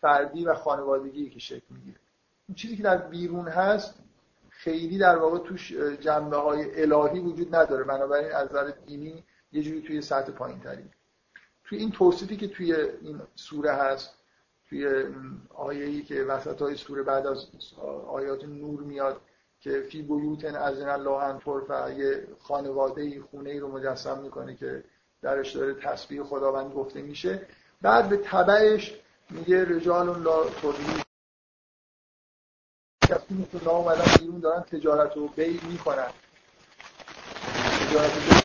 فردی و خانوادگی که شکل می‌گیره. اون چیزی که در بیرون هست خیلی در واقع توش جنبه های الهی وجود نداره. بنابراین از نظر دینی یه جوری توی سطح پایین تری توی این توصیفی که توی این سوره هست توی آیه‌ای که وسط های سوره بعد از آیات نور میاد که فی بیوتن از الله ان و یه خانواده ای خونه ای رو مجسم می‌کنه که درش داره تسبیح خداوند گفته میشه. بعد به تبعش میگه رجال لا تولید کسی مثل اومدن بیرون دارن تجارت رو بی می‌کنن. تجارت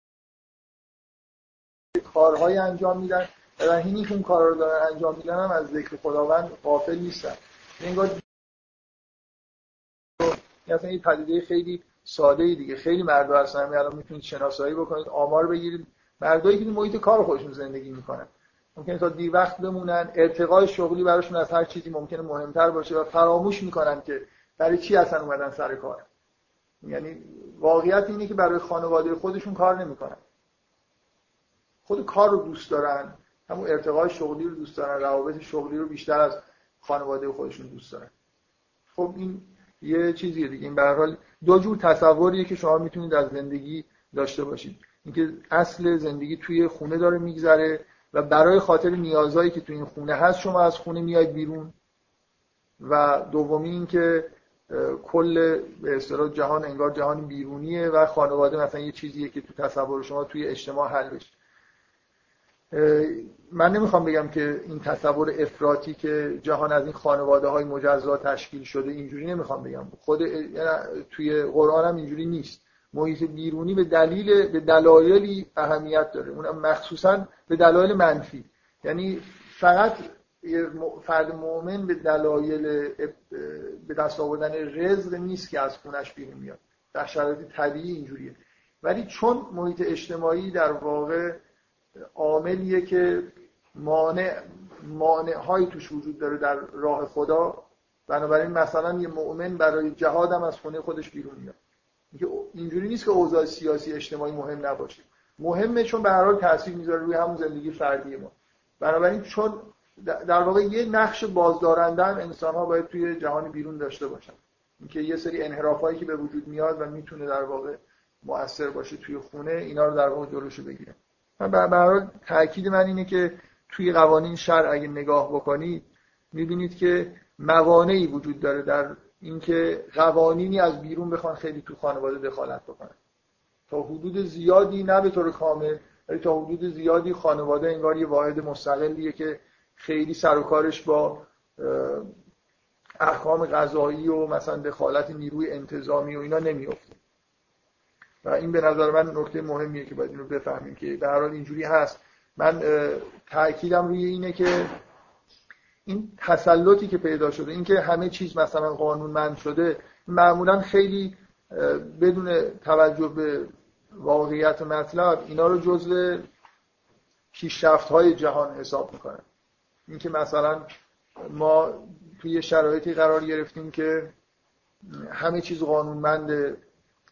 کارهای انجام میدن. و اینی که اون کار رو دارن انجام میدن هم از ذکر خداوند غافل نیستن. انگار مثلا این پدیده خیلی ساده ای دیگه. خیلی مردا هستن. الان می‌تونید شناسایی بکنید آمار بگیرید. مردایی که محیط کار خودشون زندگی می‌کنن. ممکنه تا دیر وقت بمونن ارتقای شغلی براشون از هر چیزی ممکنه مهمتر باشه و فراموش می‌کنن که برای چی اصلا اومدن سر کار. یعنی واقعیت اینه که برای خانواده خودشون کار نمی‌کنن. خود کار رو دوست دارن همون ارتقای شغلی رو دوست دارن روابط شغلی رو بیشتر از خانواده خودشون دوست دارن. خب این یه چیزیه دیگه. این به حال دو جور تصوریه که شما می‌تونید از زندگی داشته باشید. اینکه اصل زندگی توی خونه داره میگذره و برای خاطر نیازهایی که توی این خونه هست شما از خونه میاید بیرون. و دومی اینکه کل به اصطلاح جهان انگار جهان بیرونیه و خانواده مثلا یه چیزیه که تو تصور شما توی اجتماع حل بشه. من نمی‌خوام بگم که این تصور افراطی که جهان از این خانواده های مجزا تشکیل شده اینجوری نمی‌خوام بگم. خود یعنی توی قرآن هم اینجوری نیست. محیط بیرونی به دلیل به دلایلی اهمیت داره. اونم مخصوصا به دلایل منفی. یعنی فقط فرد مؤمن به دلایل به دست آوردن رزق نیست که از خونش بیرون میاد. در شرایط طبیعی اینجوریه. ولی چون محیط اجتماعی در واقع عاملیه که مانع مانع هایی توش وجود داره در راه خدا بنابراین مثلا یه مؤمن برای جهاد هم از خونه خودش بیرون میاد. اینجوری نیست که اوضاع سیاسی اجتماعی مهم نباشه. مهمه چون به هر حال تاثیر می‌ذاره روی همون زندگی فردی ما. بنابراین چون در واقع یه نقش بازدارنده هم انسان ها باید توی جهان بیرون داشته باشن. اینکه یه سری انحرافایی که به وجود میاد و می‌تونه در واقع مؤثر باشه توی خونه اینا رو در واقع جلوشو بگیره. به هر تاکید من اینه که توی قوانین شرع اگه نگاه بکنید می‌بینید که موانعی وجود داره در اینکه قوانینی از بیرون بخوان خیلی تو خانواده دخالت بکنن. تا حدود زیادی نه به طور کامل ولی تا حدود زیادی خانواده انگار یه واحد مستقلیه که خیلی سر و کارش با احکام غذایی و مثلا دخالت نیروی انتظامی و اینا نمیفته و این به نظر من نکته مهمیه که باید اینو بفهمیم که به هر حال اینجوری هست. من تاکیدم روی اینه که این تسلطی که پیدا شده اینکه همه چیز مثلا قانونمند شده معمولا خیلی بدون توجه به واقعیت مطلب اینا رو جزء پیشرفت های جهان حساب می‌کنن اینکه مثلا ما توی شرایطی قرار گرفتیم که همه چیز قانونمند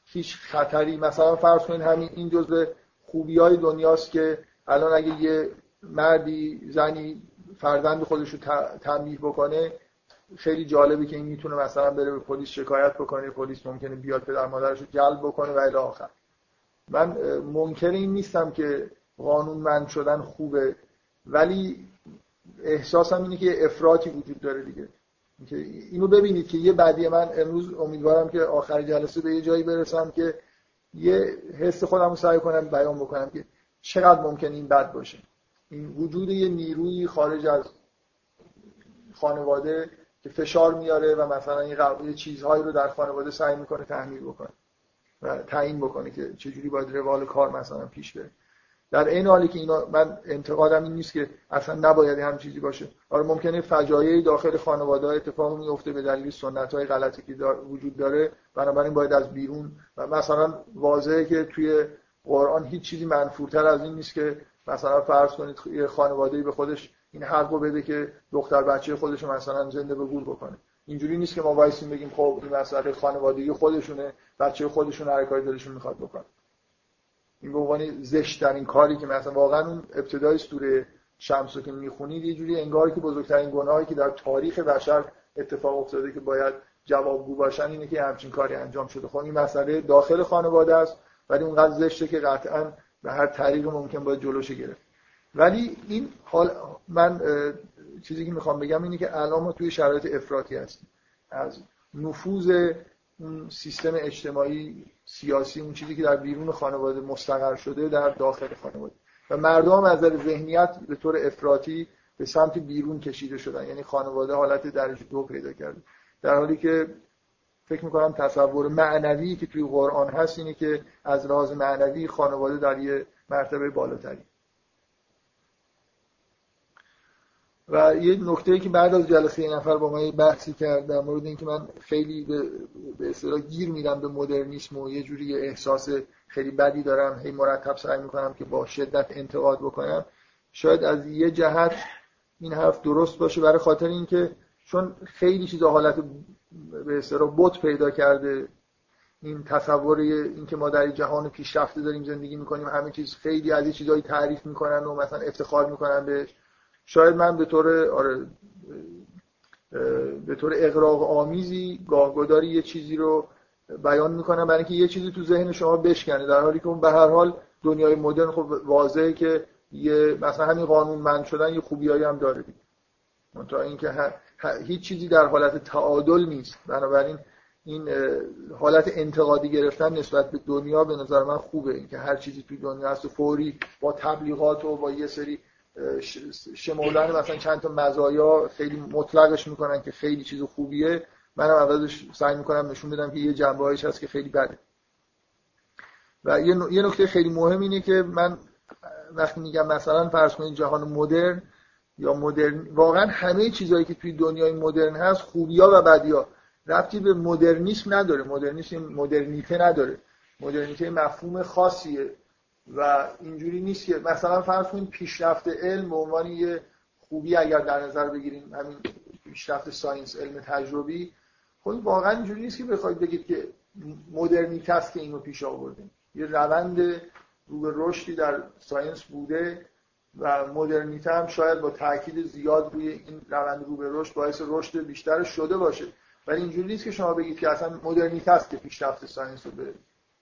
هیچ خطری مثلا فرض کنید همین این جزء خوبی های دنیاست که الان اگه یه مردی زنی فرزند خودش رو تنبیه بکنه خیلی جالبه که این می‌تونه مثلا بره به پلیس شکایت بکنه پلیس ممکنه بیاد پدر مادرش رو جلب بکنه و الی آخر. من منکر این نیستم که قانونمند شدن خوبه ولی احساسم اینه که افراطی وجود داره دیگه. اینو ببینید که یه بعدی من امروز امیدوارم که آخر جلسه به یه جایی برسم که یه حس خودم رو سعی کنم بیان بکنم که چقدر ممکن این بد باشه. این وجود یه نیروی خارج از خانواده که فشار میاره و مثلا یه چیزهایی رو در خانواده سعی می‌کنه تحمیل بکنه و تعیین بکنه که چجوری باید روال کار مثلا پیش بره. در این حالی که اینا من انتقادم این نیست که اصلا نباید هم چیزی باشه. آره ممکنه فجایعی داخل خانواده های اتفاق میفته به دلیل سنت های غلطی که وجود داره. بنابراین باید از بیرون و مثلا واضحه که توی قرآن هیچ چیزی منفورتر از این نیست که مثلا فرض کنید یه خانواده به خودش این حقو بده که دختر بچه خودش مثلا زنده به گور بکنه. اینجوری نیست که ما وایسیم بگیم خب این مسئله خانوادگی خودشونه بچه خودشون هر کاری دلشون می‌خواد بکنه. این به عنوان زشت ترین کاری که مثلا واقعا اون ابتدای سوره شمس رو که می‌خونید یه جوری انگار که بزرگترین گناهی که در تاریخ بشر اتفاق افتاده که باید جوابگو باشن اینه که همچین کاری انجام شده. خب این مسئله داخل خانواده است ولی اونقدر زشته که قطعا به هر طریق ممکن باید جلوش گرفت. ولی این حال من چیزی که می‌خوام بگم اینه که الان ما توی شرایط افراطی هستیم. از نفوذ اون سیستم اجتماعی سیاسی اون چیزی که در بیرون خانواده مستقر شده در داخل خانواده. و مردم از نظر ذهنیت به طور افراطی به سمت بیرون کشیده شدن. یعنی خانواده حالت درجه دو پیدا کرده. در حالی که فکر می‌کنم تصور معنوی که توی قرآن هست اینه که از لحاظ معنوی خانواده در یه مرتبه بالاتری. و یه نکته که بعد از جلسه یه نفر با ما یه بحثی کرد در مورد اینکه من خیلی به اصطلاح گیر میدم به مدرنیسم و یه جوری احساس خیلی بدی دارم هی مرتب سعی می‌کنم که با شدت انتقاد بکنم. شاید از یه جهت این حرف درست باشه برای خاطر اینکه چون خیلی چیز حالت به اصطلاح بت پیدا کرده. این تصور اینکه ما در جهان پیشرفته داریم زندگی می‌کنیم همه چیز خیلی از یه چیزایی تعریف می‌کنن و مثلا افتخار می‌کنن بهش. شاید من به طور آره به طور اقراق آمیزی گاهگداری یه چیزی رو بیان می‌کنم. برای اینکه یه چیزی تو ذهن شما بشکنه. در حالی که اون به هر حال دنیای مدرن خب واضحه که یه مثلا همین قانون من شدن یه خوبیایی هم داره تا اینکه هیچ چیزی در حالت تعادل نیست. بنابراین این حالت انتقادی گرفتن نسبت به دنیا به نظر من خوبه. اینکه هر چیزی توی دنیا هست و فوری با تبلیغات و با یه سری شمردن مثلا چند تا مزایا خیلی مطلقش می‌کنن که خیلی چیز خوبیه. منم عوضش سعی می‌کنم نشون بدم که یه جنبه هست که خیلی بده. و یه نکته خیلی مهم اینه که من وقتی میگم مثلا فرض کنید جهان مدرن یا مدرن واقعا همه چیزهایی که توی دنیای مدرن هست خوبیا و بدیا. ربطی به مدرنیسم نداره. مدرنیسم مدرنیته نداره. مدرنیته مفهوم خاصیه و اینجوری نیست که مثلا فرض کنید پیشرفت علم به عنوان یه خوبی اگر در نظر بگیریم همین پیشرفت ساینس علم تجربی خب واقعا اینجوری نیست که بخواید بگید که مدرنیته است که اینو پیش آوردیم. یه روند رو به رشدی در science بوده و مدرنیته هم شاید با تاکید زیاد روی این روند رو به رشد باعث رشد بیشتر شده باشه. ولی اینجوری نیست که شما بگید که اصلا مدرنیته است که پیشرفت science رو به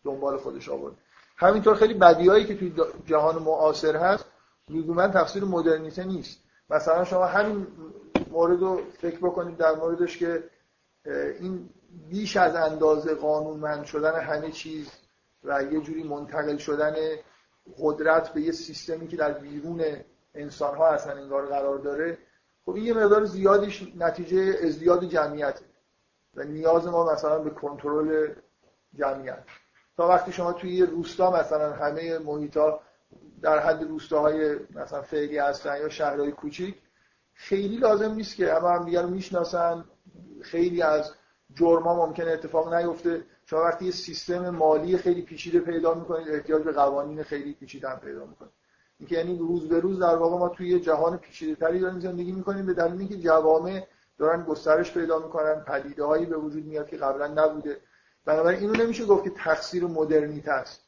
دنبال خودش آورد. همینطور خیلی بدیایی که توی جهان معاصر هست لزوما تقصیر مدرنیته نیست. مثلا شما همین مورد رو فکر بکنید در موردش که این بیش از اندازه قانونمند شدن همه چیز و یه جوری منتقل شدن قدرت به یه سیستمی که در بیرون انسان ها اصلا انگار قرار داره خب این یه مقدار زیادیش نتیجه ازدیاد جمعیت و نیاز ما مثلا به کنترل جمعیت. تا وقتی شما توی یه روستا مثلا همه محیطا در حد روستاهای مثلا فعلی هستن یا شهرهای کوچیک خیلی لازم نیست که همه هم دیگر رو می‌شناسن خیلی از جرما ممکنه اتفاق نیفته. شما وقتی یه سیستم مالی خیلی پیچیده پیدا می‌کنید احتیاج به قوانین خیلی پیچیده هم پیدا می‌کنید. اینکه یعنی روز به روز در واقع ما توی جهان پیچیده تری داریم زندگی می‌کنیم به دلیل اینکه جوامع دارن گسترش پیدا می‌کنن پدیده هایی به وجود میاد که قبلا نبوده. بنابراین اینو نمیشه گفت که تقصیر مدرنیت است.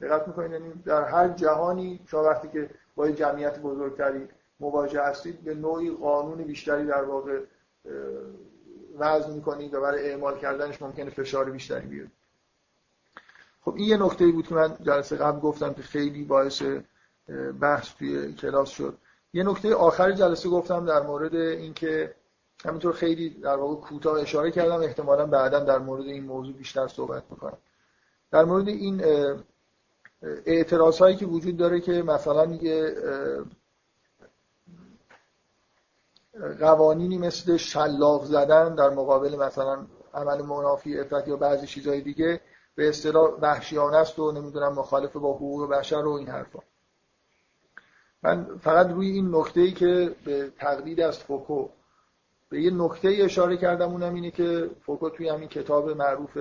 دقت می‌کنید یعنی در هر جهانی شما وقتی که با جمعیت بزرگتری مواجه هستید به نوعی قانون بیشتری در واقع وضع می‌کنید و برای اعمال کردنش ممکنه فشار بیشتری بیاد خب این یه نکته بود که من جلسه قبل گفتم که خیلی باعث بحث توی کلاس شد. یه نکته آخر جلسه گفتم در مورد اینکه همینطور خیلی در واقع کوتاه اشاره کردم احتمالا بعدا در مورد این موضوع بیشتر صحبت می‌کنم. در مورد این اعتراض هایی که وجود داره که مثلا یه قوانینی مثل شلاق زدن در مقابل مثلا عمل منافی افراد یا بعضی چیزهای دیگه به اصطلاح وحشیانه است و نمی‌دونم مخالف با حقوق بشر و این حرفا. من فقط روی این نکته ای که به تقلید از فوکو به یه نکته ای اشاره کردم اونم اینه که فوکو توی همین کتاب معروف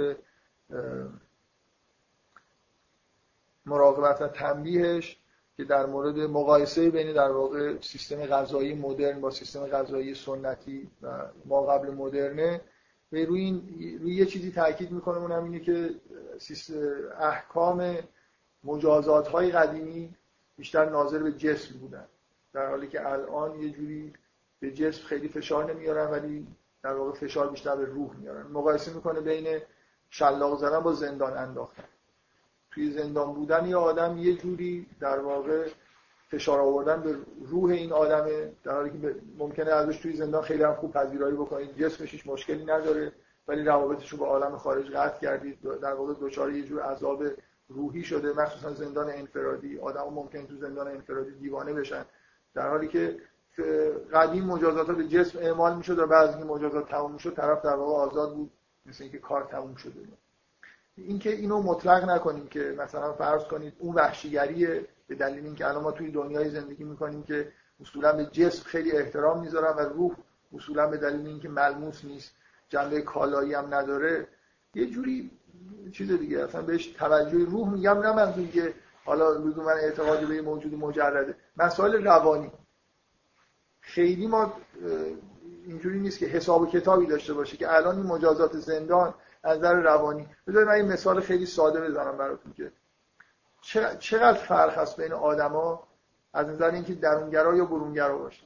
مراقبت و تنبیهش که در مورد مقایسه بین در واقع سیستم غذایی مدرن با سیستم غذایی سنتی و ما قبل مدرنه به روی, این، روی یه چیزی تاکید می‌کنه اونم اینه که احکام مجازات های قدیمی بیشتر ناظر به جسم بودن. در حالی که الان یه جوری به جسم خیلی فشار نمیارن ولی در واقع فشار بیشتر به روح میارن. مقایسه می‌کنه بین شلاق زدن با زندان انداختن. توی زندان بودن یه آدم یه جوری در واقع فشار آوردن به روح این آدمه در حالی که ممکنه ازش توی زندان خیلی هم خوب پذیرایی بکنید. جسمش هیچ مشکلی نداره ولی روابطش رو با عالم خارج قطع کردید. در واقع دچار یه جور عذاب روحی شده مخصوصا زندان انفرادی. آدم ممکن تو زندان انفرادی دیوانه بشن. در حالی که قدیم مجازات ها به جسم اعمال می‌شد و بعضی مجازات تموم شد طرف در واقع آزاد بود مثل اینکه کار تموم شده اینکه اینو مطلق نکنیم که مثلا فرض کنید اون وحشیگریه به دلیل اینکه الان ما توی دنیای زندگی می‌کنیم که اصولا به جسم خیلی احترام می‌ذارن و روح اصولا به دلیل اینکه ملموس نیست جنبه کالایی هم نداره یه جوری چیز دیگه اصلا بهش توجه روح میگم نه منظور که حالا لزوما اعتقادی به موجود مجرده. مسائل روانی. خیلی ما اینجوری نیست که حساب و کتابی داشته باشه که الان این مجازات زندان از نظر روانی. بذارید من این مثال خیلی ساده بزنم براتون که چقدر فرق هست بین آدما؟ از نظر اینکه درونگرا یا برونگرا باشه.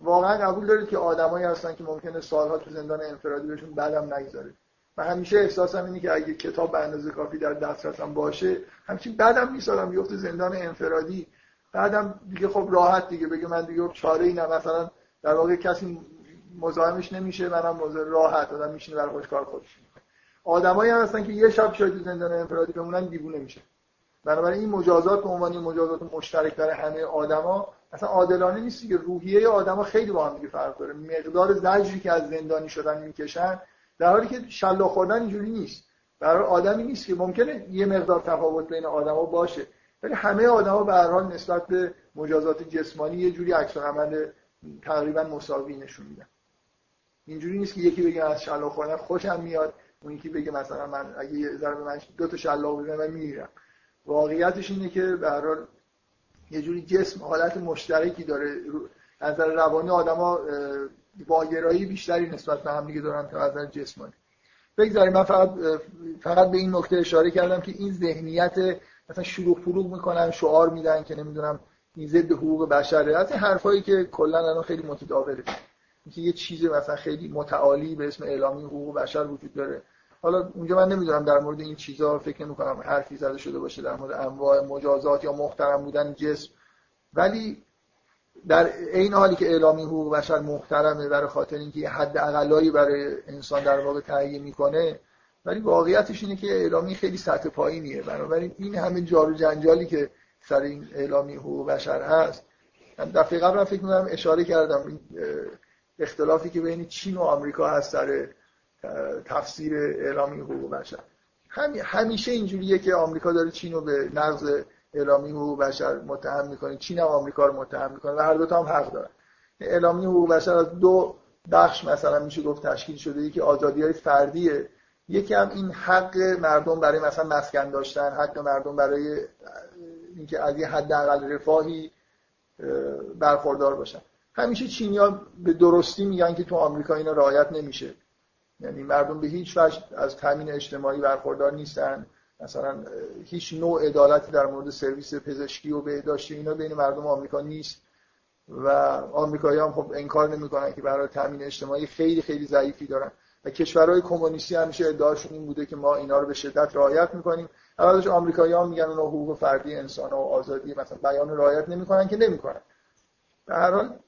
واقعا قبول دارید که آدمایی هستن که ممکنه سالها تو زندان انفرادی بهشون بدم نگذاره. من همیشه احساسم اینه که اگه کتاب به اندازه کافی در دسترسم باشه همچین بعدم میسالم بیفته زندان انفرادی بعدم دیگه خب راحت دیگه بگه من دیگه چاره ای نه. مثلا در واقع کسی مزاحمش نمیشه منم راحت. آدم میشینه برای خودش کار خودش. آدمایی هم هستن که یه شب شاید زندان انفرادی بمونن دیوونه میشه بنابراین این مجازات به عنوان مجازات مشترک برای همه آدما اصلا عادلانه نیست که روحیه آدما خیلی با هم دیگه فرق داره. مقدار زجری که از زندانی شدن می‌کشن در حالی که شلاق خوردن اینجوری نیست. برای آدمی نیست که ممکنه یه مقدار تفاوت بین آدما باشه. ولی همه آدما به هر حال نسبت به مجازات جسمانی یه جوری عکس عمل تقریبا مساوی نشون میدن. اینجوری نیست که یکی بگه از شلاق خوردن خوشم میاد. اون یکی بگه مثلا من اگه یه ذره من دو تا شلاق بزنم من میمیرم. واقعیتش اینه که به هر حال یه جوری جسم حالت مشترکی داره. از نظر روانی آدما واگرایی بیشتری نسبت به هم دیگه دارن تا از نظر جسمانی. بگذاریم. من فقط فقط به این نکته اشاره کردم که این ذهنیت مثلا شروع فروغ می‌کنن شعار میدن که نمی‌دونم این ضد حقوق بشره. از این حرفایی که کلا الان خیلی متداوله. اینکه یه چیز مثلا خیلی متعالی به اسم اعلامی حقوق بشر وجود داره. حالا اونجا من نمی‌دونم در مورد این چیزا فکر نمی‌کنم حرفی زده شده باشه در مورد انواع مجازات یا محترم بودن جسم. ولی در این حالی که اعلامی حقوق بشر محترمه برای خاطر اینکه حد اقلایی برای انسان در واقع تعیین می‌کنه ولی واقعیتش اینه که اعلامی خیلی سطح پایینیه. بنابراین این همه جارو جنجالی که سر این اعلامی حقوق بشر هست. من دفعه قبل فکر می‌کنم اشاره کردم اختلافی که بین چین و آمریکا هست سر تفسیر اعلامی حقوق بشر. همیشه اینجوریه که آمریکا داره چین رو به نقض اعلامی حقوق بشر متهم می‌کنه. چین هم آمریکا رو متهم می‌کنه و هر دو تا هم حق دارن. اعلامی حقوق بشر از دو بخش مثلا میشه گفت تشکیل شده. یکی آزادی های فردیه یکی هم این حق مردم برای مثلا مسکن داشتن حق مردم برای اینکه از یه حداقل رفاهی برخوردار باشن. همیشه چینیا به درستی میگن که تو آمریکا اینا رعایت نمیشه. یعنی مردم به هیچ وجه از تامین اجتماعی برخوردار نیستن. مثلا هیچ نوع عدالتی در مورد سرویس پزشکی و بهداشتی اینا بین مردم آمریکا نیست. و آمریکایی هم خب انکار نمی‌کنن که برای تامین اجتماعی خیلی خیلی ضعیفی دارن. و کشورهای کمونیستی همیشه ادعاشون این بوده که ما اینا رو به شدت رعایت می‌کنیم. اولش آمریکایی میگن اونها حقوق فردی انسان و آزادی مثلا بیان رعایت نمی‌کنن که نمی‌کنن. به هر حال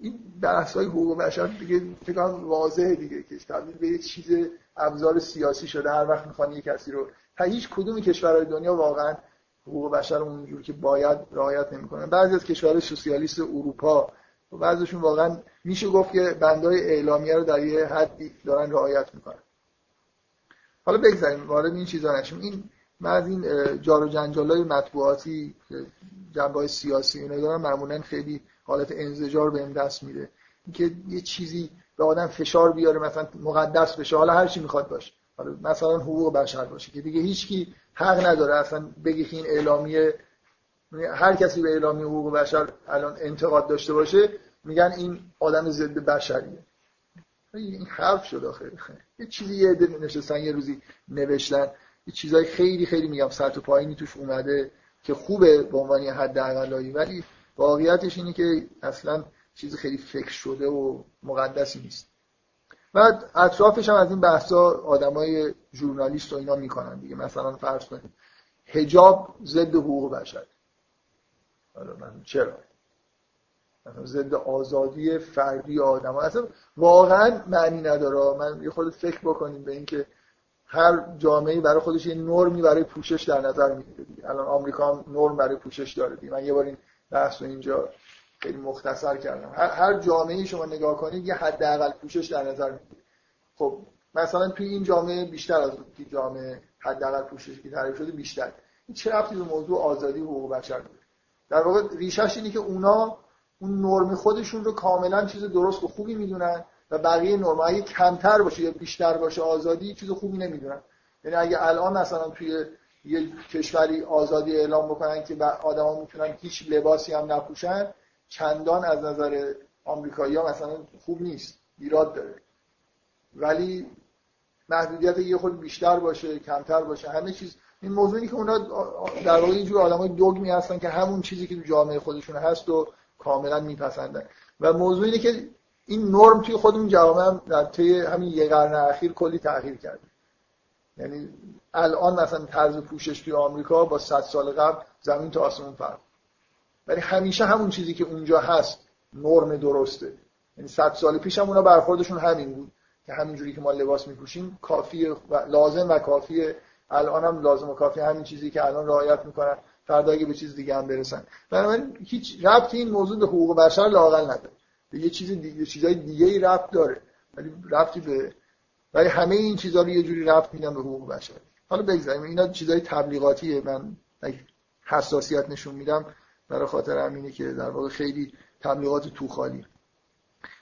این بحث های حقوق بشر دیگه فکر واضحه دیگه که تبدیل به یه چیز ابزار سیاسی شده. هر وقت می‌خوان یه کسی رو تا هیچ کدوم کشورهای دنیا واقعا حقوق بشر اونجور که باید رعایت نمی‌کنن. بعضی از کشورهای سوسیالیست اروپا و بعضیشون واقعا میشه گفت که بندای اعلامیه رو در یه حدی دارن رعایت می‌کنن. حالا بگذاریم وارد این چیزا نشیم. این من از این جار و جنجالای مطبوعاتی جنبه سیاسی اینا دارن معمولا خیلی حالت انزجار بهم دست میده. اینکه یه چیزی به آدم فشار بیاره مثلا مقدس بشه حالا هر چی می‌خواد باشه. حالا مثلا حقوق بشر باشه که دیگه هیچکی حق نداره. اصلا بگی که این اعلامیه هر کسی به اعلامیه حقوق بشر الان انتقاد داشته باشه میگن این آدم ضد بشریه. این حرف شد آخه. یه چیزی یه عده نشستن یه روزی نوشتن. یه چیزای خیلی خیلی میگم و پایینی توش اومده که خوبه به عنوان حد ولی واقعیتش اینه که اصلا چیز خیلی فکر شده و مقدسی نیست. و اطرافش هم از این بحثا آدمای ژورنالیست و اینا می‌کنن دیگه. مثلا فرض کنید حجاب ضد حقوق بشر. چرا؟ ضد آزادی فردی آدم اصلا واقعا معنی نداره. من یه خود فکر بکنیم به اینکه هر جامعه برای خودش یه نرمی برای پوشش در نظر می‌گیره الان آمریکا هم نرم برای پوشش داره من یه بار این بحث رو اینجا خیلی مختصر کردم. هر, جامعه شما نگاه کنید یه حداقل پوشش در نظر می‌گیره. خب مثلا توی این جامعه بیشتر از اون جامعه حداقل پوششی که تعریف شده بیشتر. این چه ربطی به موضوع آزادی حقوق بشر داره؟ در واقع ریشش اینه که اونا اون نرم خودشون رو کاملا چیز درست و خوبی می‌دونن و بقیه نرم. کمتر باشه یا بیشتر باشه آزادی چیز خوبی نمی‌دونن. یعنی اگه الان مثلا توی یه کشوری آزادی اعلام بکنن که آدما می‌تونن هیچ لباسی هم نپوشن چندان از نظر آمریکایی‌ها مثلا خوب نیست ایراد داره. ولی محدودیت یه خود بیشتر باشه کمتر باشه همه چیز. این موضوعی که اونا در واقع اینجور آدمای دوگمی هستن که همون چیزی که تو جامعه خودشون هست و کاملا میپسندن. و موضوع اینه که این نرم توی خودمون جوامع هم در طی همین یه قرن اخیر کلی تغییر کرده. یعنی الان مثلا طرز پوشش توی آمریکا با 100 سال قبل زمین تا آسمون فرق. ولی همیشه همون چیزی که اونجا هست نرم درسته. یعنی 100 سال پیش هم اونا برخوردشون همین بود که همینجوری که ما لباس میپوشیم کافی و لازم و کافیه. الان هم لازم و کافی همین چیزی که الان رعایت می‌کنن. فردا اگه به چیز دیگه هم برسن. بنابراین هیچ ربطی این موضوع به حقوق بشر لاقل نداره. به یه چیز دیگه چیزای دیگه ای ربط داره. ولی ربطی به ولی همه این چیزا رو یه جوری ربط میدن به حقوق بشر. حالا بگذاریم. اینا چیزای تبلیغاتیه. من حساسیت نشون میدم برای خاطر همینه که در واقع خیلی تبلیغات تو خالی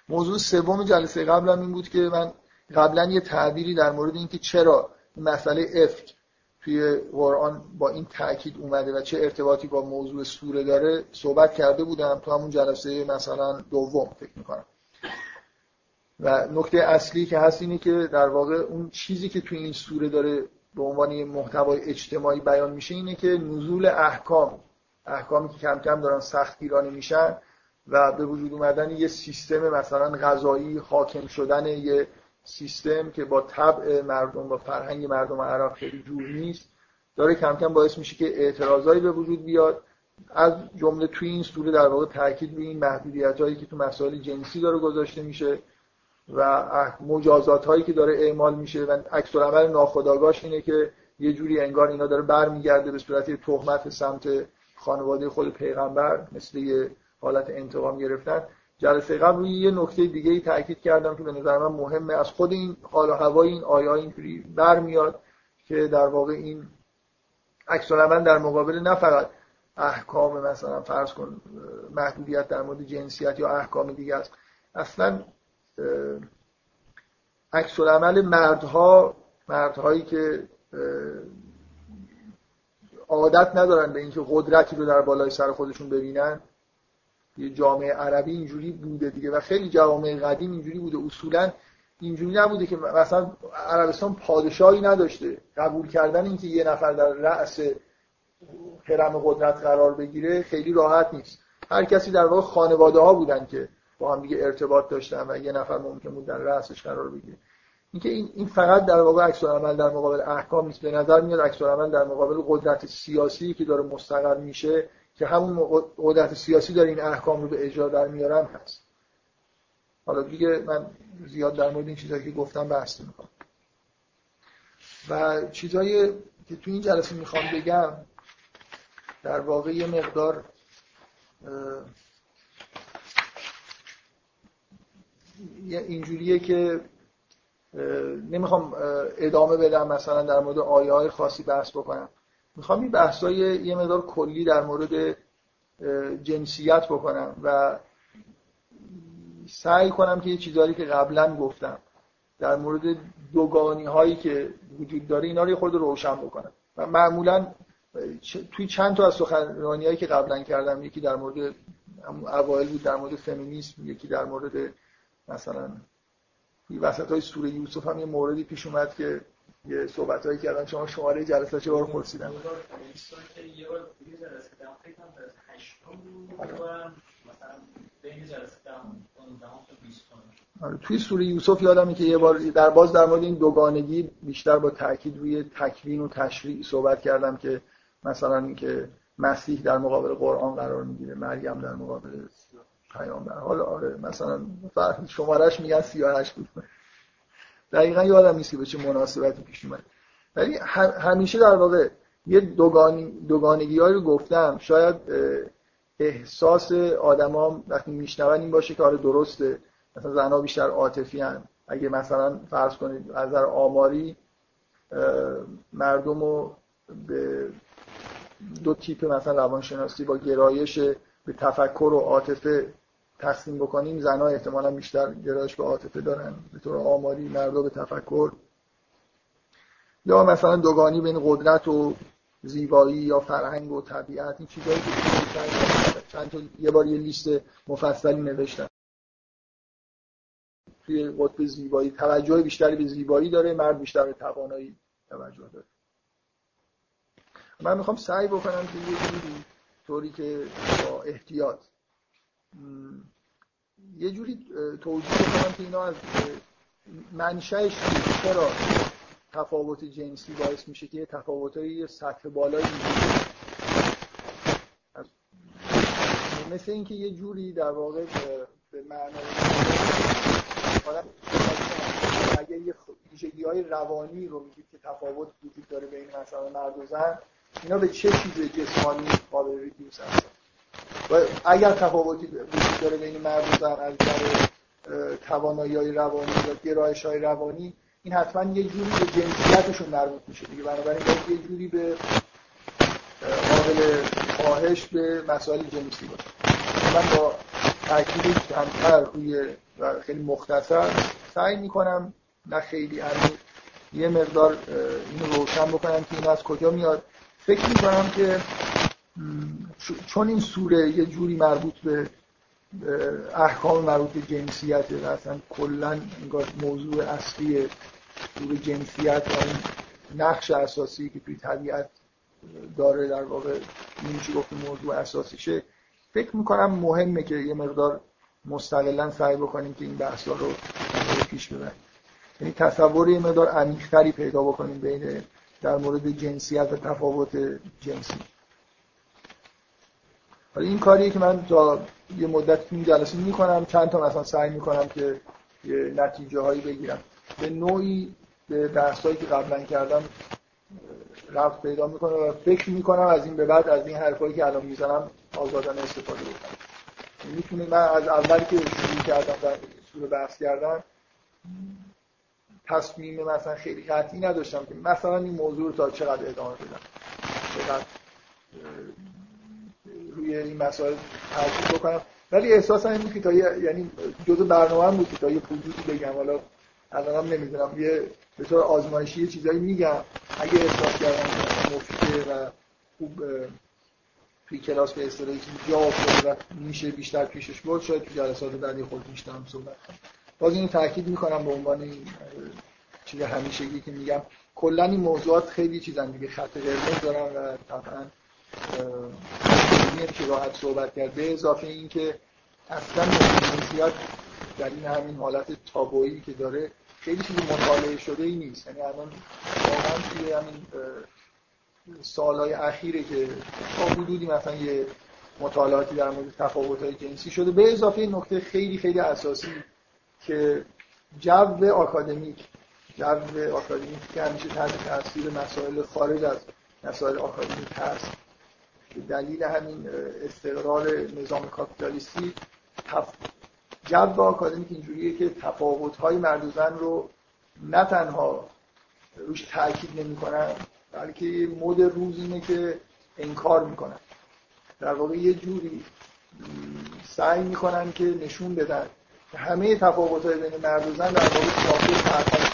موضوع سوم جلسه قبلم این بود که من قبلا یه تعبیری در مورد اینکه چرا مسئله افک توی قرآن با این تاکید اومده و چه ارتباطی با موضوع سوره داره صحبت کرده بودم تو همون جلسه مثلا دوم فکر می‌کنم. و نکته اصلی که هست اینه که در واقع اون چیزی که توی این سوره داره به عنوان محتوای اجتماعی بیان میشه اینه که نزول احکام احکامی که کم کم دارن سخت گیرانه میشن و به وجود اومدن یه سیستم مثلا غذایی حاکم شدن یه سیستم که با طبع مردم با فرهنگ مردم عرب خیلی جور نیست داره کم کم باعث میشه که اعتراضایی به وجود بیاد. از جمله توی این سوره در واقع تاکید به این محدودیت هایی که تو مسائل جنسی داره گذاشته میشه. و مجازات هایی که داره اعمال میشه و عکس عمل ناخودآگاهش اینه که یه جوری انگار اینا داره برمیگرده به صورت تهمت سمت خانواده خود پیغمبر مثل یه حالت انتقام گرفتن. جلسه قبل روی یه نکته دیگه ای تاکید کردم که به نظر من مهمه. از خود این حال و هوای این آیه اینجوری برمیاد که در واقع این عکس در مقابل نه فقط احکام مثلا فرض کن محدودیت در مورد جنسیت یا احکام دیگه است. اصلا عکس العمل مردها مردهایی که عادت ندارن به اینکه قدرتی رو در بالای سر خودشون ببینن. یه جامعه عربی اینجوری بوده دیگه و خیلی جوامع قدیم اینجوری بوده. اصولا اینجوری نبوده که مثلا عربستان پادشاهی نداشته. قبول کردن اینکه یه نفر در رأس حرم قدرت قرار بگیره خیلی راحت نیست. هر کسی در واقع خانواده ها بودن که با هم دیگه ارتباط داشتن و یه نفر ممکن بود در رأسش قرار بگیره. اینکه این این فقط در واقع عکس عمل در مقابل احکام نیست. به نظر میاد عکس عمل در مقابل قدرت سیاسی که داره مستقر میشه که همون قدرت سیاسی داره این احکام رو به اجرا در میارن هست. حالا دیگه من زیاد در مورد این چیزهایی که گفتم بحث می‌کنم و چیزهایی که تو این جلسه می‌خوام بگم در واقع یه مقدار اینجوریه که نمی‌خوام ادامه بدم مثلا در مورد آیه های خاصی بحث بکنم. می‌خوام این بحثای یه مقدار کلی در مورد جنسیت بکنم و سعی کنم که یه چیزهایی که قبلا گفتم در مورد دوگانی هایی که وجود داره اینا رو یه خورده روشن بکنم. و معمولا توی چند تا از سخنرانی هایی که قبلا کردم یکی در مورد اوایل بود در مورد فمینیسم یکی در مورد مثلا. توی وسط های سوره یوسف هم یه موردی پیش اومد که یه صحبت هایی کردم شما شماره جلسه چه بار پرسیدم آره. توی سوره یوسف یادمه که یه بار در باز در مورد این دوگانگی بیشتر با تاکید روی تکوین و تشریع صحبت کردم که مثلا اینکه مسیح در مقابل قرآن قرار می‌گیره مریم در مقابل پیامبر. حالا آره مثلا شمارش میگن 38 بود. دقیقا یادم نیست که به چه مناسبتی پیش اومد. ولی همیشه در واقع یه دوگانی دوگانگی رو گفتم. شاید احساس آدما وقتی میشنون این باشه که آره درسته. مثلا زنها بیشتر عاطفی هن. اگه مثلا فرض کنید از نظر آماری مردم رو به دو تیپ مثلا روانشناسی با گرایش به تفکر و عاطفه تقسیم بکنیم زنها احتمالا بیشتر گرایش به عاطفه دارن. به طور آماری مردم به تفکر. یا مثلا دوگانی بین قدرت و زیبایی یا فرهنگ و طبیعت این چیزایی که چند تا یه بار یه لیست مفصلی نوشتم. توی قطب زیبایی توجه بیشتری به زیبایی داره مرد بیشتر به توانایی توجه داره. من می‌خوام سعی بکنم که یه طوری که با احتیاط یه جوری توضیح بکنم که اینا از منشأش چرا تفاوت جنسی باعث میشه که یه تفاوتای سطح بالایی مثل اینکه یه جوری در واقع به معنای اگر یه ویژگی های روانی رو میگید که تفاوت وجود داره بین مثلا مرد و زن اینا به چه چیز جسمانی قابل ریدیوس هستن؟ و اگر تفاوتی وجود داره بین مرد و زن از نظر توانایی روانی یا گرایش های روانی این حتما یه جوری به جنسیتشون مربوط میشه دیگه. بنابراین یه جوری به قابل خواهش به مسائل جنسی باشه. من با تاکید کمتر روی و خیلی مختصر سعی می‌کنم نه خیلی عمیق یه مقدار اینو روشن بکنم که این از کجا میاد. فکر می‌کنم که چون این سوره یه جوری مربوط به احکام مربوط به جنسیت و اصلا کلا موضوع اصلی سوره جنسیت و این نقش اساسی که توی طبیعت داره در واقع میشه گفت موضوع اساسیشه. فکر می‌کنم مهمه که یه مقدار مستقلا سعی بکنیم که این بحثا رو پیش ببریم. یعنی تصور یه مقدار عمیق‌تری پیدا بکنیم بین در مورد جنسیت و تفاوت جنسی. این کاریه که من تا یه مدت این جلسه می‌کنم چند تا مثلا سعی می‌کنم که یه نتیجه هایی بگیرم. به نوعی به بحثایی که قبلا کردم رفت پیدا می‌کنه و فکر می‌کنم از این به بعد از این حرفایی که الان می‌زنم آزادانه استفاده بکنم. می‌تونه من از اولی که شروع کردم در سوره بحث کردم تصمیم مثلا خیلی قطعی نداشتم که مثلا این موضوع تا چقدر ادامه بدم. چقدر روی این مسائل تاکید بکنم. ولی احساسم این بود که تا یعنی جزء برنامه بود که تا یه حدودی بگم. حالا الانم نمی‌دونم. یه به طور آزمایشی یه چیزایی میگم. اگه احساس کردم مفیده و خوب توی کلاس به اصطلاحی جا افتاده و میشه بیشتر پیشش برد شاید تو جلسات بعدی خود بیشتر هم صحبت کنم باز اینو تاکید می‌کنم به عنوان این چیز همیشگی که میگم. کلا این موضوعات خیلی چیزن دیگه. خط قرمز دارن و طبعا که راحت صحبت کرد. به اضافه این که اصلا جنسیت در این همین حالت تابویی که داره خیلی چیزی مطالعه شده ای نیست. یعنی الان واقعا توی همین سالهای اخیره که تا حدودی مثلا یه مطالعاتی در مورد تفاوت‌های جنسی شده. به اضافه نکته خیلی خیلی اساسی که جو آکادمیک جو آکادمیک که همیشه تحت تاثیر مسائل خارج از مسائل آکادمیک هست. دلیل همین استقرار نظام کاپیتالیستی تف... جو آکادمیک اینجوریه که تفاوت‌های مرد و زن رو نه تنها روش تاکید نمی‌کنن بلکه مد روز اینه که انکار می‌کنن. در واقع یه جوری سعی می‌کنن که نشون بدن که همه تفاوت های بین مرد و زن در واقع شاخص فرق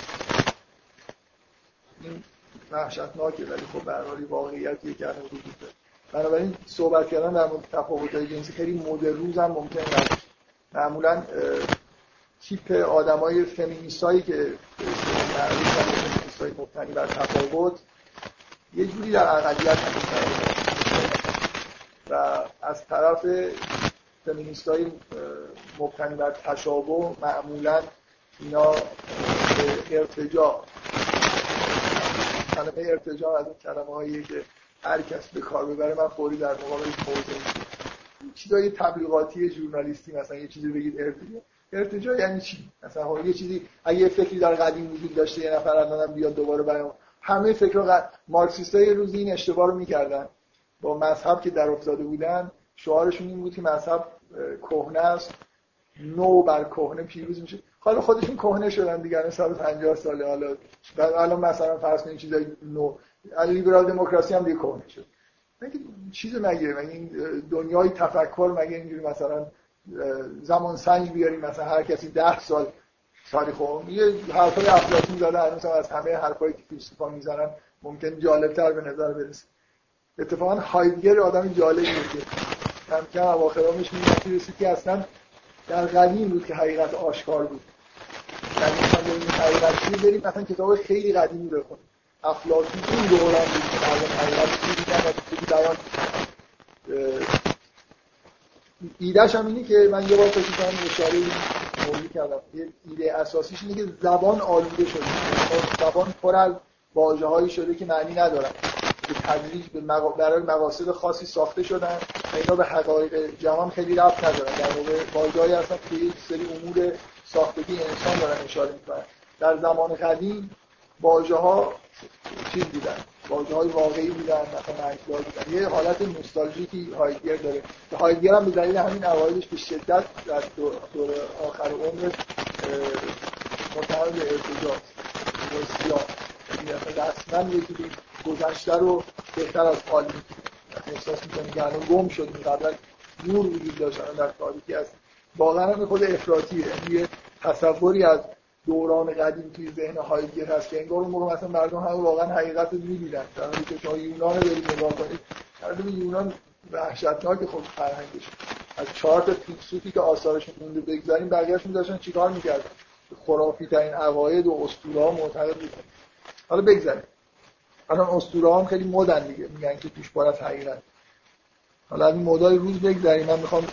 این وحشتناکه ولی خب برحالی واقعیتیه که الان وجود داره. بنابراین صحبت کردن در مورد تفاوت های جنسی خیلی مد روز هم ممکن نباشه معمولا تیپ آدمای فمینیست هایی که های مبتنی بر تفاوت یه جوری در اقلیت و از طرف فمینیست های مبتنی بر تشابه معمولا اینا به ارتجاع کلمه از اون کلمه هایی که هر کس به کار ببره من فوری در مقابل موضع چیزای تبلیغاتی ژورنالیستی مثلا یه چیزی بگید ارتجاع. ارتجاع یعنی چی؟ مثلا یه چیزی اگه فکری در قدیم وجود داشته یه نفر الانم بیاد دوباره بیان همه فکر مارکسیستای روزی این اشتباه رو می‌کردن. با مذهب که در افتاده بودن شعارشون این بود که مذهب کهنه است. نو بر کهنه پیروز میشه. حالا خودشون کهنه شدن دیگه الان 150 ساله. حالا الان مثلا فرض کنید چیزای نو. لیبرال دموکراسی هم دیگه شد مگه چیز مگه؟ مگه این دنیای تفکر مگه اینجوری مثلا زمان سنج بیاریم؟ مثلا هر کسی ده سال تاریخ یه حرفای افلاطون زده هنوز از همه حرفایی که فیلسوفا می‌زنن ممکن جالبتر به نظر برسه. اتفاقا هایدگر آدم جالبیه که کم کم اواخرامش می‌رسید که اصلا در قدیم بود که حقیقت آشکار بود. یعنی مثلا حقیقت بریم مثلا کتاب خیلی قدیمی بخونیم. افلاطون این دوران ایدهش هم اینه که من یه بار فکر کنم اشاره موضوع کردم. ایده اساسیش اینه که زبان آلوده شده. زبان پر از واژه‌هایی شده که معنی ندارن. به تدریج به برای مقاصد خاصی ساخته شدن و اینا به حقایق جهان خیلی ربط ندارن. در واقع واژه‌ای هستن که یک سری امور ساختگی انسان دارن اشاره می‌کنن. در زمان قدیم واژه ها چیز بودن واژه های واقعی بودن مثلا معنیدار بودن. یه حالت نوستالژیکی هایدگر داره. که هایدگر هم به دلیل همین عوایدش به شدت در دور آخر عمر متعرض به ارتجاع اصلا یکی گذشته رو بهتر از حال احساس می‌کنی. که الان گم شد قبلا نور وجود داشتن در تاریکی هست واقعا هم خود افراطیه. یعنی یه تصوری از دوران قدیم توی ذهن هایدگر هست که انگار اون موقع مثلا مردم همه واقعا حقیقت رو می‌دیدن حالی که شما یونان رو برید نگاه کنید مردم یونان وحشتناک خود فرهنگش. از چهار تا فیلسوفی که آثارشون مونده بگذاریم بقیه‌شون داشتن چیکار می‌کردن؟ خرافی ترین عقاید و اسطوره ها معتقد بودن. حالا بگذاریم. الان اسطوره هم خیلی مدن دیگه. میگن که توش پر از حقیقت. حالا این مدل روز بگذاریم. من می‌خوام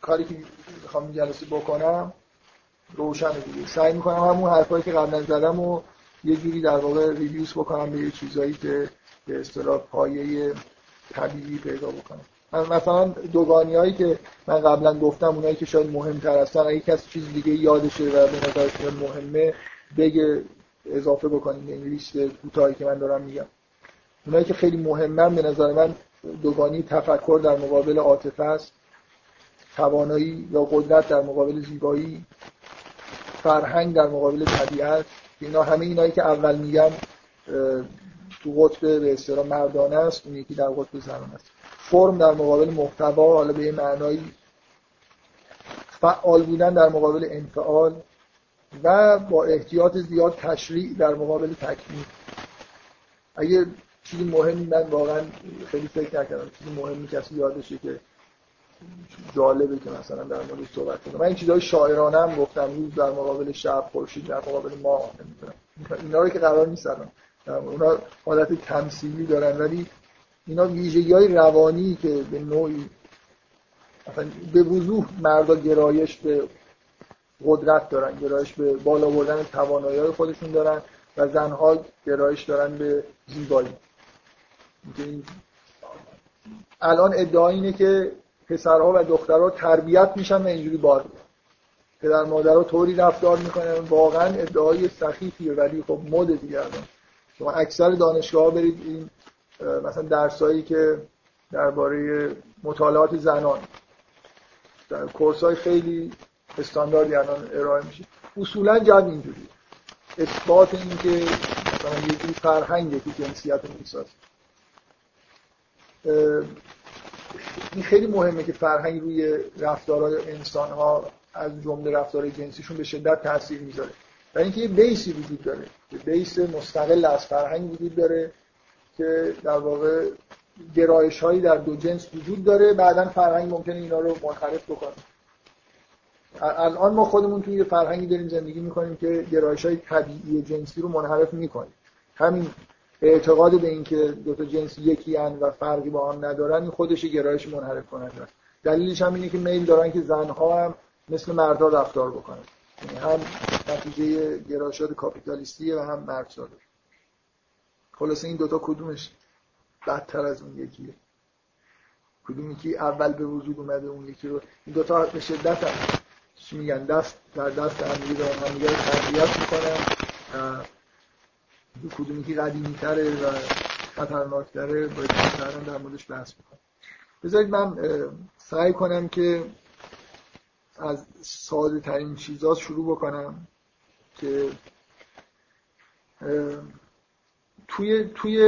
کاری که می‌خوام جلسه بکنم روشن دیگه. سعی می‌کنم همون حرفایی که قبلا زدم و یه جوری در واقع ریویوز بکنم به یه چیزایی که به اصطلاح پایه طبیعی پیدا بکنم مثلا دوگانی هایی که من قبلا گفتم اونایی که شاید مهمتر هستن. اگه کسی چیز دیگه یادشه و به نظرش مهمه بگه اضافه بکنیم. به این لیست کوتاهی که من دارم میگم. اونایی که خیلی مهمن به نظر من دوگانی تفکر در مقابل عاطفه است. توانایی یا قدرت در مقابل زیبایی. فرهنگ در مقابل طبیعت اینا همه اینایی که اول میگم تو قطب به اصطلاح مردانه است اون یکی در قطب زنانه است. فرم در مقابل محتوا حالا به معنایی فعال بودن در مقابل انفعال و با احتیاط زیاد تشریع در مقابل تکمیل. اگه چیزی مهمی من واقعا خیلی فکر نکردم. چیزی مهمی کسی یادشه که جالبه که مثلا در مورد صحبت کنم. من این چیزای شاعرانه هم گفتم روز در مقابل شب خورشید در مقابل ما نمی‌دونم. اینا رو که قرار نیست اونا حالت تمثیلی دارن ولی اینا ویژگی های روانی که به نوعی مثلا به وضوح مردا گرایش به قدرت دارن گرایش به بالا بردن توانایی خودشون دارن و زنها گرایش دارن به زیبایی. الان ادعا اینه که پسرها و دخترها تربیت میشن و اینجوری بار پدر مادرها طوری رفتار می‌کنن واقعا ادعای سخیفیه ولی خب مد دیگه شما اکثر دانشگاه برید این مثلا درسایی که درباره مطالعات زنان. در کورس های خیلی استانداردی الان ارائه میشه. اصولا جد اینجوری. اثبات این که مثلا یه جوری که جنسیت می‌سازه. این خیلی مهمه که فرهنگ روی رفتارهای انسان ها از جمله رفتارهای جنسیشون به شدت تاثیر می‌ذاره. و اینکه یه بیسی وجود داره. یه بیس مستقل از فرهنگ وجود داره که در واقع گرایش هایی در دو جنس وجود داره. بعدا فرهنگ ممکنه اینا رو منحرف بکنه. الان ما خودمون توی یه فرهنگی داریم زندگی می‌کنیم که گرایش های طبیعی جنسی رو منحرف می‌کنیم همین اعتقاد به اینکه دو تا جنس یکی و فرقی با آن ندارن این خودش گرایش منحرف کننده است. دلیلش هم اینه که میل دارن که زنها هم مثل مردها رفتار بکنن. یعنی هم نتیجه گرایشات کاپیتالیستیه و هم مرد سالار خلاصه این دوتا کدومش بدتر از اون یکیه؟ کدومی که اول به وجود اومده اون یکی رو این دوتا به شدت هم چی میگن؟ دست در دست هم دارن هم تربیت می‌کنن. کدومی که قدیمی تره و خطرناک تره باید در موردش بحث می‌کنم. بذارید من سعی کنم که از ساده ترین چیزات شروع بکنم که توی توی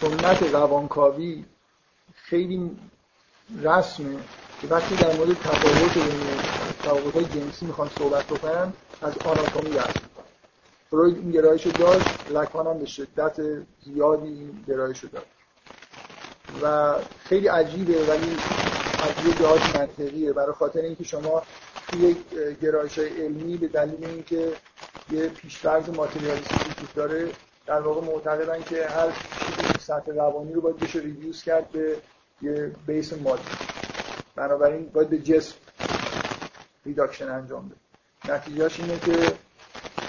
سنت روانکاوی خیلی رسمه که وقتی در مورد تفاوت تفاوت جنسی می‌خوان صحبت بکنن از آناتومی بحث فروید این گرایش داشت لکان هم به شدت زیادی این گرایش داشت و خیلی عجیبه ولی از یه جهات منطقیه. برای خاطر اینکه شما توی یک گرایش علمی به دلیل اینکه یه پیشفرض ماتریالیستی وجود داره در واقع معتقدن که هر چیزی سطح روانی رو باید بشه ریدیوس کرد به یه بیس مادی. بنابراین باید به جسم reduction انجام بده. نتیجهش اینه که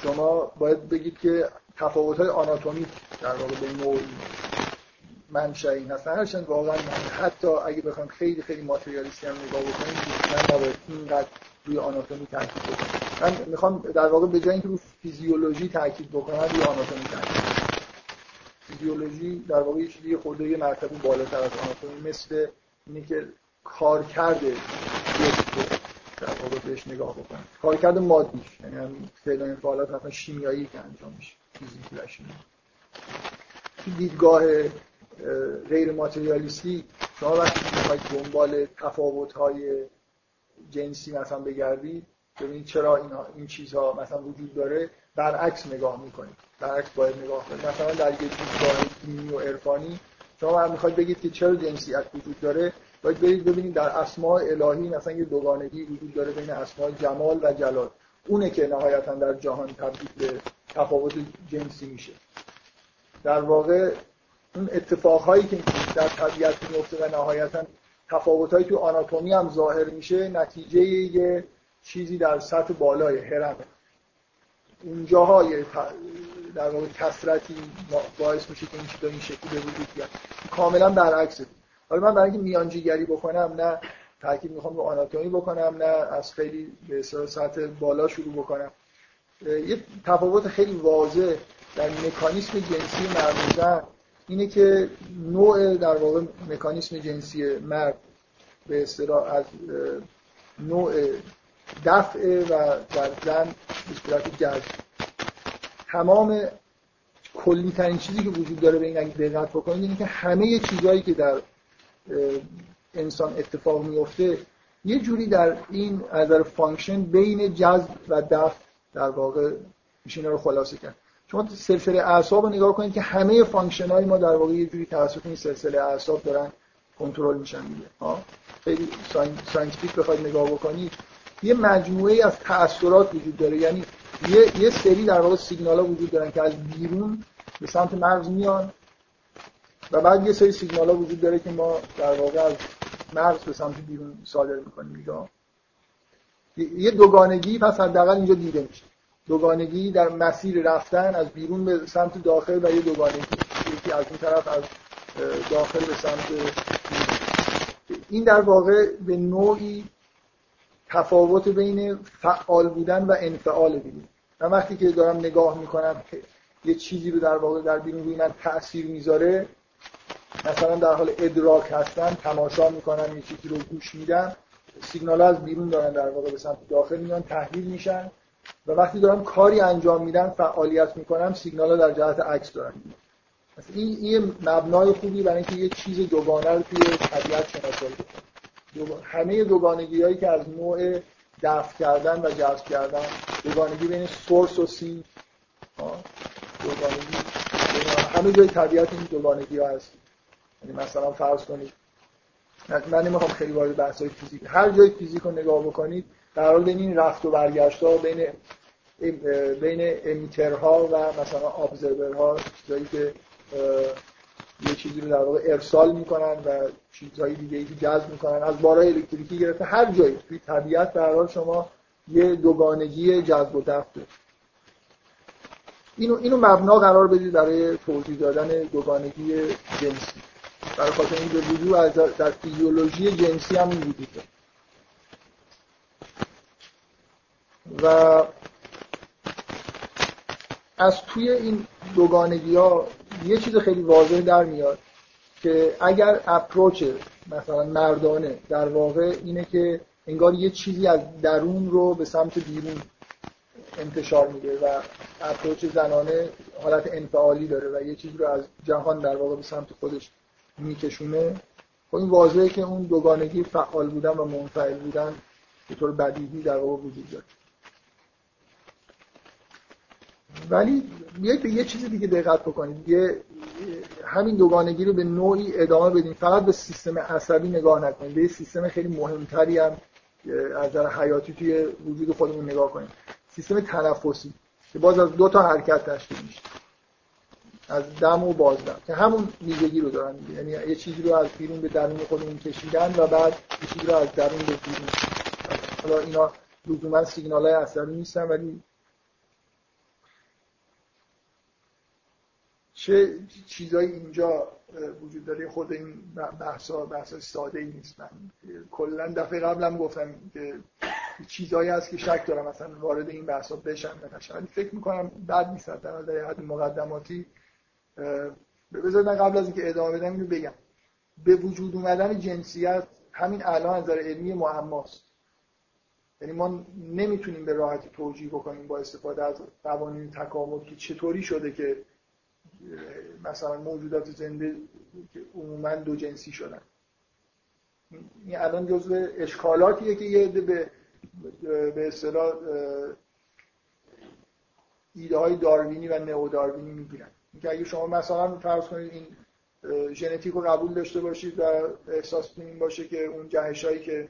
شما باید بگید که تفاوت های آناتومی در واقع به نوعی منشأی هستن. هرچند واقعا من حتی اگه بخوام خیلی خیلی ماتریالیستی هم نگاه بکنیم من نباید اینقدر روی آناتومی تاکید بکنم. من می‌خوام در واقع به جای اینکه روی فیزیولوژی تاکید بکنم روی آناتومی تاکید فیزیولوژی در واقع یه چیزی خرده یه مرتبه بالاتر از آناتومی مثل اینه که کار واقع بهش نگاه بکنم. کارکرد مادیش یعنی هم فعل انفعالات حتما شیمیایی که انجام میشه. فیزیکی و شیمیایی. دیدگاه غیر ماتریالیستی شما وقتی می‌خواید دنبال تفاوت های جنسی مثلا بگردید ببینید چرا این, این چیزها مثلا وجود داره برعکس نگاه می‌کنید. برعکس باید نگاه کنید. مثلا در یک دیدگاه دینی و عرفانی شما می‌خواید بگید که چرا جنسیت وجود داره باید برید ببینید در اسماء الهی مثلا یه دوگانگی وجود داره بین اسماء جمال و جلال. اونه که نهایتا در جهان تبدیل به تفاوت جنسی میشه. در واقع اون اتفاقهایی که در طبیعت میفته و نهایتا تفاوتهایی تو آناتومی هم ظاهر میشه نتیجه یه چیزی در سطح بالای هرمه اونجاهای در واقع کسرتی باعث میشه که این چیزا این شکلی به وجود بیاد. کاملا برعکسه. حالا من برای اینکه میانجیگری بکنم نه تاکید می‌خوام به آناتومی بکنم نه از خیلی به سطح بالا شروع بکنم. یه تفاوت خیلی واضح در مکانیسم جنسی مرد اینه که نوع در واقع مکانیسم جنسی مرد به اصطلاح از نوع دفع و در زن به صورت تمام کلی ترین چیزی که وجود داره به این دقت بکنید اینه که همه چیزهایی که در انسان اتفاق میفته یه جوری در این نظر function بین جذب و دفع در واقع میشه رو خلاصه کرد. شما سلسله اعصاب رو نگاه کنید که همه function های ما در واقع یه جوری توسط این سلسله اعصاب دارن کنترل میشن دیگه. ها؟ خیلی scientific بخواید نگاه بکنید. یه مجموعه از تأثیرات وجود داره. یعنی یه, یه سری در واقع سیگنال ها وجود دارن که از بیرون به سمت مغز میان. و بعد یه سری سیگنال ها وجود داره که ما در واقع از مغز به سمت بیرون صادر می‌کنیم. یه دوگانگی پس حداقل اینجا دیده میشه. دوگانگی در مسیر رفتن از بیرون به سمت داخل و یه دوگانگی. یکی از این طرف از داخل به سمت این در واقع به نوعی تفاوت بین فعال بودن و انفعال بینید من وقتی که دارم نگاه می‌کنم یه چیزی رو در واقع در بیرون روی من تأثیر می‌ذاره مثلا در حال ادراک هستن تماشا می‌کنن یه چیزی رو گوش میدن سیگنال از بیرون دارن در واقع به سمت داخل میان تحلیل میشن. و وقتی دارم کاری انجام میدن فعالیت می‌کنم سیگنال در جهت عکس دارن. این این مبنای خوبی برای اینکه یه چیز دوگانه رو توی طبیعت شناسایی همه دوگانگی هایی که از نوع دفع کردن و جذب کردن دوگانگی بین سورس و سی دوگانگی. همه جای طبیعت این دوگانگی ها هست. مثلا فرض کنید من نمی‌خوام خیلی وارد بحث فیزیک هر جای فیزیک رو نگاه بکنید در حال این رفت و برگشت ها بین بین امیترها و مثلا ابزرورها چیزایی که یه چیزی رو در واقع ارسال می‌کنن و چیزهای دیگه ای جذب می‌کنن از بارای الکتریکی گرفته هر جایی توی طبیعت در حال شما یه دوگانگی جذب و دفع اینو اینو مبنا قرار بدید برای توضیح دادن دوگانگی جنسی. برای خاطر این به وجود در فیزیولوژی جنسی هم وجود و از توی این دوگانگی ها یه چیز خیلی واضح در میاد که اگر اپروچ مثلا مردانه در واقع اینه که انگار یه چیزی از درون رو به سمت بیرون انتشار میده و اپروچ زنانه حالت انفعالی داره و یه چیزی رو از جهان در واقع به سمت خودش میکشونه. خب این واضحه که اون دوگانگی فعال بودن و منفعل بودن به طور بدیهی در واقع وجود داره ولی بیایید به یه چیزی دیگه دقت بکنید. یه همین دوگانگی رو به نوعی ادامه بدیم فقط به سیستم عصبی نگاه نکنید به یه سیستم خیلی مهمتری هم از نظر حیاتی توی وجود خودمون نگاه کنیم سیستم تنفسی که باز از دو تا حرکت تشکیل میشه. از دم و بازدم که همون ویژگی رو دارن یعنی یه چیزی رو از بیرون به درون خودمون کشیدن و بعد یه چیزی رو از درون به بیرون. حالا اینا لزوما سیگنال های عصبی نیستن ولی چه چیزایی اینجا وجود داره؟ خود این بحثا بحثا ساده ای نیست. من کلا دفعه قبلم گفتم که چیزایی هست که شک دارم مثلا وارد این بحثا بشن نشن. ولی فکر می‌کنم بد نیست در حد مقدماتی بذارید من قبل از اینکه ادامه بدم اینو بگم. به وجود اومدن جنسیت همین الان از نظر علمی معماست یعنی ما نمی‌تونیم به راحتی توجیه بکنیم با استفاده از قوانین تکامل که چطوری شده که مثلا موجودات زنده که عموما دو جنسی شدن. این الان جزو اشکالاتیه که یه عده به به اصطلاح ایده های داروینی و نئو داروینی می‌گیرن. اینکه اگه شما مثلا فرض کنید این ژنتیک رو قبول داشته باشید و احساس این باشه که اون جهش هایی که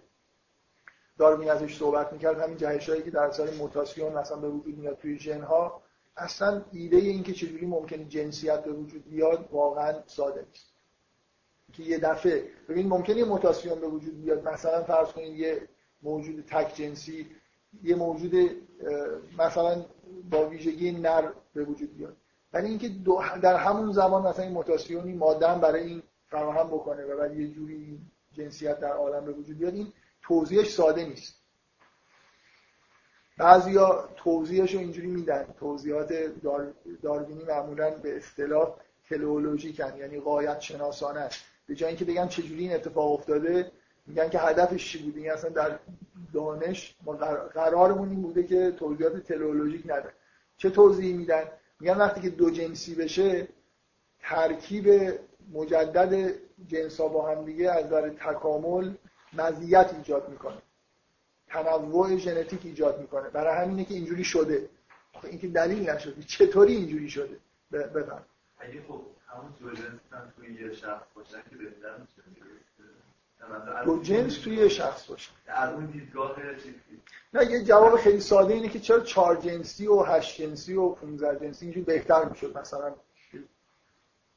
داروین ازش صحبت می‌کرد همین جهش هایی که در اثر موتاسیون مثلا به وجود میاد توی ژن ها اصلا ایده این که چجوری ممکنه جنسیت به وجود بیاد واقعا ساده نیست. که یه دفعه ببین ممکنه موتاسیون به وجود بیاد مثلا فرض کنید یه موجود تک جنسی یه موجود مثلا با ویژگی نر به وجود بیاد. ولی اینکه در همون زمان مثلا این موتاسیونی ماده برای این فراهم بکنه و بعد یه جوری جنسیت در عالم به وجود بیاد این توضیحش ساده نیست. بعضیا توضیحش رو اینجوری میدن. توضیحات داروینی معمولا به اصطلاح تلئولوژیکن یعنی قایت شناسانه به جای اینکه بگن چجوری این اتفاق افتاده میگن که هدفش چی بوده اصلا در دانش ما قرارمون این بوده که توضیحات تلئولوژیک نده چه توضیحی میدن؟ میگن وقتی که دو جنسی بشه ترکیب مجدد جنس ها با هم دیگه از نظر تکامل مزیت ایجاد می‌کنه. تنوع ژنتیک ایجاد می‌کنه. برای همینه که اینجوری شده. اینکه دلیل نشده. چطوری اینجوری شده؟ بفهم اگه خب همون جنس توی یه شخص باشن که جنس توی یه شخص باشه. از اون دیدگاه نه یه جواب خیلی ساده اینه که چرا چهار جنسی و هشت جنسی و 15 جنسی اینجوری بهتر می‌شد مثلا.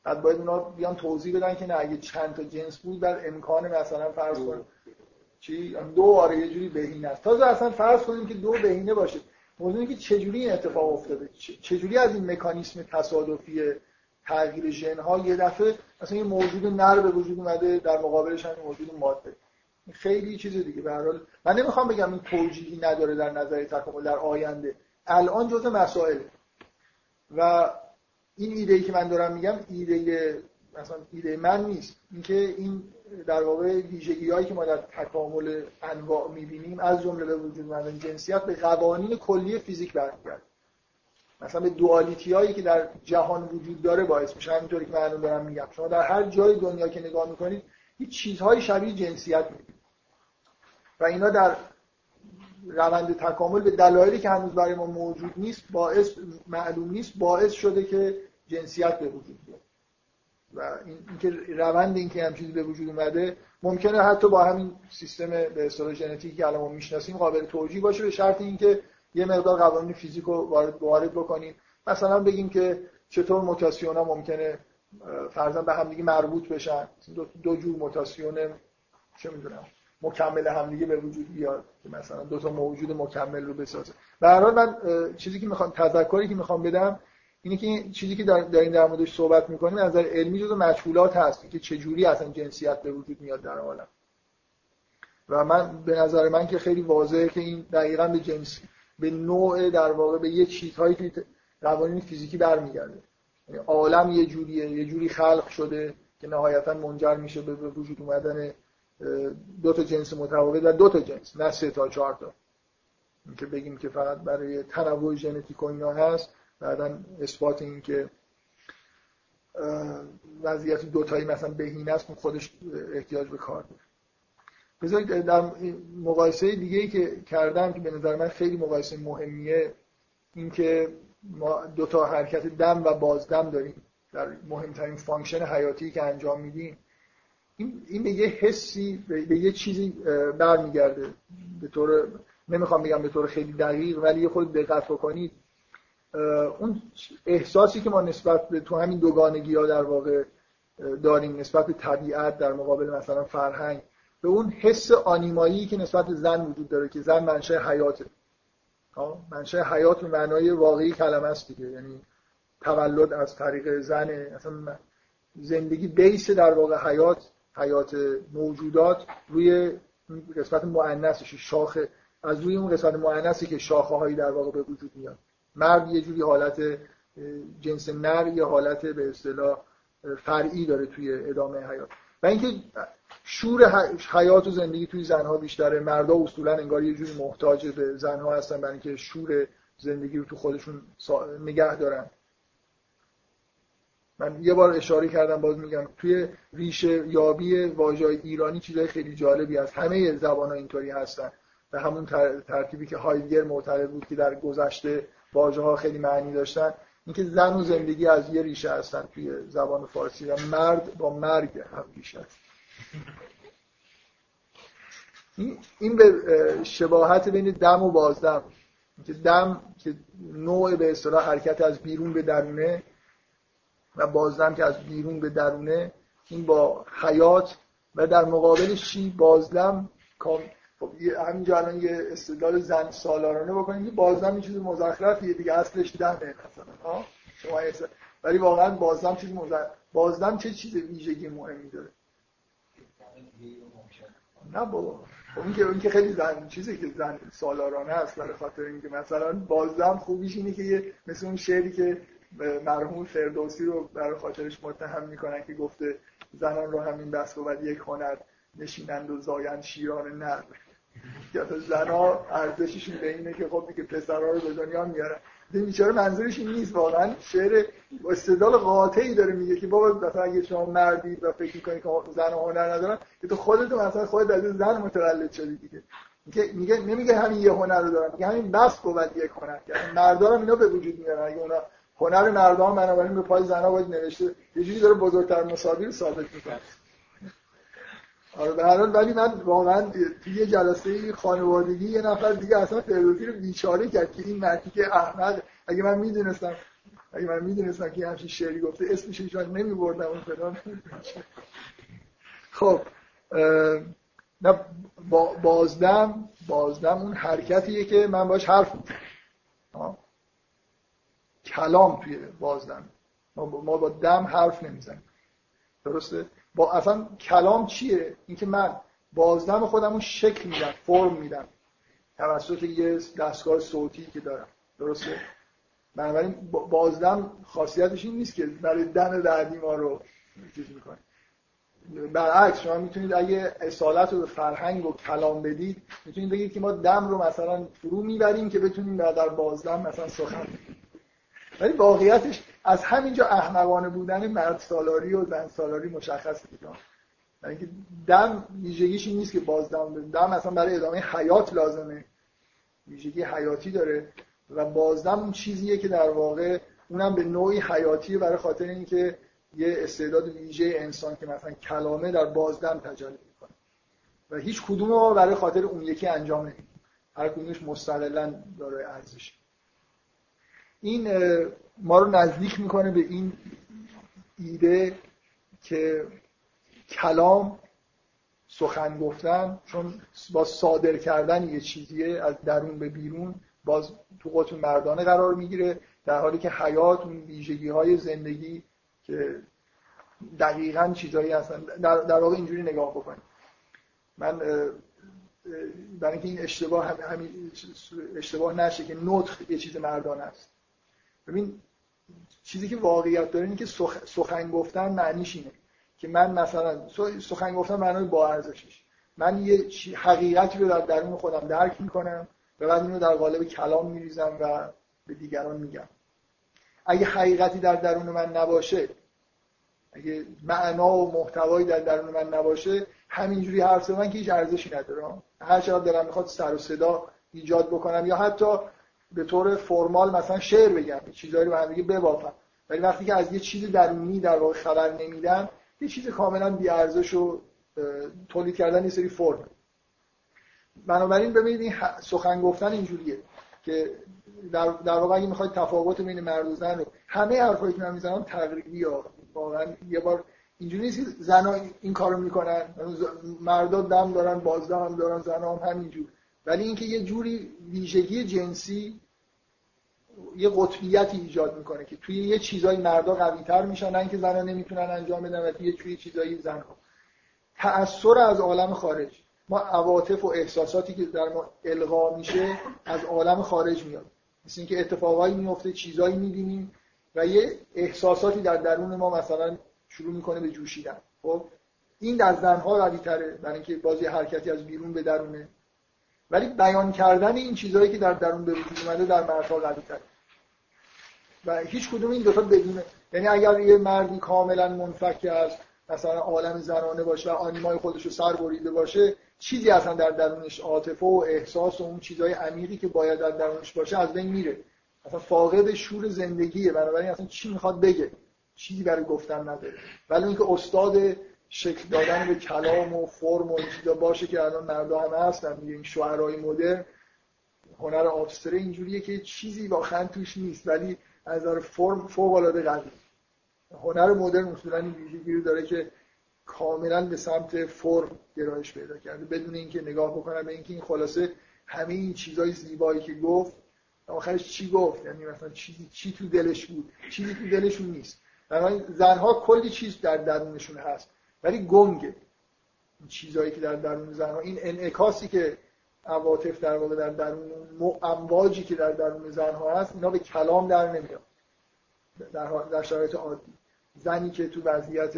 بعد باید اونا بیان توضیح بدن که نه اگه چند تا جنس بود در امکان مثلا فرض کن چی؟ دو آره یه جوری بهینه است. تازه اصلا فرض کنیم که دو بهینه باشه. موضوع که چجوری این اتفاق افتاده؟ چجوری از این مکانیسم تصادفی تغییر ژن ها یه دفعه مثلا یه موجود نر به وجود اومده در مقابلش هم موجود ماده. خیلی چیز دیگه. به هر حال من نمی‌خوام بگم این توجیهی نداره در نظر تکامل در آینده. الان جزء مسائل. و این ایده ای که من دارم میگم ایده مثلا ایده من نیست. اینکه این در واقع ویژگی هایی که ما در تکامل انواع می‌بینیم از جمله به وجود اومدن جنسیت به قوانین کلی فیزیک برمیگرده. مثلا به دوالیتی هایی که در جهان وجود داره باعث میشه. همینطوری که من دارم میگم. شما در هر جای دنیا که نگاه می‌کنید هیچ چیزهای شبیه جنسیت می‌بینید. و اینا در روند تکامل به دلایلی که هنوز برای ما موجود نیست باعث معلوم نیست باعث شده که جنسیت به وجود بیاد. و اینکه روند اینکه هم چیزی به وجود اومده ممکنه حتی با همین سیستم به اصطلاح ژنتیکی که الان ما می‌شناسیم قابل توجیه باشه به شرط اینکه یه مقدار قوانین فیزیک رو وارد بکنیم. مثلا بگیم که چطور موتاسیون ها ممکنه فرضاً به هم دیگه مربوط بشن. دو, جور موتاسیون چه می‌دونم مکمل همدیگه به وجود بیاد که مثلا دو تا موجود مکمل رو بسازه. به هر حال من چیزی که می‌خوام تذکری که می‌خوام بدم اینه که چیزی که در این در موردش صحبت می‌کنیم از نظر علمی جزو مشغولات هست که چه جوری اصلا جنسیت به وجود میاد در عالم. و من به نظر من که خیلی واضحه که این دقیقا به جنس به نوع در واقع به یه چیزهایی که قوانین فیزیکی برمیگرده. یعنی عالم یه جوریه یه جوری خلق شده که نهایتا منجر میشه به وجود اومدن دو تا جنس متفاوت و دو تا جنس نه سه تا چهار تا. که بگیم که فقط برای تنوع ژنتیک و اینا هست بعدا اثبات این که وضعیت دوتایی مثلا بهینه است خودش احتیاج به کار داره. بذارید در مقایسه دیگه ای که کردم که به نظر من خیلی مقایسه مهمیه اینکه ما دو تا حرکت دم و بازدم داریم در مهمترین function حیاتی که انجام میدیم. این, این به یه حسی به یه چیزی برمیگرده. به طور نمی‌خوام بگم به طور خیلی دقیق ولی یه خود دقت بکنید. اون احساسی که ما نسبت به تو همین دوگانگی ها در واقع داریم نسبت به طبیعت در مقابل مثلا فرهنگ به اون حس آنیمایی که نسبت زن وجود داره که زن منشه حیاته. منشه حیات به معنای واقعی کلمه است دیگه. یعنی تولد از طریق زنه اصلا زندگی بیس در واقع حیات حیات موجودات روی قسمت مؤنثش شاخ از روی اون قسمت مؤنثی که شاخه هایی در واقع به وجود میاد. مرد یه جوری حالت جنس نر یه حالت به اصطلاح فرعی داره توی ادامه حیات. و اینکه شور حیات و زندگی توی زنها بیشتره. مردا اصولا انگار یه جوری محتاج به زنها هستن برای اینکه شور زندگی رو تو خودشون نگه دارن. من یه بار اشاره کردم باز میگم توی ریشه یابی واژه ایرانی چیزای خیلی جالبی هست. همه زبان ها اینطوری هستن. به همون ترتیبی که هایدگر معتقد بود که در گذشته واژه ها خیلی معنی داشتن اینکه زن و زندگی از یه ریشه هستن توی زبان فارسی و مرد با مرگ هم ریشه هست. این به شباهت بین دم و بازدم. که دم که نوع به اصطلاح حرکت از بیرون به درونه و بازدم که از بیرون به درونه این با حیات و در مقابلش چی بازدم خب همینجا الان یه استدلال زن سالارانه بکنیم بازدم این چیز مزخرفیه دیگه اصلش دمه مثلا شما ولی واقعا بازدم چیز مزخرف بازدم چه چیز ویژگی مهمی داره؟ نه بابا. این که این که خیلی زن چیزی که زن سالارانه است برای خاطر اینکه مثلا بازدم خوبیش اینه که یه مثل اون شعری که مرحوم فردوسی رو برای خاطرش متهم می‌کنن که گفته زنان رو همین بس بود یک هنر نشینند و زایند شیران نر. یا زنا ارزششون به اینه که خب دیگه پسرها رو به دنیا میارن. این بیچاره منظورش این نیست. واقعا شعر استدلال قاطعی داره میگه که بابا مثلا اگه شما مردی و فکر می‌کنی که زن هنر ندارن که تو خودت مثلا خودت از زن متولد شدی دیگه. میگه میگه نمیگه همین یه هنر رو دارن میگه همین بس بود یک هنر یعنی مردا اینا به وجود میارن. اگه اونا هنر مردان بنابراین به پای زنا باید نوشته. یه جوری داره بزرگتر مساوی رو ثابت می‌کنه. آره به ولی من واقعا توی جلسه خانوادگی یه نفر دیگه اصلا فردوسی رو بیچاره کرد که این مردی که احمد اگه من می‌دونستم اگه من می‌دونستم که همچین شعری گفته اسمش هیچ نمی بردم اون فلان. خب نه بازدم بازدم اون حرکتیه که من باش حرف کلام توی بازدم. ما با دم حرف نمی‌زنیم. درسته؟ با اصلا کلام چیه؟ اینکه من بازدم خودمون شکل میدم فرم میدم. توسط یه دستگاه صوتی که دارم. درسته؟ بنابراین بازدم خاصیتش این نیست که برای دم بعدی ما رو چیز می‌کنه. برعکس شما می‌تونید اگه اصالت رو به فرهنگ و کلام بدید می‌تونید بگید که ما دم رو مثلا فرو می‌بریم که بتونیم در بازدم مثلا سخن ولی واقعیتش از همینجا احمقانه بودن مرد سالاری و زن سالاری مشخص دیگه اینکه دم ویژگیش این نیست که بازدم بده. دم اصلا برای ادامه حیات لازمه. ویژگی حیاتی داره و بازدم اون چیزیه که در واقع اونم به نوعی حیاتی برای خاطر اینکه یه استعداد ویژه انسان که مثلا کلامه در بازدم تجلی می‌کنه. و هیچ کدوم ما برای خاطر اون یکی انجام نمیدیم هر کدومش مستقلا داره ارزش. این ما رو نزدیک می‌کنه به این ایده که کلام سخن گفتن چون با صادر کردن یه چیزیه از درون به بیرون باز تو قطب مردانه قرار می‌گیره در حالی که حیات اون ویژگی های زندگی که دقیقا چیزایی هستن. در, در واقع اینجوری نگاه بکنیم من برای اینکه این اشتباه همین اشتباه نشه که نطق یه چیز مردانه است. ببین چیزی که واقعیت داره اینه که سخن گفتن معنیش اینه که من مثلا سخن گفتن معنای با ارزشش من یه حقیقتی رو در درون خودم درک می‌کنم و بعد اینو در قالب کلام میریزم و به دیگران میگم. اگه حقیقتی در درون من نباشه اگه معنا و محتوایی در درون من نباشه همینجوری حرف زدن که هیچ ارزشی نداره. هر چقدر دلم می‌خواد سر و صدا ایجاد بکنم یا حتی به طور فرمال مثلا شعر بگم چیزایی رو دیگه ببافم. ولی وقتی که از یه چیز درونی در واقع خبر نمیدم یه چیز کاملا بی ارزش و تولید کردن یه سری فرم. بنابراین ببینید این سخن گفتن اینجوریه که در, در واقع اگه می‌خواید تفاوت بین مرد و زن رو همه حرفایی که من می‌زنم تقریبی یا واقعا یه بار اینجوری نیست که این کارو می‌کنن مردا دم دارن بازدم هم دارن زنا هم همینجور. ولی اینکه یه جوری ویژگی جنسی یه قطبیتی ایجاد می‌کنه که توی یه چیزای مردا قوی تر میشن نه اینکه زنها نمی‌تونن انجام بدن و توی توی چیزایی زنها. تأثیر از عالم خارج. ما عواطف و احساساتی که در ما القا میشه از عالم خارج میاد. مثل اینکه اتفاقایی میفته چیزایی می‌بینیم و یه احساساتی در درون ما مثلا شروع می‌کنه به جوشیدن. خب این در زنها قوی تره برای اینکه بازی حرکتی از بیرون به درونه. ولی بیان کردن این چیزهایی که در درون به وجود اومده در مردها قوی و هیچ کدوم این دوتا بدونه. یعنی اگر یه مردی کاملا منفک از مثلا عالم زنانه باشه و آنیمای خودش رو سر بریده باشه چیزی اصلا در درونش عاطفه و احساس و اون چیزهای عمیقی که باید در درونش باشه از بین میره. اصلا فاقد شور زندگیه. بنابراین اصلا چی می‌خواد بگه؟ چیزی برای گفتن نداره. ولی اینکه استاد شکل دادن به کلام و فرم و چیزا باشه که الان مردا هم هستن. این شعرهای مدرن هنر آبستره اینجوریه که چیزی واقعا توش نیست ولی از نظر فرم فوق العاده هنر مدرن اصولا این ویژگی رو داره که کاملا به سمت فرم گرایش پیدا کرده. بدون اینکه نگاه بکنم به اینکه این خلاصه همه این چیزای زیبایی که گفت آخرش چی گفت؟ یعنی مثلا چیزی چی تو دلش بود؟ چیزی تو دلشون نیست. بنابراین زنها کلی چیز در درونشون هست. ولی گنگه این چیزهایی که در درون زنها این انعکاسی که عواطف در واقع در درون امواجی که در درون زنها هست اینا به کلام در نمیاد. در, در شرایط عادی. زنی که تو وضعیت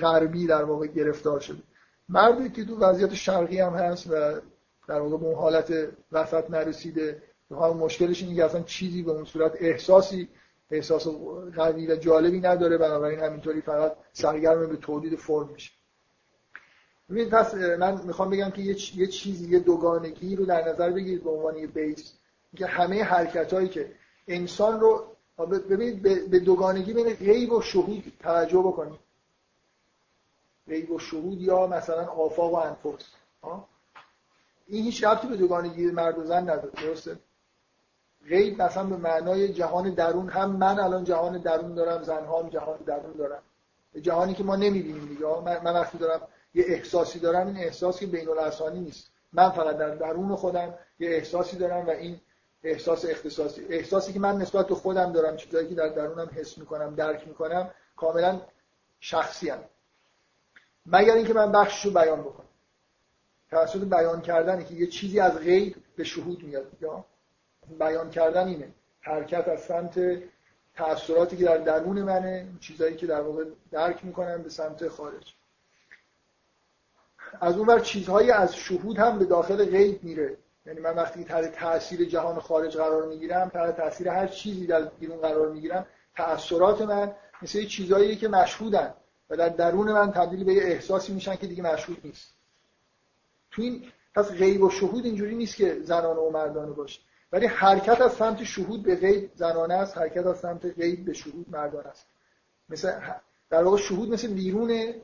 غربی در واقع گرفتار شده. مردی که تو وضعیت شرقی هم هست و در واقع به اون حالت وسط نرسیده مشکلش اینه که اصلا چیزی به اون صورت احساسی احساس قوی و جالبی نداره بنابراین همینطوری فقط سرگرم به تولید فرم میشه. ببینید پس من می‌خوام بگم که یه چیزی یه دوگانگی رو در نظر بگیرید به عنوان یه بیس. که همه حرکت هایی که انسان رو ببینید به دوگانگی بین غیب و شهود توجه بکنید. غیب و شهود یا مثلا آفاق و انفس. این هیچ ربطی به دوگانگی مرد و زن نداره درسته؟ غیب مثلا به معنای جهان درون هم من الان جهان درون دارم زنها هم جهان درون دارم جهانی که ما نمی‌بینیم دیگه. من وقتی دارم یه احساسی دارم این احساسی بین الاسانی نیست. من فقط در درون خودم یه احساسی دارم و این احساس اختصاصی احساسی که من نسبت به خودم دارم چیزایی که در درونم حس می‌کنم درک می‌کنم کاملا شخصی هم. مگر اینکه من بخشش رو بیان بکنم. توسط بیان کردنه که یه چیزی از غیب به شهود میاد. یا بیان کردن اینه. حرکت از سمت تأثیراتی که در درون منه چیزایی که در واقع درک می‌کنم به سمت خارج. از اون چیزهایی از شهود هم به داخل غیب میره. یعنی من وقتی تحت تاثیر جهان خارج قرار می‌گیرم تحت تاثیر هر چیزی در بیرون قرار می‌گیرم تأثیرات من مثل چیزهایی که مشهودن و در درون من تبدیل به یه احساسی میشن که دیگه مشهود نیست. تو این پس غیب و شهود اینجوری نیست که زنانه و مردانه باشه. ولی حرکت از سمت شهود به غیب زنانه است حرکت از سمت غیب به شهود مردانه است. مثل در واقع شهود مثل بیرونه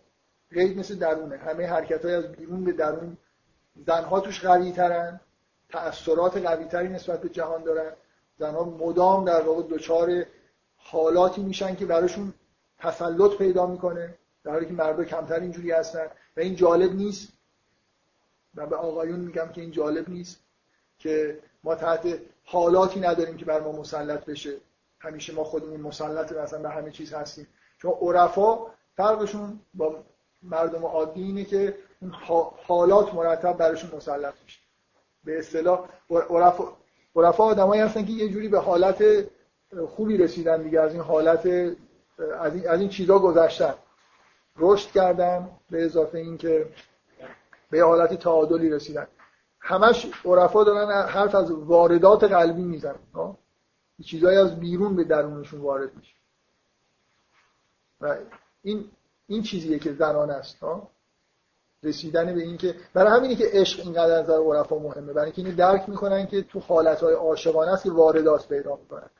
غیب مثل درونه. همه حرکت های از بیرون به درون زنها توش قوی ترن تأثیرات قوی تری نسبت به جهان دارن. زنها مدام در واقع دچار حالاتی میشن که براشون تسلط پیدا می‌کنه در حالی که مردا کمتر اینجوری هستن. و این جالب نیست. و به آقایون میگم که این جالب نیست که ما تحت حالاتی نداریم که بر ما مسلط بشه. همیشه ما خودمون مسلط مثلا به همه چیز هستیم. چون عرفا فرقشون با مردم عادی اینه که حالات مرتب براشون مسلط میشه. به اصطلاح عرفا عرفا آدمایی هستن که یه جوری به حالت خوبی رسیدن دیگه از این حالت از این, از این چیزا گذشتن. رشد کردن به اضافه اینکه به حالت تعادلی رسیدن. همش عرفا دارن حرف از واردات قلبی می‌زنن چیزایی از بیرون به درونشون وارد میشه. و این این چیزیه که زنان است رسیدن به این که برای همینه که عشق اینقدر از نظر عرفا مهمه برای اینکه اینو درک می‌کنن که تو حالتهای عاشقانه است که واردات پیدا می‌کنن.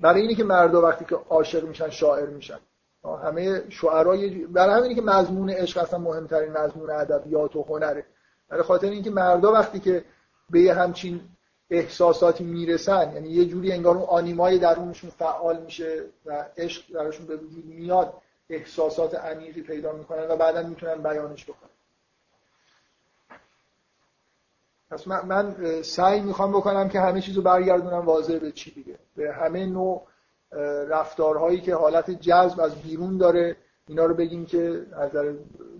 برای اینه که مردا وقتی که عاشق میشن شاعر میشن. همه شعرای برای همینه که مضمون عشق اصلا مهمترین مضمون ادبیات و هنره. برای خاطر اینکه مردا وقتی که به یه همچین احساساتی می‌رسن یعنی یه جوری انگار اون آنیمای درونشون فعال میشه و عشق درشون به وجود میاد احساسات عمیقی پیدا می‌کنن و بعدا می‌تونن بیانش بکنن. پس من, سعی می‌خوام بکنم که همه چیزو برگردونم واضح به چی دیگه. به همه نوع رفتارهایی که حالت جذب از بیرون داره اینا رو بگیم که از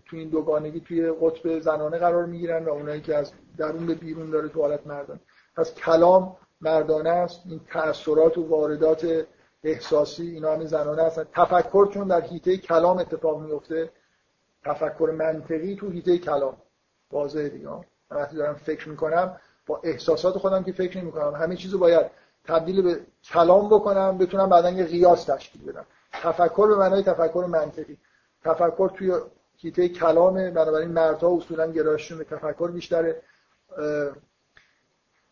تو این دوگانگی توی قطب زنانه قرار می‌گیرن و اونایی که از درون به بیرون داره تو حالت مردان پس کلام مردانه است. این تأثیرات و واردات احساسی اینا همه زنانه هستن. تفکر چون در حیطه کلام اتفاق میفته تفکر منطقی تو حیطه کلام. واضحه دیگه. وقتی دارم فکر می‌کنم با احساسات خودم که فکر نمی‌کنم همه چیزو باید تبدیل به کلام بکنم بتونم بعدا یه قیاس تشکیل بدم. تفکر به معنای تفکر منطقی. تفکر توی حیطه کلامه بنابراین مردها اصولا گرایششون به تفکر بیشتره.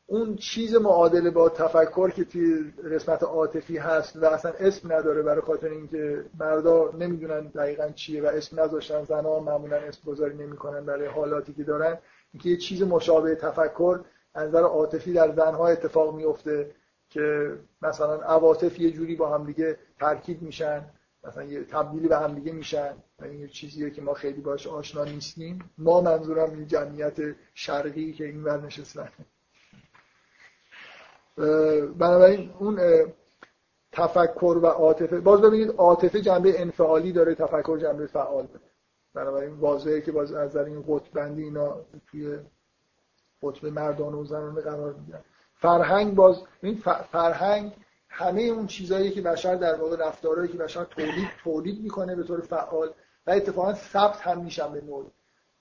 اون چیز معادله با تفکر که توی رسمت عاطفی هست و اصلا اسم نداره برای خاطر اینکه مردا نمی‌دونن دقیقا چیه و اسم نذاشتن زنها معمولا اسم گذاری نمی‌کنن برای حالاتی که دارن. اینکه یه چیز مشابه تفکر از نظر عاطفی در زنها اتفاق میفته که مثلا عواطف یه جوری با هم دیگه ترکیب میشن مثلا یه تبدیلی به هم دیگه میشن این یه چیزیه که ما خیلی باش آشنا نیستیم. ما منظورم این جمعیت شرقی که این ور نشستن. بنابراین اون تفکر و عاطفه. باز ببینید عاطفه جنبه انفعالی داره تفکر جنبه فعال داره. بنابراین واضحه که باز از این قطب بندی اینا توی قطب مردان و زنانه قرار می‌گیرن. فرهنگ باز این فرهنگ همه اون چیزهایی که بشر در واقع رفتارهایی که بشر تولید تولید می‌کنه به طور فعال و اتفاقا ثبت هم میشن به نوعی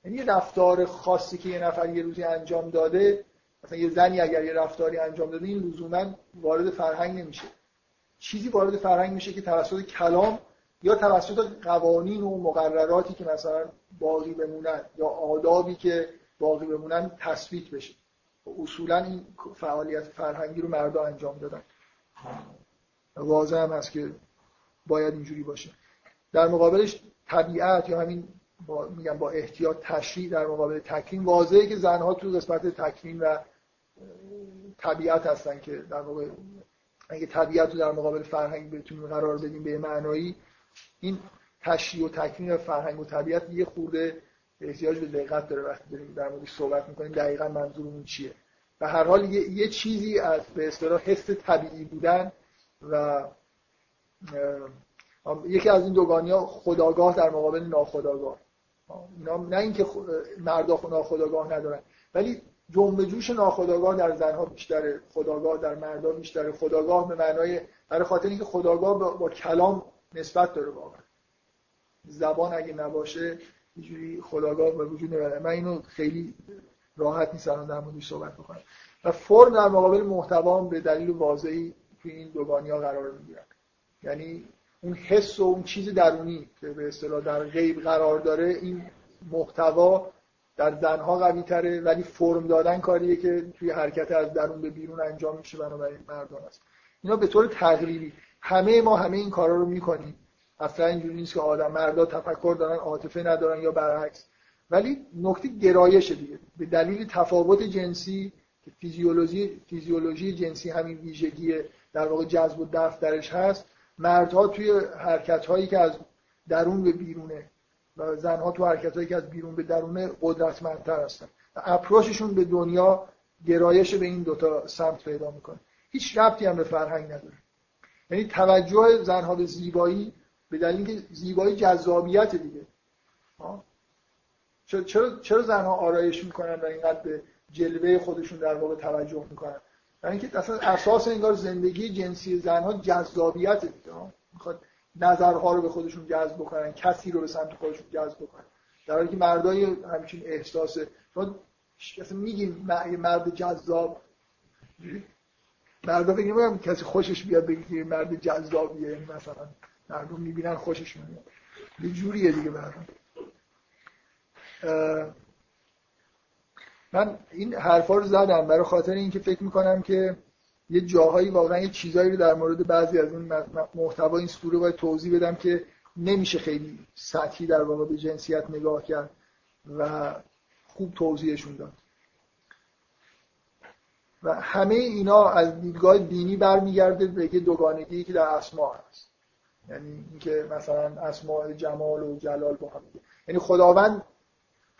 یعنی رفتار خاصی که یه نفر یه روزی انجام داده مثلا یه زنی اگر یه رفتاری انجام داده این لزوما وارد فرهنگ نمیشه. چیزی وارد فرهنگ میشه که توسط کلام یا توسط قوانین و مقرراتی که مثلا باقی بمونن یا آدابی که باقی بمونن تثبیت بشه. اصولا این فعالیت فرهنگی رو مردا انجام دادن. واضح هم هست که باید اینجوری باشه. در مقابلش طبیعت یا همین با میگم با احتیاط تشریع در مقابل تکریم واضحه که زنها تو قسمت تکریم و طبیعت هستن که در واقع اگه طبیعت رو در مقابل فرهنگ بتونیم قرار بدیم به معنایی این تشریع و تکریم و فرهنگ و طبیعت یه خورده احتیاج به دقت داره وقتی داریم در موردش صحبت می‌کنیم دقیقا منظورمون چیه؟ و هر حال یه, یه چیزی از به اصطلاح حس طبیعی بودن و یکی از این دوگانی ها خداگاه در مقابل ناخداگاه. نه اینکه مردا ناخداگاه ندارن ولی جنب جوش ناخداگاه در زنها بیشتره خداگاه در مردا بیشتره. خداگاه به معنای برای خاطر اینکه خداگاه با, با کلام نسبت داره واقعا. زبان اگه نباشه اینجوری خداگاه به وجود نمیاد من اینو خیلی راحت نیستم در موردش صحبت بکنم. و فرم در مقابل محتوا به دلیل واضحی توی این دوگانی ها قرار می‌گیرن یعنی اون حس و اون چیز درونی که به اصطلاح در غیب قرار داره این محتوا در زنها قوی تره ولی فرم دادن کاریه که توی حرکت از درون به بیرون انجام میشه بنابراین مردان است. اینا به طور تقریبی همه ما همه این کارا رو می‌کنیم. اصلا اینجوری نیست که آدم مردا تفکر دارن عاطفه ندارن یا برعکس. ولی نکته گرایش دیگه. به دلیل تفاوت جنسی که فیزیولوژی فیزیولوژی جنسی همین ویژگی در واقع جذب و دفع درش هست مردها توی حرکت هایی که از درون به بیرونه و زنها تو حرکت هایی که از بیرون به درونه قدرتمندتر هستن. و اپروچشون به دنیا گرایش به این دوتا سمت پیدا می‌کنه. هیچ ربطی هم به فرهنگ نداره. یعنی توجه زنها به زیبایی به دلیل که زیبایی جذابیت دیگه. چرا چرا زنها آرایش می‌کنن و اینقدر به جلوه خودشون در واقع توجه می‌کنن؟ برای اینکه اصلا اساس انگار زندگی جنسی زنها جذابیت دیگه. می‌خواد نظرها رو به خودشون جذب بکنن کسی رو به سمت خودشون جذب بکنن. در حالی که مردای همچین احساس اصلا میگیم مرد جذاب. مردا نمی‌کنم کسی خوشش بیاد بگه مرد جذابیه یعنی مثلا. مردم می‌بینن خوشش میاد. یه جوریه دیگه مردم من این حرفا رو زدم برای خاطر اینکه فکر می‌کنم که یه جاهایی واقعا یه چیزایی رو در مورد بعضی از اون محتوا این سوره باید توضیح بدم که نمیشه خیلی سطحی در واقع به جنسیت نگاه کرد و خوب توضیحشون داد. و همه اینا از دیدگاه دینی برمیگرده به یه دوگانگی که در اسماء هست. یعنی اینکه مثلا اسماء جمال و جلال با هم یعنی خداوند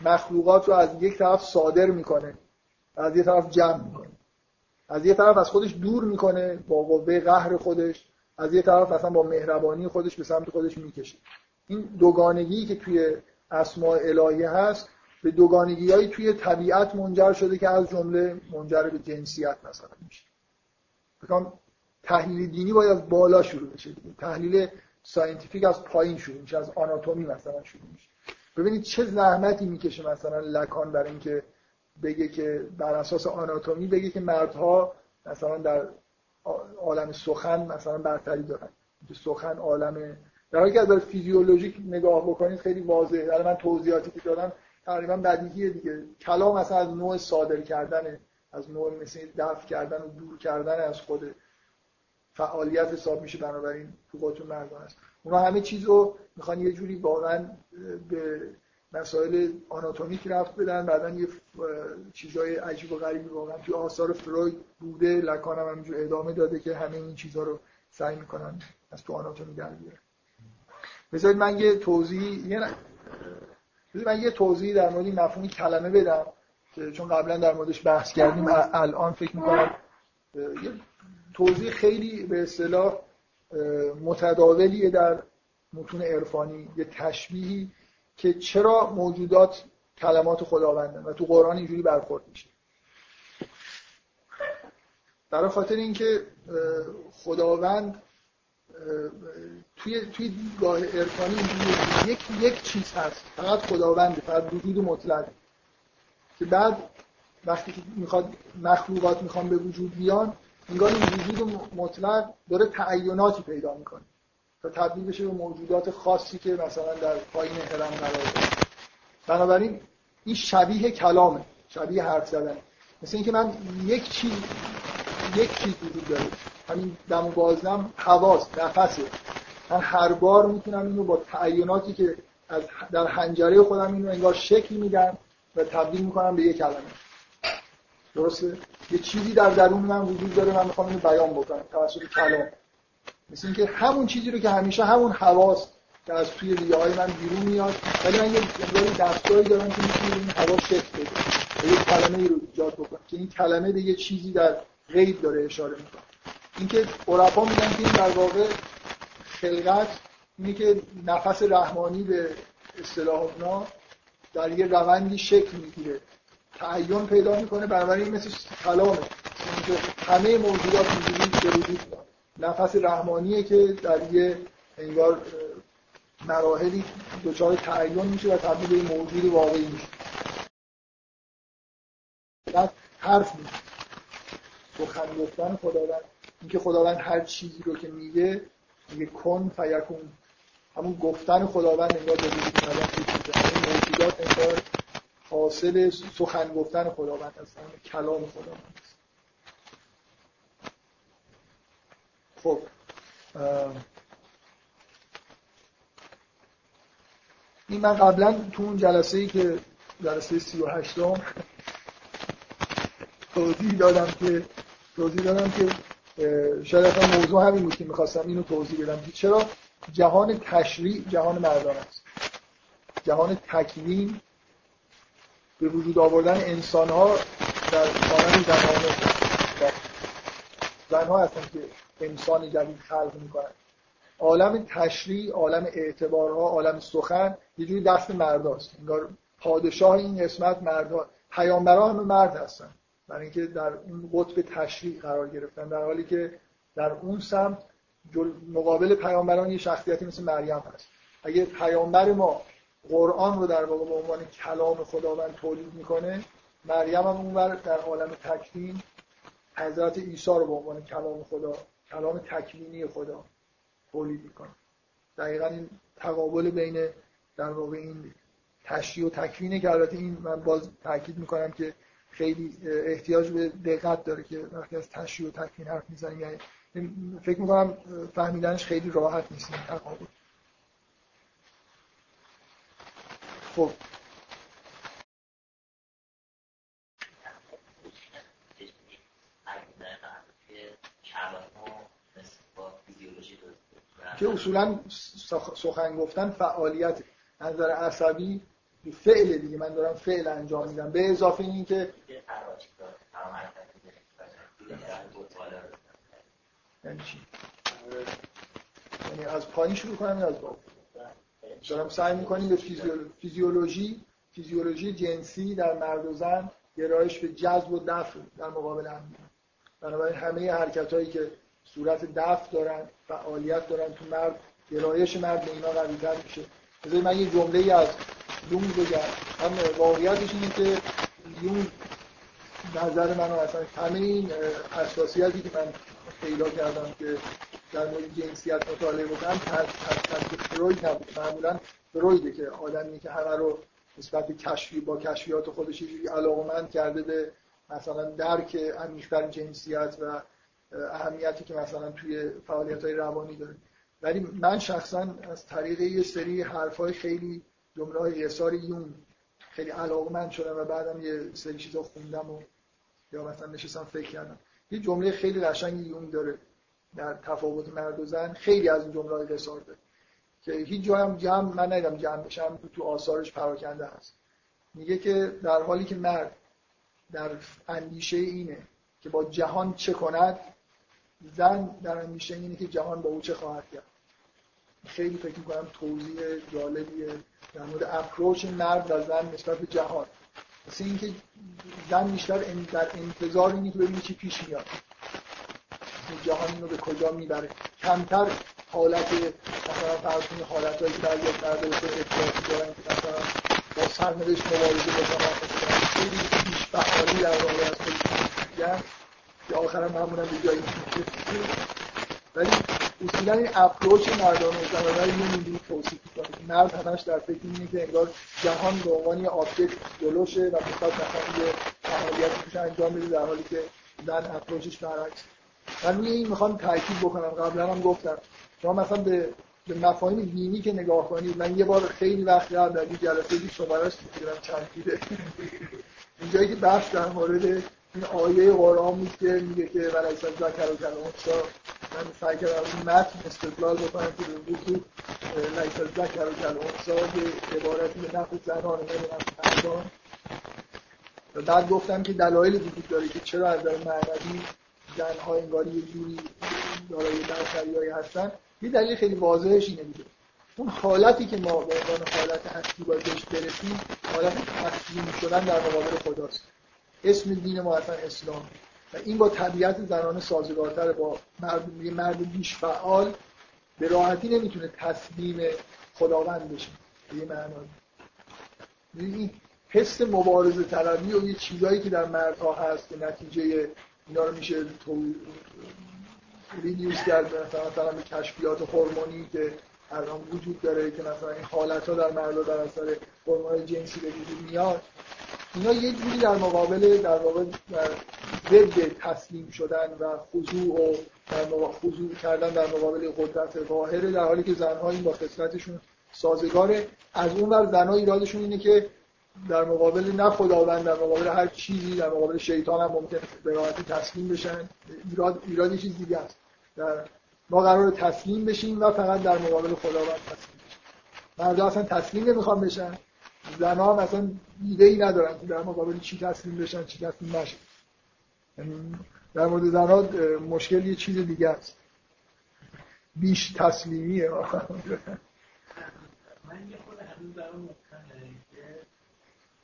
مخلوقات رو از یک طرف صادر می‌کنه از یک طرف جمع می‌کنه. از یک طرف از خودش دور می‌کنه با قوه قهر خودش از یک طرف مثلا با مهربانی خودش به سمت خودش می‌کشه. این دوگانگی که توی اسماء الهی هست به دوگانگی توی طبیعت منجر شده که از جمله منجر به جنسیت مثلا میشه. تحلیل دینی باید از بالا شروع بشه. تحلیل scientific از پایین شروع میشه از آناتومی مثلا شروع میشه. ببینید چه زحمتی می‌کشه مثلا لکان برای اینکه بگه که بر اساس آناتومی بگه که مردها مثلا در عالم سخن مثلا برتری دارن. که سخن عالم در حالی که از فیزیولوژیک نگاه بکنید خیلی واضحه. در من توضیحاتی که دادم تقریبا بدیهیه دیگه. کلام مثلا از نوع صادر کردن از نوع مثل دفع کردن و دور کردن از خود فعالیت حساب میشه بنابراین تو قطون مردان هست. اونا همه چیز رو می‌خوان یه جوری واقعا به مسائل آناتومیک رفت بدن بعدا یه چیزای عجیب و غریبی واقعا توی آثار فروید بوده لکان هم همینجور ادامه داده که همه این چیزها رو سعی می‌کنن از تو آناتومی در بیارن. بذارید من یه توضیح یه من یه توضیح در مورد مفهوم کلمه بدم چون قبلا در موردش بحث کردیم الان فکر می‌کنم توضیح خیلی به اصطلاح متداولیه در متون عرفانی یه تشبیهی که چرا موجودات کلمات خداوندن و تو قرآن اینجوری برخورد میشه. برای خاطر اینکه خداوند توی توی دیدگاه عرفانی یک یک چیز هست. فقط خداونده فقط وجود مطلق که بعد وقتی که می‌خواد مخلوقات می‌خوان به وجود بیان انگار این وجود مطلق داره تعیناتی پیدا می‌کنه تا تبدیل بشه به موجودات خاصی که مثلا در پایین هرم قرار داره. بنابراین این شبیه کلامه شبیه حرف زدن مثل اینکه من یک چیز یک چیز وجود داره. همین دم و بازدم حواس نفسه. من هر بار می‌تونم اینو با تعیناتی که از در حنجره خودم اینو انگار شکل میدم و تبدیل می‌کنم به یک کلمه. درسته؟ یه چیزی در درون من وجود داره من می‌خوام اینو بیان بکنم. توسط کلام. مثل اینکه همون چیزی رو که همیشه همون حواس که از توی ریه های من بیرون میاد ولی من یه دستگاهی دارم که می‌تونه این حواس شکل بده. یک کلمه ای رو ایجاد بکنم که این کلمه به یه چیزی در غیب داره اشاره می‌کنه. اینکه عرفا میگن که این در واقع خلقت اینه که نفس رحمانی به اصطلاح اونا در یه روندی شکل می‌گیره. تعین پیدا می‌کنه بنابراین مثل کلامه. همه موجودات اینجوری به وجود نفس رحمانیه که در یه انگار مراحلی دچار تعین میشه و تبدیل به موجود واقعی میشه. بعد حرف میشه سخن گفتن خداوند. اینکه خداوند هر چیزی رو که میگه میگه کن فیکون. همون گفتن خداوند انگار به وجود اومدن این موجودات انگار حاصل سخن گفتن خداوند هستن کلام خداوند خب این من قبلا تو اون جلسه ای که جلسه 38 م توضیح دادم که توضیح دادم که شاید اصلا موضوع همین بود که می‌خواستم اینو توضیح بدم که چرا جهان تشریع جهان مردان است. جهان تکوین به وجود آوردن انسان ها در مانند زنان زنها هستن که انسان جدید خلق می‌کنن. عالم تشریع عالم اعتبارها عالم سخن یه جوری دست مرداست. انگار پادشاه این قسمت مردها پیامبران همه مرد هستن. برای اینکه در اون قطب تشریع قرار گرفتن. در حالی که در اون سمت مقابل پیامبران یه شخصیتی مثل مریم هست. اگه پیامبر ما قرآن رو در واقع به عنوان کلام خداوند تولید می‌کنه. مریم هم اونور در عالم تکوین حضرت عیسی رو به عنوان کلام خدا کلام تکوینی خدا تولید می‌کنه. دقیقا این تقابل بین در واقع این تشریع و تکوینه که البته این من باز تاکید می‌کنم که خیلی احتیاج به دقت داره که وقتی از تشریع و تکوین حرف می‌زنیم یعنی فکر می‌کنم فهمیدنش خیلی راحت نیست تقابل. خب که اصولا سخن گفتن فعالیت نظر عصبی فعل دیگه. من دارم فعل انجام میدم. به اضافه این که یعنی؟ یعنی از پایین شروع کنم از بالا؟ دارم سعی می‌کنیم به فیزیولوژی فیزیولوژی جنسی در مرد و زن گرایش به جذب و دفع در مقابل هم بنابراین همه حرکت هایی که صورت دفع دارن فعالیت دارن تو مرد گرایش مرد به اینا قویتر میشه. بذارید من یه جمله ای از یونگ بگم. هم واقعیتش اینه که یونگ نظر من اصلا همه این حساسیتی که من پیدا کردم که در مورد جنسیت مطالعه بکنم تحت فروید نبود. معمولا فرویده که آدمی که همه رو نسبت به کشفی با کشفیات خودش یه علاقمند کرده به مثلا درک عمیق‌تر جنسیت و اهمیتی که مثلا توی فعالیت های روانی داره. ولی من شخصا از طریق یه سری حرفای خیلی جمله های اثار یون خیلی علاقمند شدم و بعدم یه سری چیزا خوندم و یا مثلا نشستم فکر کردم. یه جمله خیلی قشنگی یون داره. در تفاوت مرد و زن خیلی از این جمله قصار داره. که هیچ جا هم جمع من ندیدم جمع بشم تو آثارش پراکنده هست. میگه که در حالی که مرد در اندیشه اینه که با جهان چه کند زن در اندیشه اینه که جهان با او چه خواهد کرد. خیلی فکر می‌کنم توضیح جالبیه در مورد اپروچ مرد و زن نسبت به جهان. مثل اینکه زن بیشتر در انتظار اینه که ببینه چی پیش میاد. جهان اینو به کجا می‌بره؟ کمتر حالت مثلا کنید حالت هایی که بعضی از به اطلاعاتی دارن که مثلا با سرنوشت مبارزه بکنن خیلی پیش فعالی در واقع از خودشون که آخرم همونم به جایی ولی اصولا این approach مردانه و زنانه یه اینجوری توصیف می‌کنه. مرد همش در فکر اینه که انگار جهان به عنوان یه object جلوشه و می‌خواد مثلا یه فعالیتی توش انجام بده در حالی که زن approach ش برعکس. من روی این می‌خوام تاکید بکنم. قبلا هم گفتم. شما مثلا به به مفاهیم دینی که نگاه کنید من یه بار خیلی وقت قبل در جلسه دی شمارش دیدم چند دیده اینجایی که بحث در مورد این آیه قرآن بود که میگه که ولیس الذکر کالانثی من سعی کردم این متن استدلال بکنم که به وجود لیس ذکر و کلام به عبارتی به نفع زنان نمی‌دونم بعد گفتم که دلایل وجود داره که چرا از نظر معنوی زنها انگار یه جوری دارای برتریایی هستن یه دلیل خیلی واضحش اینه دیگه. اون حالتی که ما به عنوان حالت اصلی باید بهش برسیم حالت تسلیم شدن در مقابل خداست. اسم دین ما اصلا اسلام و این با طبیعت زنانه سازگارتر با مرد مرد بیش فعال به راحتی نمی‌تونه تسلیم خداوند بشه به یه معنایی این حس مبارزه طلبی و یه چیزایی که در مردها هست که نتیجه اینا رو میشه تو ریدیوز کرد مثلا به کشفیات هورمونی که الان وجود داره که مثلا این حالت ها در مردا در اثر هورمون جنسی به وجود میاد. اینا یه جوری در مقابل در واقع در ضد تسلیم شدن و خضوع و در خضوع کردن در مقابل قدرت ظاهره در حالی که زنها این با خصلتشون سازگاره. از اون ور زنها ایرادشون اینه که در مقابل نه خداوند در مقابل هر چیزی در مقابل شیطان هم ممکن به راحتی تسلیم بشن. ایراد ایراد چیز دیگه است. در ما قرار تسلیم بشیم و فقط در مقابل خداوند تسلیم بشیم. مردم اصلا تسلیم نمی‌خوام بشن. زنها هم اصلا ایده ای ندارن که در مقابل چی تسلیم بشن چی تسلیم نشن. یعنی در مورد زنها مشکل یه چیز دیگه است. بیش تسلیمیه. من یه خود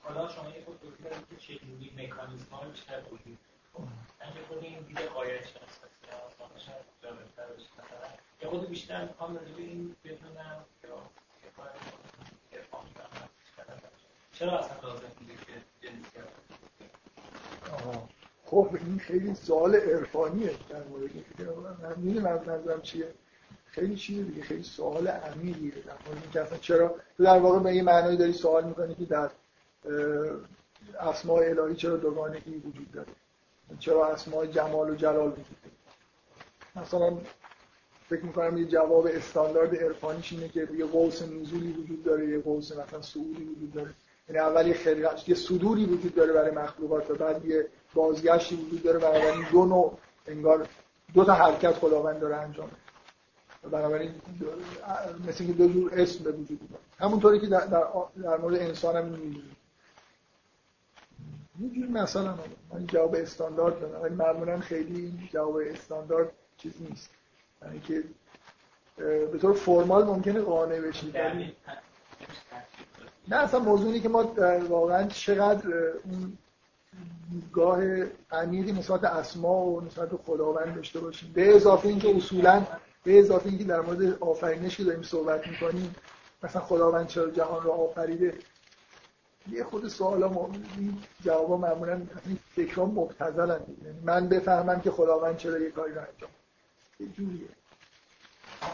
حالا شما یه خود توضیح دارید که چجوری مکانیزم ها بیشتر توضیح من یه خود این دیده قایت شناساسی آسانش جالبتر بشه مثلا یه خود بیشتر می‌خوام راجع به این بدونم چرا اصلا لازم بوده که جنسیت خب این خیلی سوال عرفانیه در مورد من می‌دونم منظورم چیه. خیلی چیه دیگه خیلی سوال عمیقیه در مورد اینکه اصلا چرا تو در واقع به یه معنایی داری سوال می‌کنی که در اسماء الهی چرا دوگانگی وجود داره؟ چرا اسماء جمال و جلال وجود داره؟ مثلا فکر می‌کنم یه جواب استاندارد عرفانیش اینه که یه قوس نزولی وجود داره یه قوس مثلا صعودی وجود داره. یعنی اول یه خلقت یه صدوری وجود داره برای مخلوقات و بعد یه بازگشتی وجود داره بنابراین دو نوع انگار دو تا حرکت خداوند داره انجام بنابراین مثل که دو جور اسم به وجود میاد همونطوری که در, در, در مورد انسان هم می‌بینیم یه جور مثلا من جواب استاندارد دارم ولی معمولا خیلی جواب استاندارد چیز نیست. یعنی که به طور فرمال ممکنه قانع بشید نه اصلا موضوعی که ما واقعا چقدر اون دیدگاه عمیقی نسبت اسما و نسبت خداوند داشته باشیم. به اضافه اینکه اصولا به اضافه اینکه در مورد آفرینش که داریم صحبت می‌کنیم مثلا خداوند چرا جهان رو آفریده؟ یه خود سوالا این جوابا معمولا این فکرام مبتذلن. یعنی من بفهمم که خداوند چرا یه کاری رو انجام یه جوریه.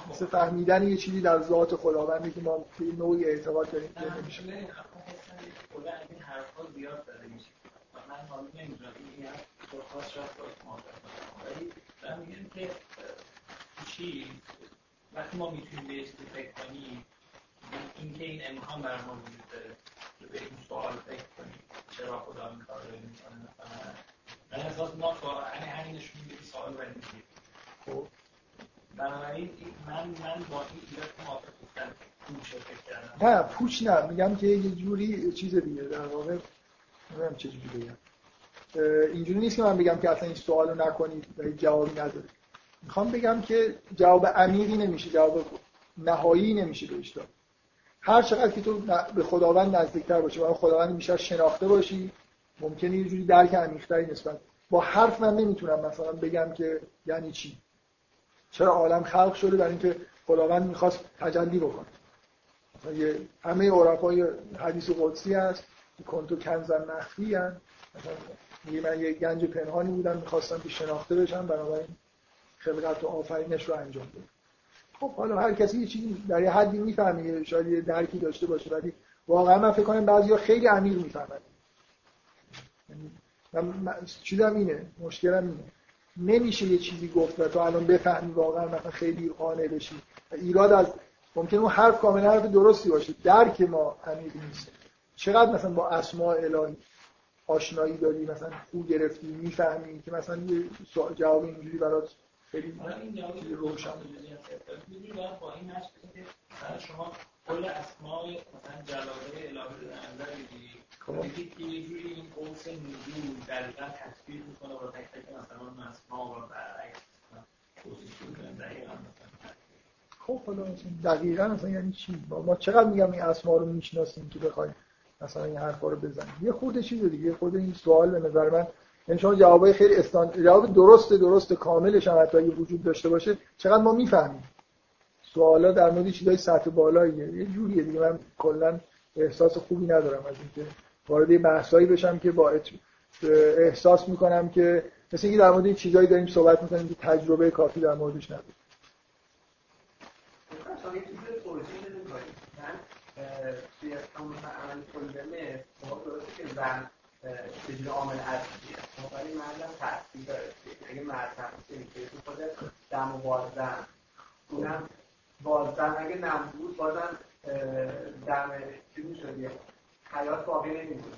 مثل فهمیدن یه چیزی در ذات خداوندی که ما به نوعی اعتقاد داریم که نمیشه. من این شاید ولی من میگم که چی؟ وقتی ما می‌تونیم فکر کنیم اینکه این امکان برای وجود داره. به این سوال فکر کنیم چرا خدا این کار رو می‌کنه مثلا من احساس ما یعنی همین نشون میده سوال رو خب بنابراین من من با این ایراد موافق نیستم پوچ نه پوچ نه. میگم که یه جوری چیز دیگه در واقع نمی‌دونم چه جوری بگم. اینجوری نیست که من بگم که اصلا این سوالو نکنید و جوابی نداره می‌خوام بگم که جواب عمیقی نمیشه جواب نهایی نمیشه بهش داد. هر چقدر که تو به خداوند نزدیکتر باشی و خداوند بیشتر شناخته باشی ممکنه یه جوری درک عمیق‌تری نسبت با حرف من نمی‌تونم مثلا بگم که یعنی چی. چرا عالم خلق شده برای اینکه خداوند می‌خواست تجلی بکنه. یه همه عرفای حدیث قدسی هست کنتو کنزن مخفی هست من یه گنج پنهانی بودم می‌خواستم که شناخته بشم بنابراین خلقت و آفرینش رو انجام بده خب حالا هر کسی یه چیزی در یه حدی می‌فهمه شاید یه درکی داشته باشه ولی واقعا من فکر کنم بعضیا خیلی عمیق می‌فهمن. یعنی من چیزم اینه مشکلم اینه. نمیشه یه چیزی گفت و تو الان بفهمی واقعا مثلا خیلی قانع بشی. ایراد از ممکن اون حرف کاملا حرف درستی باشه. درک ما عمیق نیست. چقدر مثلا با اسماء الهی آشنایی داری مثلا خوب گرفتی می‌فهمی که مثلا یه جواب اینجوری برات خیلی روشن با این که شما کل اسماء مثلا جلاله الهی رو در نظر بگیری بگید که یه جوری این قوس نزول دقیقا تصویر می‌کنه با تک تک مثلا اسما و برعکس خب حالا دقیقا مثلا یعنی چی؟ ما چقدر میگم این اسما رو می‌شناسیم که بخوایم مثلا این حرفا رو بزنیم؟ یه خود چیز دیگه خود این سوال به نظر من یعنی شما جوابای خیلی استان جواب درست درست کاملش هم حتی اگه وجود داشته باشه چقدر ما می‌فهمیم؟ سوالا در مورد چیزای سطح بالاییه. یه جوریه دیگه. من کلا احساس خوبی ندارم از اینکه وارد بحثایی بشم که با احساس می‌کنم که مثل اینکه در مورد این چیزایی داریم صحبت می‌کنیم که تجربه کافی در موردش نداریم توی چیزی عامل اصلیه ولی مردم تاثیر داره. اگه مرد که تو خود دم و بازن اونم بازن اگه نبود بازن دم چیزی شدی حیات باقی نمیمونه.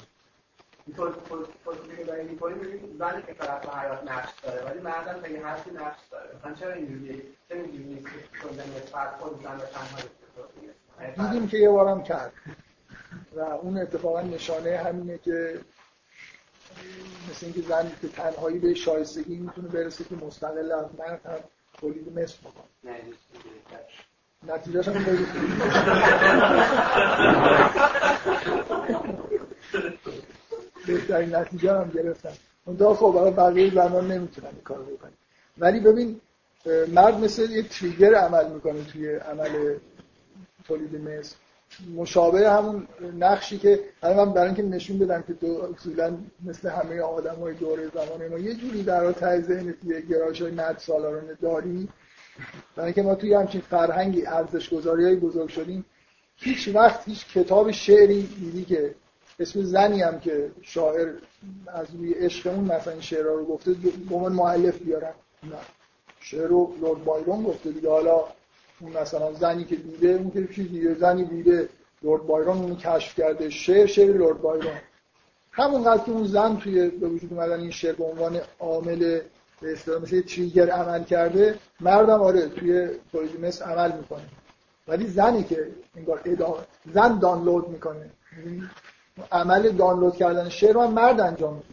اینطور که که حیات ولی یه حرفی نقش داره. مثلا چرا اینجوریه دیدیم که یه بارم کرد. و اون اتفاقا نشانه همینه که مثل اینکه زن که تنهایی به شایستگی می‌تونه برسه که مستقل از مرد هم تولید مثل بکنه. نتیجهش هم خیلی بهترین نتیجه هم گرفتن. اون خب برای بقیه زنان نمی‌تونن این کار بکنن. ولی ببین مرد مثل یه تریگر عمل می‌کنه توی عمل تولید مثل. مشابه همون نقشی که الان من برای اینکه نشون بدم که اصولا مثل همه آدم های دوره زمان ما یه جوری در ته ذهن یه گرایش های مرد سالارانه داریم برای اینکه ما توی همچین فرهنگی ارزش گذاری های بزرگ شدیم هیچ وقت هیچ کتاب شعری دیدی که اسم زنی هم که شاعر از روی عشقمون مثلا این شعرها رو گفته به عنوان مؤلف بیارن. نه. شعر رو لورد بایرون گفته دیگه. حالا اون مثلا زنی که دیده اون که چیزی زنی دیده لورد بایرون اونو کشف کرده شعر شعر لورد بایرون. همونقدر که اون زن توی به وجود اومدن این شعر به عنوان عامل به اصطلاح مثل تریگر عمل کرده مردم آره توی تولید مثل عمل می‌کنه. ولی زنی که انگار زن دانلود می‌کنه. عمل دانلود کردن شعر رو مرد انجام میده.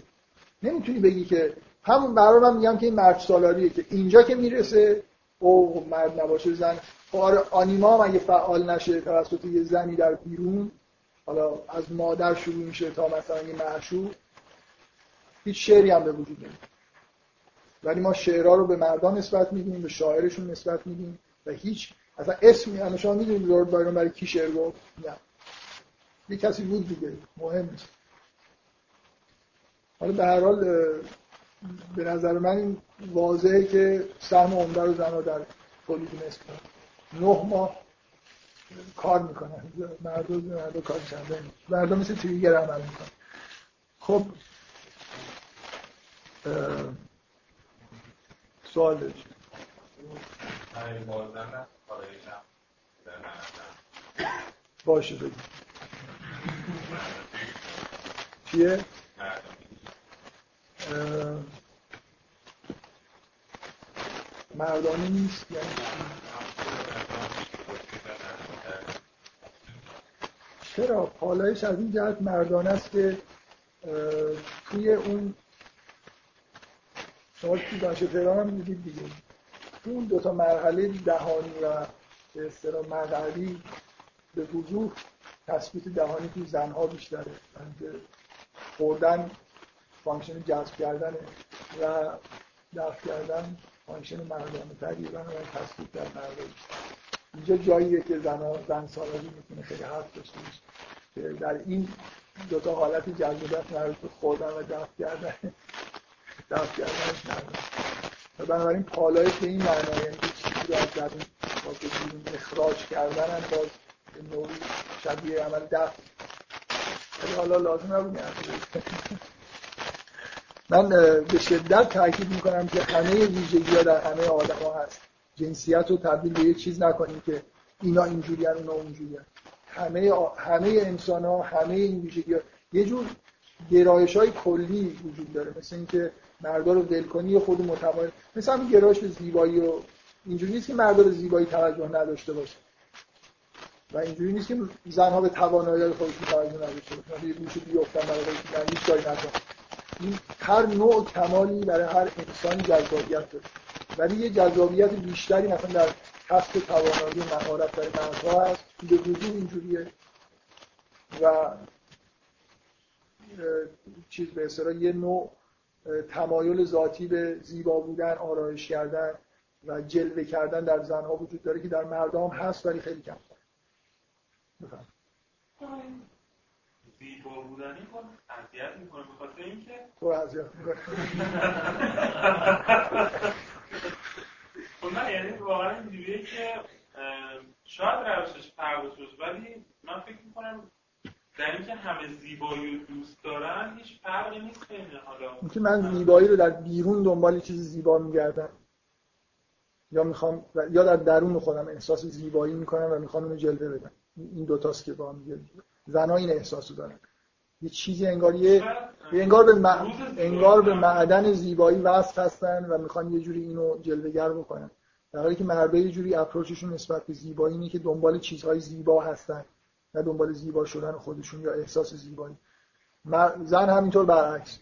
نمی‌تونی بگی که همون برای من میگم که این مرد سالاریه که اینجا که می‌رسه او مرد نباشه زن خب آنیما هم اگه فعال نشه توسط یه زنی در بیرون حالا از مادر شروع میشه تا مثلا یه معشوق هیچ شعری هم به وجود نمیاد. ولی ما شعرها رو به مردان نسبت میدیم به شاعرشون نسبت میدیم و هیچ اصلا اسمی همه شما می‌دونید لورد بایرون برای کی شعر گفت؟ نه. یه کسی بود دیگه مهم نیست. حالا به هر حال به نظر من این واضحه که سهم عمده رو زنها در تولید مثل نه ماه. کار می‌کنن مردم مردم کار چنده مردم مثل تریگر عمل می‌کنن. خب سوال داشت باشه بگیم چیه؟ مردانه نیست یعنی چرا؟ پالایش از این جهت مردانه است که توی اون شما توی دانش تهران هم می‌دید دیگه. توی اون دوتا مرحله دهانی و به اصطلاح مغربی به وضوح تثبیت دهانی توی زنها بیشتره. خوردن function جذب کردن و دفع کردن function مردانه تری و تثبیت در مردانه اینجا جاییه که زن زن سالاری می‌تونه خیلی حرف داشته باشه. در این دوتا حالت جذبیت مربوط به خوردن و دفع کردن. دفع کردنش نداره. و بنابراین پالایش به این معنی یعنی که چیزی رو از درون اخراج کردن هم باز نوعی شبیه عمل دفع ولی حالا لازم نبود من به شدت تاکید می‌کنم که همه ویژگی ها در همه آدم ها هست. جنسیت رو تبدیل به یک چیز نکنیم که اینا اینجوری هن اونا اونجوری هن. همه همه انسان ها همه این ویژگی ها یه جور گرایش های کلی وجود داره. مثل اینکه مردا رو ول کنی خود متمایل مثل همین گرایش به زیبایی و اینجوری نیست که مردا زیبایی توجه نداشته باشه. و اینجوری نیست که زنها به توانایی خودشون توجه نداشته باشن یه گوشه بیفتن برای هیچ کاری نکنن. این هر نوع کمالی برای هر انسانی جذابیت داره. ولی یه جذابیت بیشتری مثلا در کسب توانایی مهارت برای مردها هست. به وجود اینجوریه. و چیز به اصطلاح یه نوع تمایل ذاتی به زیبا بودن آرایش کردن و جلوه کردن در زنها وجود داره که در مردم هست ولی خیلی کم. بفهم زیبا بودنی کن اذیت می‌کنه به خاطر اینکه تو اذیت می‌کنه یعنی واقعا اینجوریه که شاید روشش فرق ولی من فکر می‌کنم در اینکه همه زیبایی رو دوست دارن هیچ فرقی نیست بین حالا اینکه من زیبایی رو در بیرون دنبال چیز زیبا میگردم. یا می‌خوام یا در درون خودم احساس زیبایی می‌کنم و می‌خوام اونو جلوه بدم. این دوتاست که با هم زنها این احساسو دارن. یه چیزی انگار یه انگار به, انگار به معدن زیبایی وصل هستن و می‌خوان یه جوری اینو جلوگر بکنن. در حالی که مردا یه جوری اپروچشون نسبت به زیبایی اینه که دنبال چیزهای زیبا هستن نه دنبال زیبا شدن خودشون یا احساس زیبایی. زن همینطور برعکس.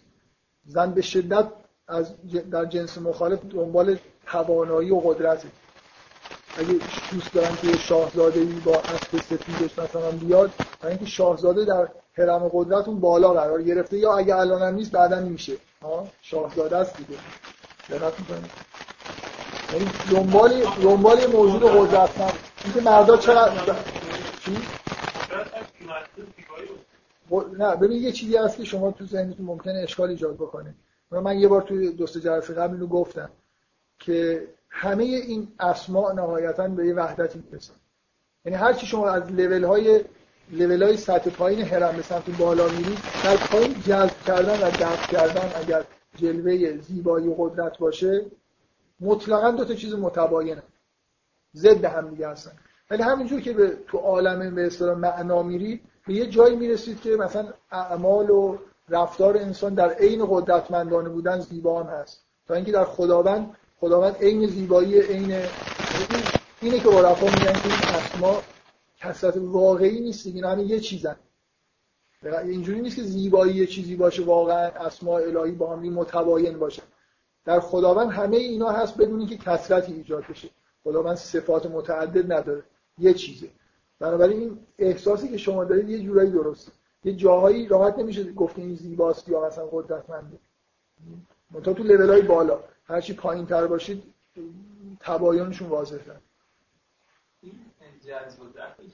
زن به شدت از در جنس مخالف دنبال توانایی و قدرته. اگه دوست دارن که شاهزاده ای با اسب سفیدش مثلا بیاد برای اینکه شاهزاده در حرم قدرت اون بالا قرار گرفته یا اگه الان هم نیست بعدا میشه. شاهزاده است دیگه. دقت یعنی دنبال دنبال موجود قدرتمند اینکه مردا چقدر چی؟ نه ببین یه چیزی هست که شما تو ذهنتون ممکنه اشکال ایجاد بکنه. من یه بار توی دوست جلسه قبل اینو گفتم که همه این اسماء نهایتا به یه وحدت می‌رسن. یعنی هر چی شما از لول های لول های سطح پایین هرم به سمت بالا میرید در پایین جذب کردن و دفع کردن اگر جلوه زیبایی و قدرت باشه مطلقا دو تا چیز متباینه. ضد هم دیگه هستن. ولی همینجور که به تو عالم به اصطلاح معنا میرید به یه جایی می‌رسید که مثلا اعمال و رفتار انسان در عین قدرتمندانه بودن زیبا هم هست. تا اینکه در خداوند خداوند عین زیبایی عین اینه که عرفا میگن که این اسما کسرت واقعی نیست اینا همین یه چیزن. اینجوری نیست که زیبایی یه چیزی باشه واقعا اسماء الهی با هم متباین باشه. در خداوند همه اینا هست بدون اینکه کسرتی ایجاد بشه. خداوند صفات متعدد نداره. یه چیزه. بنابراین این احساسی که شما دارید یه جورایی درسته. یه جاهایی راحت نمیشه گفت این زیباست یا مثلا قدرتمنده. منتها تو لول های بالا. هرچی پایین تر باشید تباینشون واضح این جذب و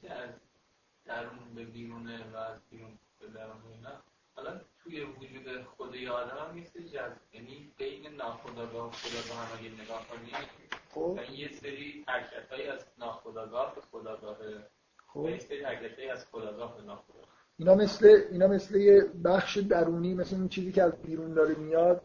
که از درون به بیرونه و بیرون به درون حالا توی وجود خود آدم نیست جذب یعنی بین ناخداگاه و خداگاه هم اگه نگاه کنید خب. یه سری حرکت از ناخداگاه به خداگاه خب. یه سری حرکت از خداگاه به ناخداگاه اینا مثل اینا مثل یه بخش درونی مثل اون چیزی که از بیرون داره میاد.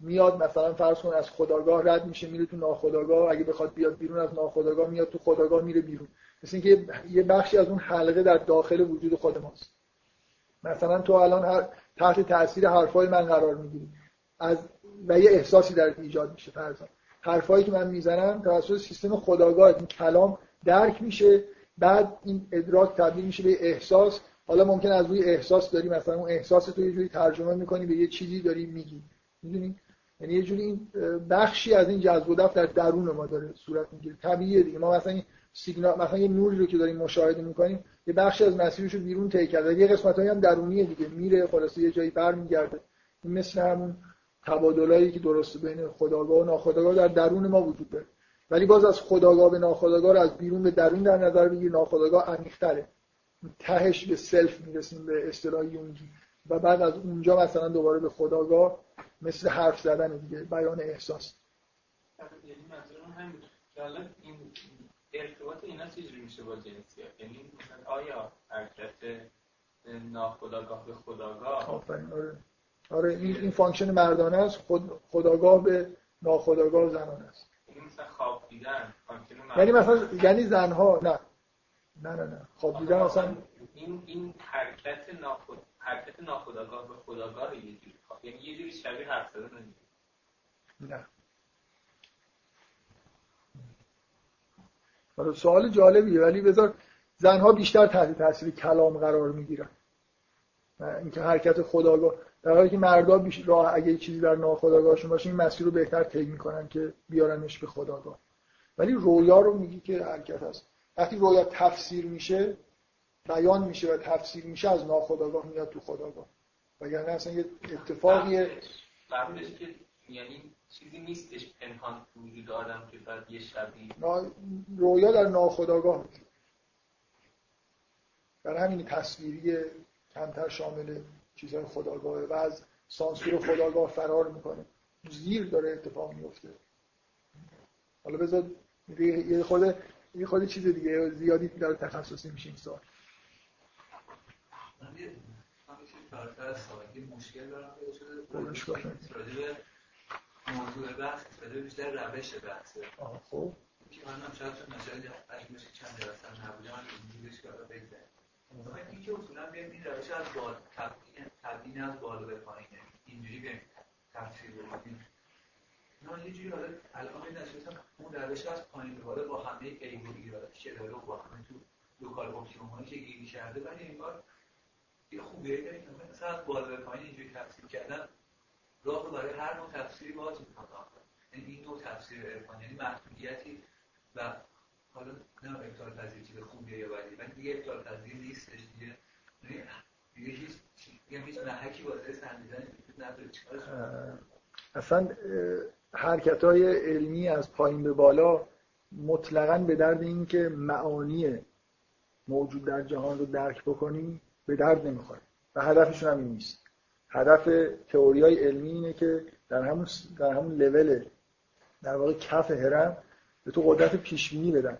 میاد مثلا فرض کن از خداگاه رد میشه میره تو ناخداگاه اگه بخواد بیاد بیرون از ناخداگاه میاد تو خداگاه میره بیرون. مثل اینکه یه بخشی از اون حلقه در داخل وجود خود ماست. مثلا تو الان هر تحت تاثیر حرفای من قرار می‌گیری. از و یه احساسی در ایجاد میشه. فرضاً حرفایی که من می‌زنم توسط سیستم خداگاه این کلام درک میشه بعد این ادراک تبدیل میشه به احساس. حالا ممکن از روی احساس داری مثلا اون احساس تو یه جوری ترجمه می‌کنی به یه چیزی داری میگی. می‌دونی؟ یعنی یه جوری این بخشی از این جذب و در درون ما داره صورت می‌گیره. طبیعیه دیگه. ما مثلا این سیگنال مثلا یه نوری رو که داریم مشاهده می‌کنیم یه بخشی از مسیرش رو بیرون طی کرده. یه قسمتایی هم درونیه دیگه. میره خلاصه یه جایی برمیگرده. این مثل همون تبادلایی که درسته بین خداگاه و ناخداگاه در درون ما وجود داره. ولی باز از خداگاه به ناخداگاه از بیرون به درون در نظر بگیر ناخداگاه عمیق‌تره. تهش به سلف می‌رسیم به اصطلاح یونگی و بعد از اونجا مثلا دوباره به خودآگاه مثل حرف زدن دیگه بیان احساس. یعنی این ارتباط اینا چجوری میشه با جنسیت یعنی آیا حرکت ناخودآگاه به خودآگاه؟ آفرین آره. آره این این function مردانه است. خود خودآگاه به ناخودآگاه زنانه است. یعنی مثلا خواب دیدن یعنی مثلا یعنی زنها نه. نه نه نه. خواب دیدن اصلا این این حرکت ناخد حرکت ناخداگاه به خداگاه یه جوری یعنی یه جوری شبیه حرف زدن نه. سوال جالبیه ولی بذار زنها بیشتر تحت تاثیر کلام قرار می‌گیرن. اینکه حرکت خداگاه در حالی که مردا راه اگه چیزی در ناخداگاهشون باشه این مسیر رو بهتر طی می‌کنن که بیارنش به خداگاه. ولی رویا رو میگی که حرکت هست. وقتی رویا تفسیر میشه بیان میشه و تفسیر میشه از ناخداگاه میاد تو خداگاه. وگرنه اصلا یه اتفاقیه. یعنی چیزی نیستش پنهان وجود آدم که بعد یه شبی رویا در ناخداگاه میشه. در همین تصویری کمتر شامل چیزهای خداگاهه و از سانسور خداگاه فرار می‌کنه. زیر داره اتفاق میفته حالا بذار یه خود یه خود چیز دیگه زیادی داره تخصصی میشه این سال. مشکل دارم موضوع بحث بیشتر روش بحثه خب. که منم شاید چون مسائل علمیش چند درصد نبوده من اینجوریش که حالا بگذاریم این که اصولا بیایم این روش از بالا تبدیل از بالا به پایینه اینجوری بیایم تفسیر بکنیم نه یه جوری حالا الان این نشستم اون روش از پایین به بالا با همه عیب و ایرادش که داره و با همه تو local optimum هایی که گیری کرده ولی انگار یه خوبیه داریم مثلا از بالا به پایین اینجوری تفسیر کردن. راه رو برای هر نوع تفسیری باز می‌کنه یعنی این نوع تفسیر عرفان یعنی محدودیتی و حالا نه ابطال پذیر چیز خوبیه یا بدی ولی دیگه ابطال پذیر نیستش دیگه. یعنی دیگه هیچ دیگه نداره. چیکارش اصلا حرکت های علمی از پایین به بالا مطلقا به درد این که معانی موجود در جهان رو درک بکنی به درد نمی‌خوره. و هدفشون هم این نیست. هدف تئوری های علمی اینه که در همون در همون لول در واقع کف هرم به تو قدرت پیش بینی بدن.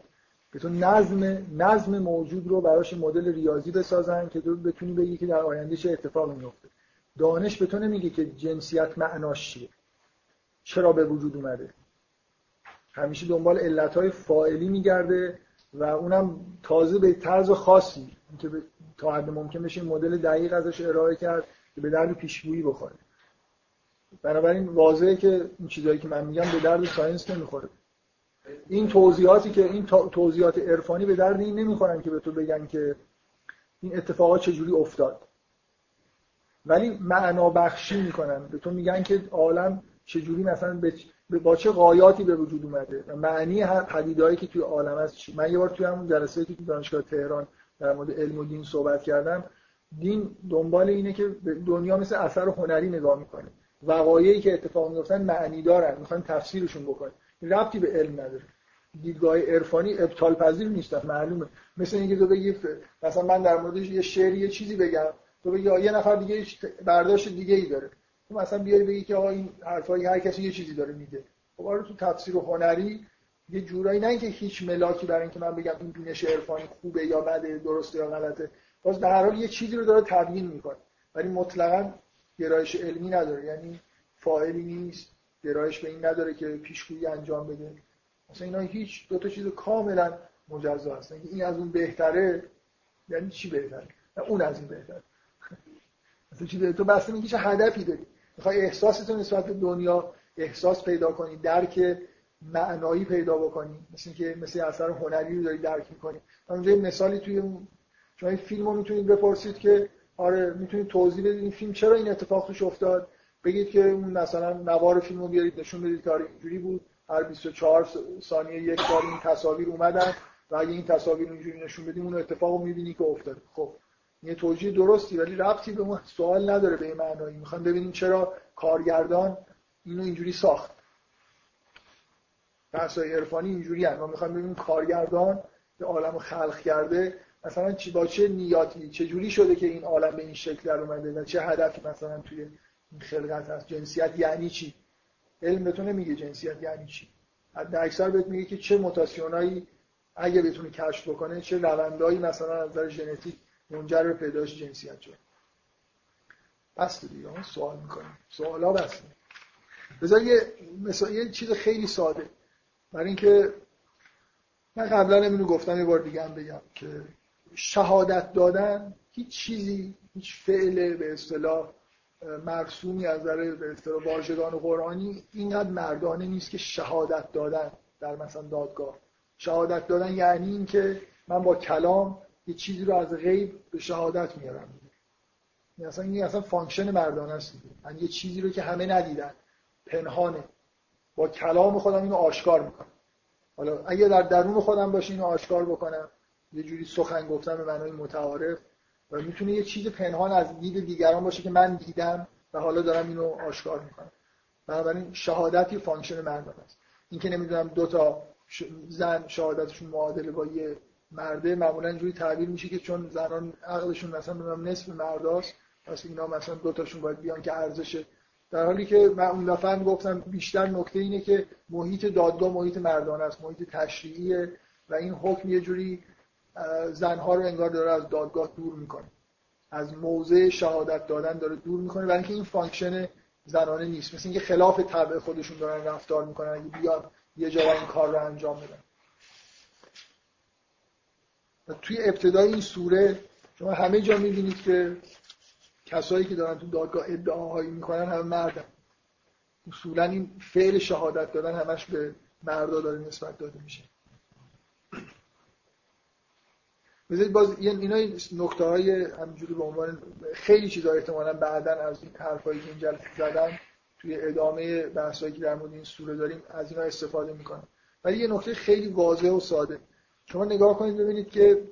به تو نظم نظم موجود رو براش مدل ریاضی بسازن که تو بتونی بگی که در آینده چه اتفاقی میفته. دانش به تو نمیگه که جنسیت معناش چیه. چرا به وجود اومده؟ همیشه دنبال علتهای فائلی میگرده و اونم تازه به طرز خاصی. که تا حد ممکن بشه مدل دقیق ازش ارائه کرد. که به درد پیشگویی بخوره. بنابراین واضحه که این چیزایی که من میگم به درد ساینس نمی‌خوره. این توضیحاتی که این توضیحات عرفانی به درد این نمی‌خورن که به تو بگن که این اتفاقات چجوری افتاد. ولی معنا بخشی می‌کنن. به تو میگن که عالم چجوری مثلا به با چه قایاتی به وجود اومده معنی هر پدیدهایی که توی عالم هست من یه بار توی همون جلسه که توی دانشگاه تهران در مورد علم و دین صحبت کردم دین دنبال اینه که دنیا مثل اثر هنری نگاه می‌کنه. وقایعی که اتفاق میفتن معنی دارن می‌خوان تفسیرشون بکنن. ربطی به علم نداره. دیدگاه عرفانی ابطال پذیر نیست معلومه. مثل اینکه تو بگی مثلا من در مورد یه شعری یه چیزی بگم. تو بگی یه نفر دیگه برداشت دیگه ای داره. تو مثلا بیای بگی که آقا این حرفای هر کسی یه چیزی داره میگه. خب آره تو تفسیر هنری یه جورایی نه اینکه هیچ ملاکی برای اینکه من بگم این بینش عرفانی خوبه یا بده درسته یا غلطه. باز به هر حال یه چیزی رو داره تبیین می‌کنه. ولی مطلقا گرایش علمی نداره. یعنی فاعلی نیست گرایش به این نداره که پیشگویی انجام بده. مثلا اینا هیچ دو تا چیز کاملا مجزا هستن. این از اون بهتره یعنی چی بهتره؟ اون از این بهتره. مثلا چی تو بس میگی چه هدفی داری؟ می‌خوای احساستون نسبت به دنیا احساس پیدا کنی درک معنایی پیدا بکنی. مثل اینکه مثل اثر هنری رو داری درک می‌کنی. اونجا مثالی توی شما این فیلم رو می‌تونید بپرسید که آره می‌تونید توضیح بدید این فیلم چرا این اتفاق توش افتاد. بگید که اون مثلا نوار فیلم رو بیارید نشون بدید که اینجوری بود. هر 24 ثانیه یک بار این تصاویر اومدن و اگه این تصاویر اینجوری نشون بدیم اون اتفاق رو می‌بینی که افتاد خب یه توجیه درستی ولی ربطی به اون سوال نداره به این معنایی. می‌خوان ببینیم چرا کارگردان اینو اینجوری ساخت. بحثای عرفانی اینجوری هست ما می‌خوایم ببینیم کارگردان به عالم خلق کرده مثلا چی با چه نیاتی چه جوری شده که این عالم به این شکل در اومده و چه هدفی مثلا توی این خلقت هست؟ جنسیت یعنی چی؟ علم بتونه نمیگه جنسیت یعنی چی. حد اکثر بهت میگه که چه موتاسیونایی اگه بتونه کشف بکنه چه روندایی مثلا از نظر ژنتیک منجر به پیدایش جنسیت شد بس دیگه سوال می‌کنیم. سوالا بس. بذار یه مثلا یه چیز خیلی ساده. برای اینکه من قبلا اینو گفتم یه بار دیگه هم بگم که شهادت دادن هیچ چیزی هیچ فعل به اصطلاح مرسومی از نظر به اصطلاح واژگان قرآنی اینقدر مردانه نیست که شهادت دادن در مثلا دادگاه. شهادت دادن یعنی اینکه من با کلام یه چیزی رو از غیب به شهادت میارم. این اصلا این اصلا function مردانه است. من یه چیزی رو که همه ندیدن. پنهانه. با کلام خودم اینو آشکار می‌کنم. حالا اگه در درون خودم باشه اینو آشکار بکنم. یه جوری سخن گفتم به معنای متعارف و می‌تونه یه چیز پنهان از دید دیگران باشه که من دیدم و حالا دارم اینو آشکار می‌کنم. بنابراین شهادت یه function مردانه است. این که نمی‌دونم دو تا زن شهادتشون معادله با یه مرده معمولا اینجوری تعبیر میشه که چون زنان عقلشون مثلا نصف مرداست پس اینا مثلا دو تاشون باید بیان که ارزش در حالی که من اون دفعه گفتم بیشتر نکته اینه که محیط دادگاه محیط مردانه است محیط تشریعیه و این حکم یه جوری زنها رو انگار داره از دادگاه دور می‌کنه. از موضع شهادت دادن داره دور می‌کنه برای اینکه این function زنانه نیست. مثل اینکه خلاف طبع خودشون دارن رفتار می‌کنن اگه بیان یه جا این کار رو انجام بدن. و توی ابتدای این سوره شما همه جا می‌بینید که کسایی که دارن تو دادگاه ادعاهایی می‌کنن همه مردن. اصولا این فعل شهادت دادن همش به مردا داره نسبت داده میشه. بذارید باز اینا نکته های همینجوری به عنوان خیلی چیزا احتمالا بعدا از این حرفایی که اینجا زدم توی ادامه بحثایی که در مورد این سوره داریم از اینا استفاده می‌کنم. ولی یه نکته خیلی واضح و ساده. شما نگاه کنید ببینید که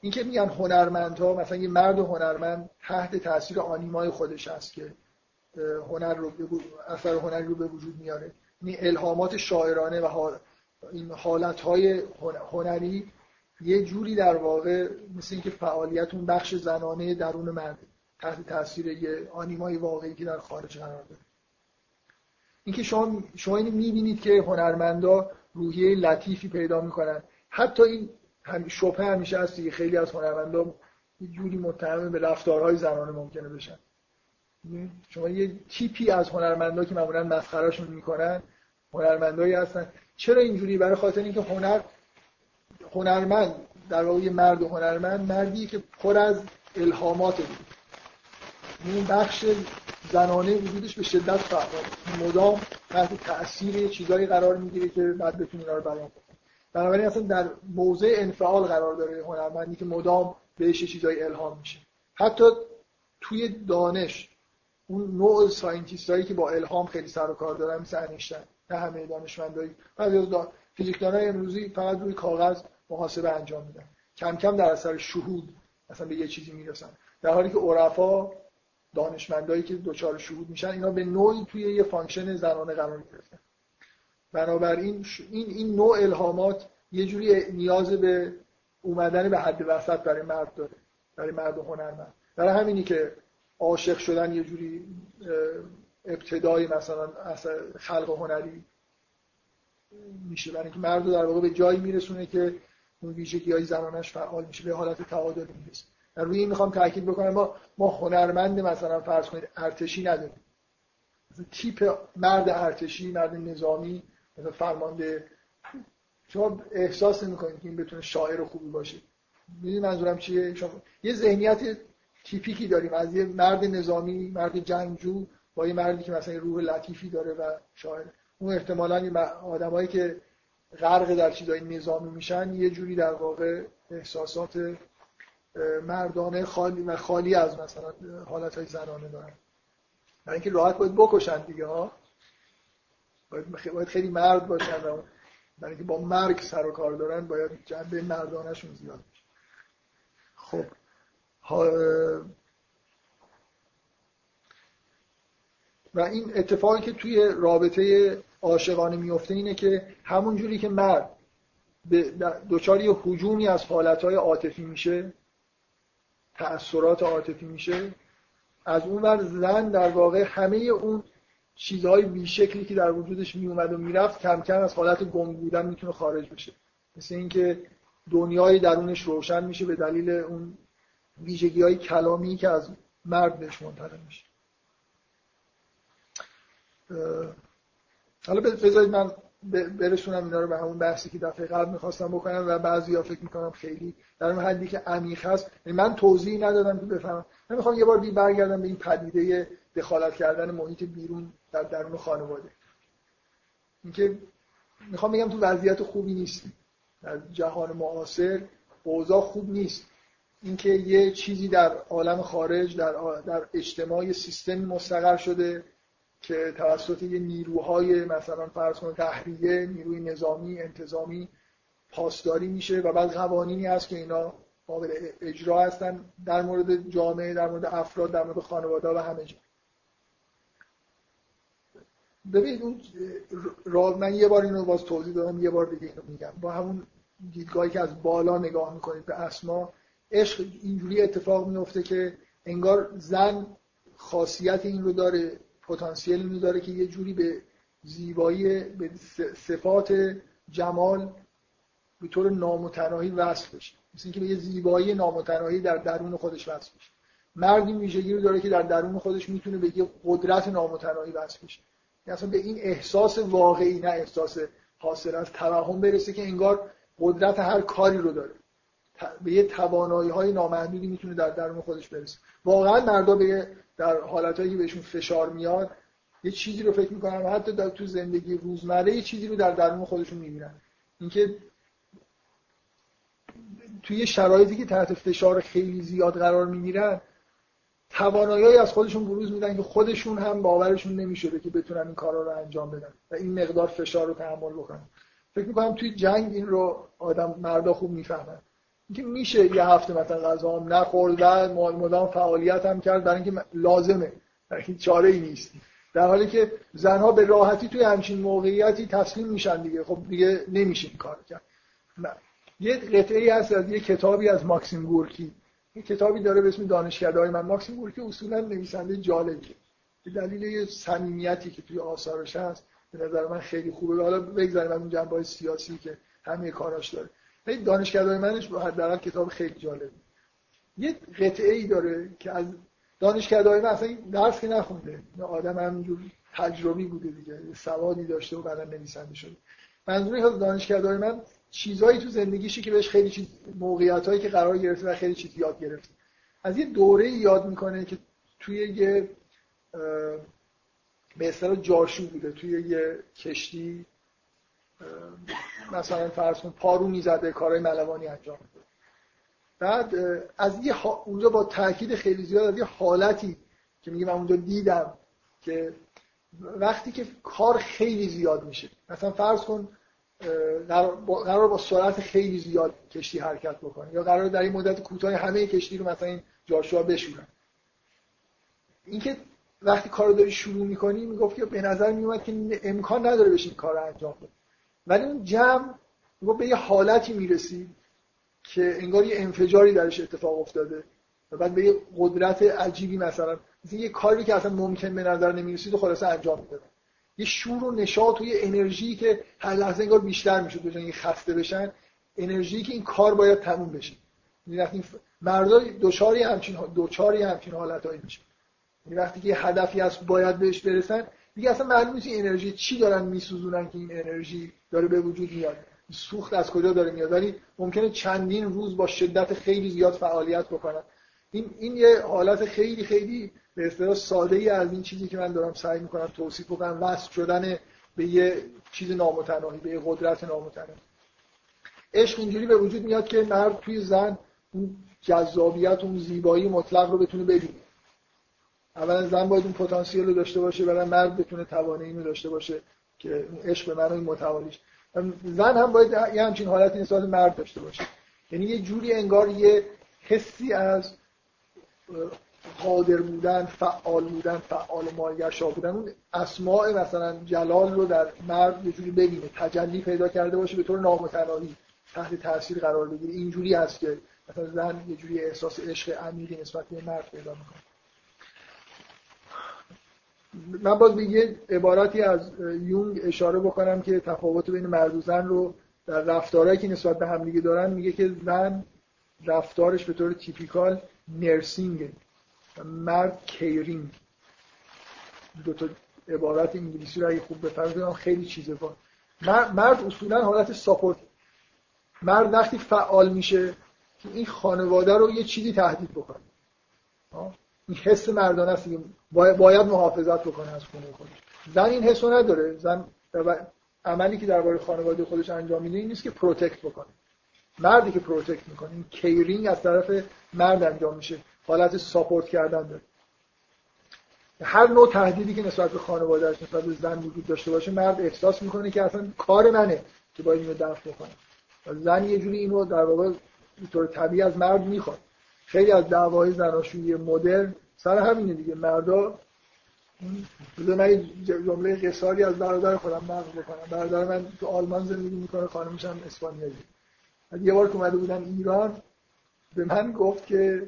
این که میگن هنرمندها مثلا یه مرد هنرمند تحت تاثیر آنیمای خودش هست که هنر رو اثر هنری رو به وجود میاره. یعنی الهامات شاعرانه و این حالتهای هنری یه جوری در واقع مثل اینکه فعالیت اون بخش زنانه درون مرد تحت تاثیر یه آنیمای واقعی که در خارج قرار داره. اینکه شما شما اینو می‌بینید که هنرمندا روحیه لطیفی پیدا می‌کنن. حتی این هم شبه همیشه هست که خیلی از هنرمندا یه جوری متهم به رفتارهای زنانه ممکنه بشن. شما یه تیپی از هنرمندا که معمولا مسخرهشون می‌کنن هنرمندایی هستن. چرا اینجوری؟ برای خاطر اینکه هنر هنرمند در واقع مرد و هنرمند مردی که پر از الهامات بود این بخش زنانه وجودش به شدت فعال. مدام تحت تاثیر چیزایی قرار می‌گیره که بعد بتونه اینا رو بیان کنه. بنابراین اصلا در موضع انفعال قرار داره هنرمندی که مدام بهش چیزایی الهام میشه. حتی توی دانش اون نوع scientist هایی که با الهام خیلی سر و کار دارن مثل انیشتین. نه همه دانشمندایی بعضی از فیزیکدانای امروزی فقط روی کاغذ محاسبه انجام میدن. کم کم در اثر شهود مثلا به یه چیزی می‌رسن. در حالی که عرفا دانشمندایی که دچار شهود میشن اینا به نوعی توی یه function زنانه قرار گرفتن. بنابراین این این نوع الهامات یه جوری نیاز به اومدن به حد وسط برای مرد داره برای مرد و هنرمند. برای همینی که عاشق شدن یه جوری ابتدای مثلا خلق هنری میشه. برای اینکه مرد در واقع به جایی میرسونه که اون ویژگی های زنانش فعال میشه به حالت تعادل می‌رسه. در روی این می‌خوام تاکید بکنم ما ما هنرمند مثلا فرض کنید ارتشی نداریم. مثلا تیپ مرد ارتشی مرد نظامی مثلا فرمانده. شما احساس نمی‌کنید که این بتونه شاعر خوبی باشه. می‌دونی منظورم چیه؟ شما یه ذهنیت تیپیکی داریم. از یه مرد نظامی مرد جنگجو با یه مردی که مثلا روح لطیفی داره و شاعر اون احتمالا آدمایی که غرق در چیزای نظامی میشن یه جوری در واقع احساسات مردانه خالی و خالی از مثلا حالت های زنانه دارن. برای اینکه راحت باید بکشن دیگه ها. باید خیلی مرد باشن برای اینکه با مرگ سر و کار دارن باید جنبه مردانشون زیاد بشه. خب و این اتفاقی که توی رابطه عاشقانه میفته اینه که همون جوری که مرد دچار یه حجومی از حالتهای عاطفی میشه تأثیرات عاطفی میشه از اون ور زن در واقع همه اون چیزهای بیشکلی که در وجودش میومد و می‌رفت کم کم از حالت گم بودن می‌تونه خارج بشه. مثل اینکه دنیای درونش روشن میشه به دلیل اون ویژگی های کلامی که از مرد بهش منتقل میشه. حالا بذارید من برسونم اینا رو به همون بحثی که دفعه قبل می‌خواستم بکنم و بعضی ها فکر می‌کنم خیلی در اون حدی که عمیق هست. یعنی من توضیحی ندادم که بفهمم. من می‌خوام یه بار بی برگردم به این پدیده دخالت کردن محیط بیرون در درون خانواده. اینکه می‌خوام بگم تو وضعیت خوبی نیستی در جهان معاصر اوضاع خوب نیست. اینکه یه چیزی در عالم خارج در, در اجتماع سیستم مستقر شده. که توسط یه نیروهای مثلا فرض کنید تحریه نیروی نظامی انتظامی پاسداری میشه و بعد قوانینی هست که اینا قابل اجرا هستن در مورد جامعه در مورد افراد در مورد خانواده و همه جا. ببینید اون من یه بار اینو باز توضیح دادم یه بار دیگه اینو میگم. با همون دیدگاهی که از بالا نگاه می‌کنید به اسما عشق اینجوری اتفاق میفته که انگار زن خاصیت این رو داره پتانسیل اینو داره که یه جوری به زیبایی به صفات جمال به طور نامتناهی وصل بشه. مثل اینکه به یه زیبایی نامتناهی در درون خودش وصل بشه. مرد این ویژگی رو داره که در درون خودش می‌تونه به یه قدرت نامتناهی وصل بشه. یعنی اصلا به این احساس واقعی نه احساس حاصل از توهم برسه که انگار قدرت هر کاری رو داره. به یه توانایی های نامحدودی می‌تونه در درون خودش برسه. واقعا مردا به در حالتهایی که بهشون فشار میاد یه چیزی رو فکر می‌کنن حتی در تو زندگی روزمره یه چیزی رو در درون خودشون می‌بینن. اینکه توی شرایطی که تحت فشار خیلی زیاد قرار می‌گیرن توانایی از خودشون بروز میدن که خودشون هم باورشون نمی‌شده که بتونن این کارا رو انجام بدن و این مقدار فشار رو تحمل بکنن. فکر می‌کنم توی جنگ این رو آدم مردا خوب می‌فهمن. اینکه میشه یه هفته مثلا غذا هم نخورد مدام فعالیت هم کرد برای اینکه لازمه. این چاره ای نیست. در حالی که زنها به راحتی توی همچین موقعیتی تسلیم میشن دیگه. خب دیگه نمیشه این کار کرد. یه قطعه هست از یه کتابی از ماکسیم گورکی. یه کتابی داره به اسم دانشکده‌های من. ماکسیم گورکی اصولا نویسنده جالبیه. به دلیل یه صمیمیتی که توی آثارش هست به نظر من خیلی خوبه. حالا بگذاریم از اون جنبه سیاسی که همه کاراش داره. دانشکده‌های منش حداقل کتاب خیلی جالبه یه قطعه ای داره که از دانشکده‌های من اصلا درس که نخونده. آدم همینجور تجربی بوده دیگه سوادی داشته و بعدا نویسنده شده. منظوری از دانشکده‌های من چیزهایی تو زندگیشی که بهش خیلی چیز موقعیتایی که قرار گرفته و خیلی چیز یاد گرفته. از یه دوره یاد می‌کنه که توی یه به اصطلاح جاشو بوده توی یه کشتی مثلا فرض کن پارو می‌زده کارهای ملوانی انجام میده. بعد از یه اونجا با تاکید خیلی زیاد از یه حالتی که میگه من اونجا دیدم که وقتی که کار خیلی زیاد میشه مثلا فرض کن قرار با سرعت خیلی زیاد کشتی حرکت بکنه یا قرار در این مدت کوتاه همه کشتی رو مثلا این جاشوا بشورن. اینکه وقتی کار داری شروع می‌کنی می‌گفت که به نظر میومد که امکان نداره بشه این کار انجام بده. ولی اون جمع می‌گفت به یه حالتی می‌رسید که انگار یه انفجاری درش اتفاق افتاده و بعد به یه قدرت عجیبی مثلا مثل یه کاری که اصلا ممکن به نظر نمی‌رسید و خلاصه انجام می‌داد. یه شور و نشاط و یه انرژی که هر لحظه انگار بیشتر می‌شد بجن یه خسته بشن انرژی که این کار باید تموم بشه. یعنی وقتی مردا دوچاری همچین دوچاری همچین حالتایی میشه. یعنی وقتی که هدفی هست باید بهش برسن دیگه اصلا معلوم نیست انرژی چی دارن میسوزونن که این انرژی داره به وجود میاد. سوخت از کجا داره میاد؟ ولی ممکنه چندین روز با شدت خیلی زیاد فعالیت بکنن. این این یه حالت خیلی خیلی به اصطلاح ساده ای از این چیزی که من دارم سعی می‌کنم توصیف بکنم. وصل شدن به یه چیز نامتناهی به یه قدرت نامتناهی. عشق اینجوری به وجود میاد که مرد توی زن اون جذابیت اون زیبایی مطلق رو بتونه ببینه اولا زن باید اون پتانسیل رو داشته باشه برای مرد بتونه توانایی رو داشته باشه که عشق به معنای متوالیش زن هم باید یه همچین حالتی نسبت مرد داشته باشه. یعنی یه جوری انگار یه حسی از قادر بودن فعال بودن فعال مالگرشا بودن. اون اسماع مثلا جلال رو در مرد یه جوری ببینه تجلی پیدا کرده باشه به طور نامتناهی تحت تاثیر قرار بگیره. اینجوری هست که مثلا زن یه جوری احساس عشق عمیقی نسبت به مرد پیدا می‌کنه. من باز به یه عبارتی از یونگ اشاره بکنم که تفاوت بین مرد و زن رو در رفتارهایی که نسبت به همدیگه دارن میگه که زن رفتارش به طور تیپیکال نرسینگه. مرد کیرینگ. دو تا عبارت انگلیسی رو اگه خوب بفهمید خیلی چیزه با مرد اصولا حالت ساپورت. مرد وقتی فعال میشه که این خانواده رو یه چیزی تهدید بکنه. این حس مردانه است باید محافظت بکنه از خونه خودش. زن این حسو نداره. زن عملی که درباره خانواده خودش انجام میده این نیست که protect بکنه. مردی که protect می‌کنه این caring از طرف مرد انجام میشه. حالت support کردن داره. هر نوع تهدیدی که نسبت به خانوادهش نسبت به زن وجود داشته باشه مرد احساس می‌کنه که اصلا کار منه که باید اینو دفع بکنه. و زن یه جوری اینو در واقع طور طبیعی از مرد می‌خواد. خیلی از دعواهای زناشویی مدرن سر همینه دیگه. مردا بذار من جمله قصاری از برادر خودم نقل بکنم. برادر من تو آلمان زندگی می‌کنه خانمش هم اسپانیایی. یه بار که اومده بودم ایران به من گفت که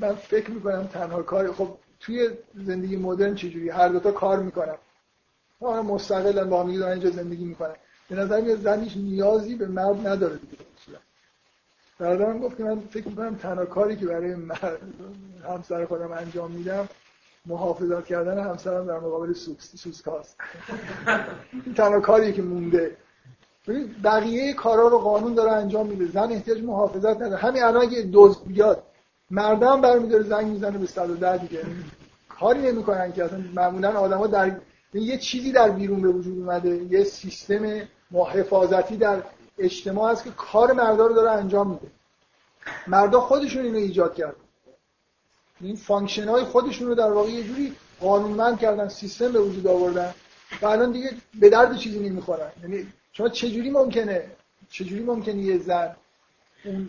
من فکر می‌کنم تنها کار خب توی زندگی مدرن چجوری؟ هر دوتا کار می‌کنم ما مستقلا با هم اینجا زندگی می‌کنن. به نظر میاد زنیش نیازی به مرد نداره دیگه. برادرم گفت که من فکر می‌کنم تنها کاری که برای همسر خودم انجام میدم محافظت کردن همسرم در مقابل سوسکاست تنها کاری که مونده. بقیه کارا رو قانون داره انجام میده. زن احتیاج محافظت نداره. همین الان اگه دوز بیاد مردم برمیداره زنگ می‌زنه به 110 دیگه. کاری نمی‌کنن که اصلا. معمولا آدما در یه چیزی در بیرون به وجود اومده. یه سیستم حفاظتی در اجتماع هست که کار مردا رو داره انجام میده. مردا خودشون اینو ایجاد کردن. این function های خودشون رو در واقع یه جوری قانونمند کردن سیستم به وجود آوردن. و الان دیگه به درد چیزی نمی‌خورن. یعنی شما چجوری ممکنه؟ چجوری ممکنه یه زن اون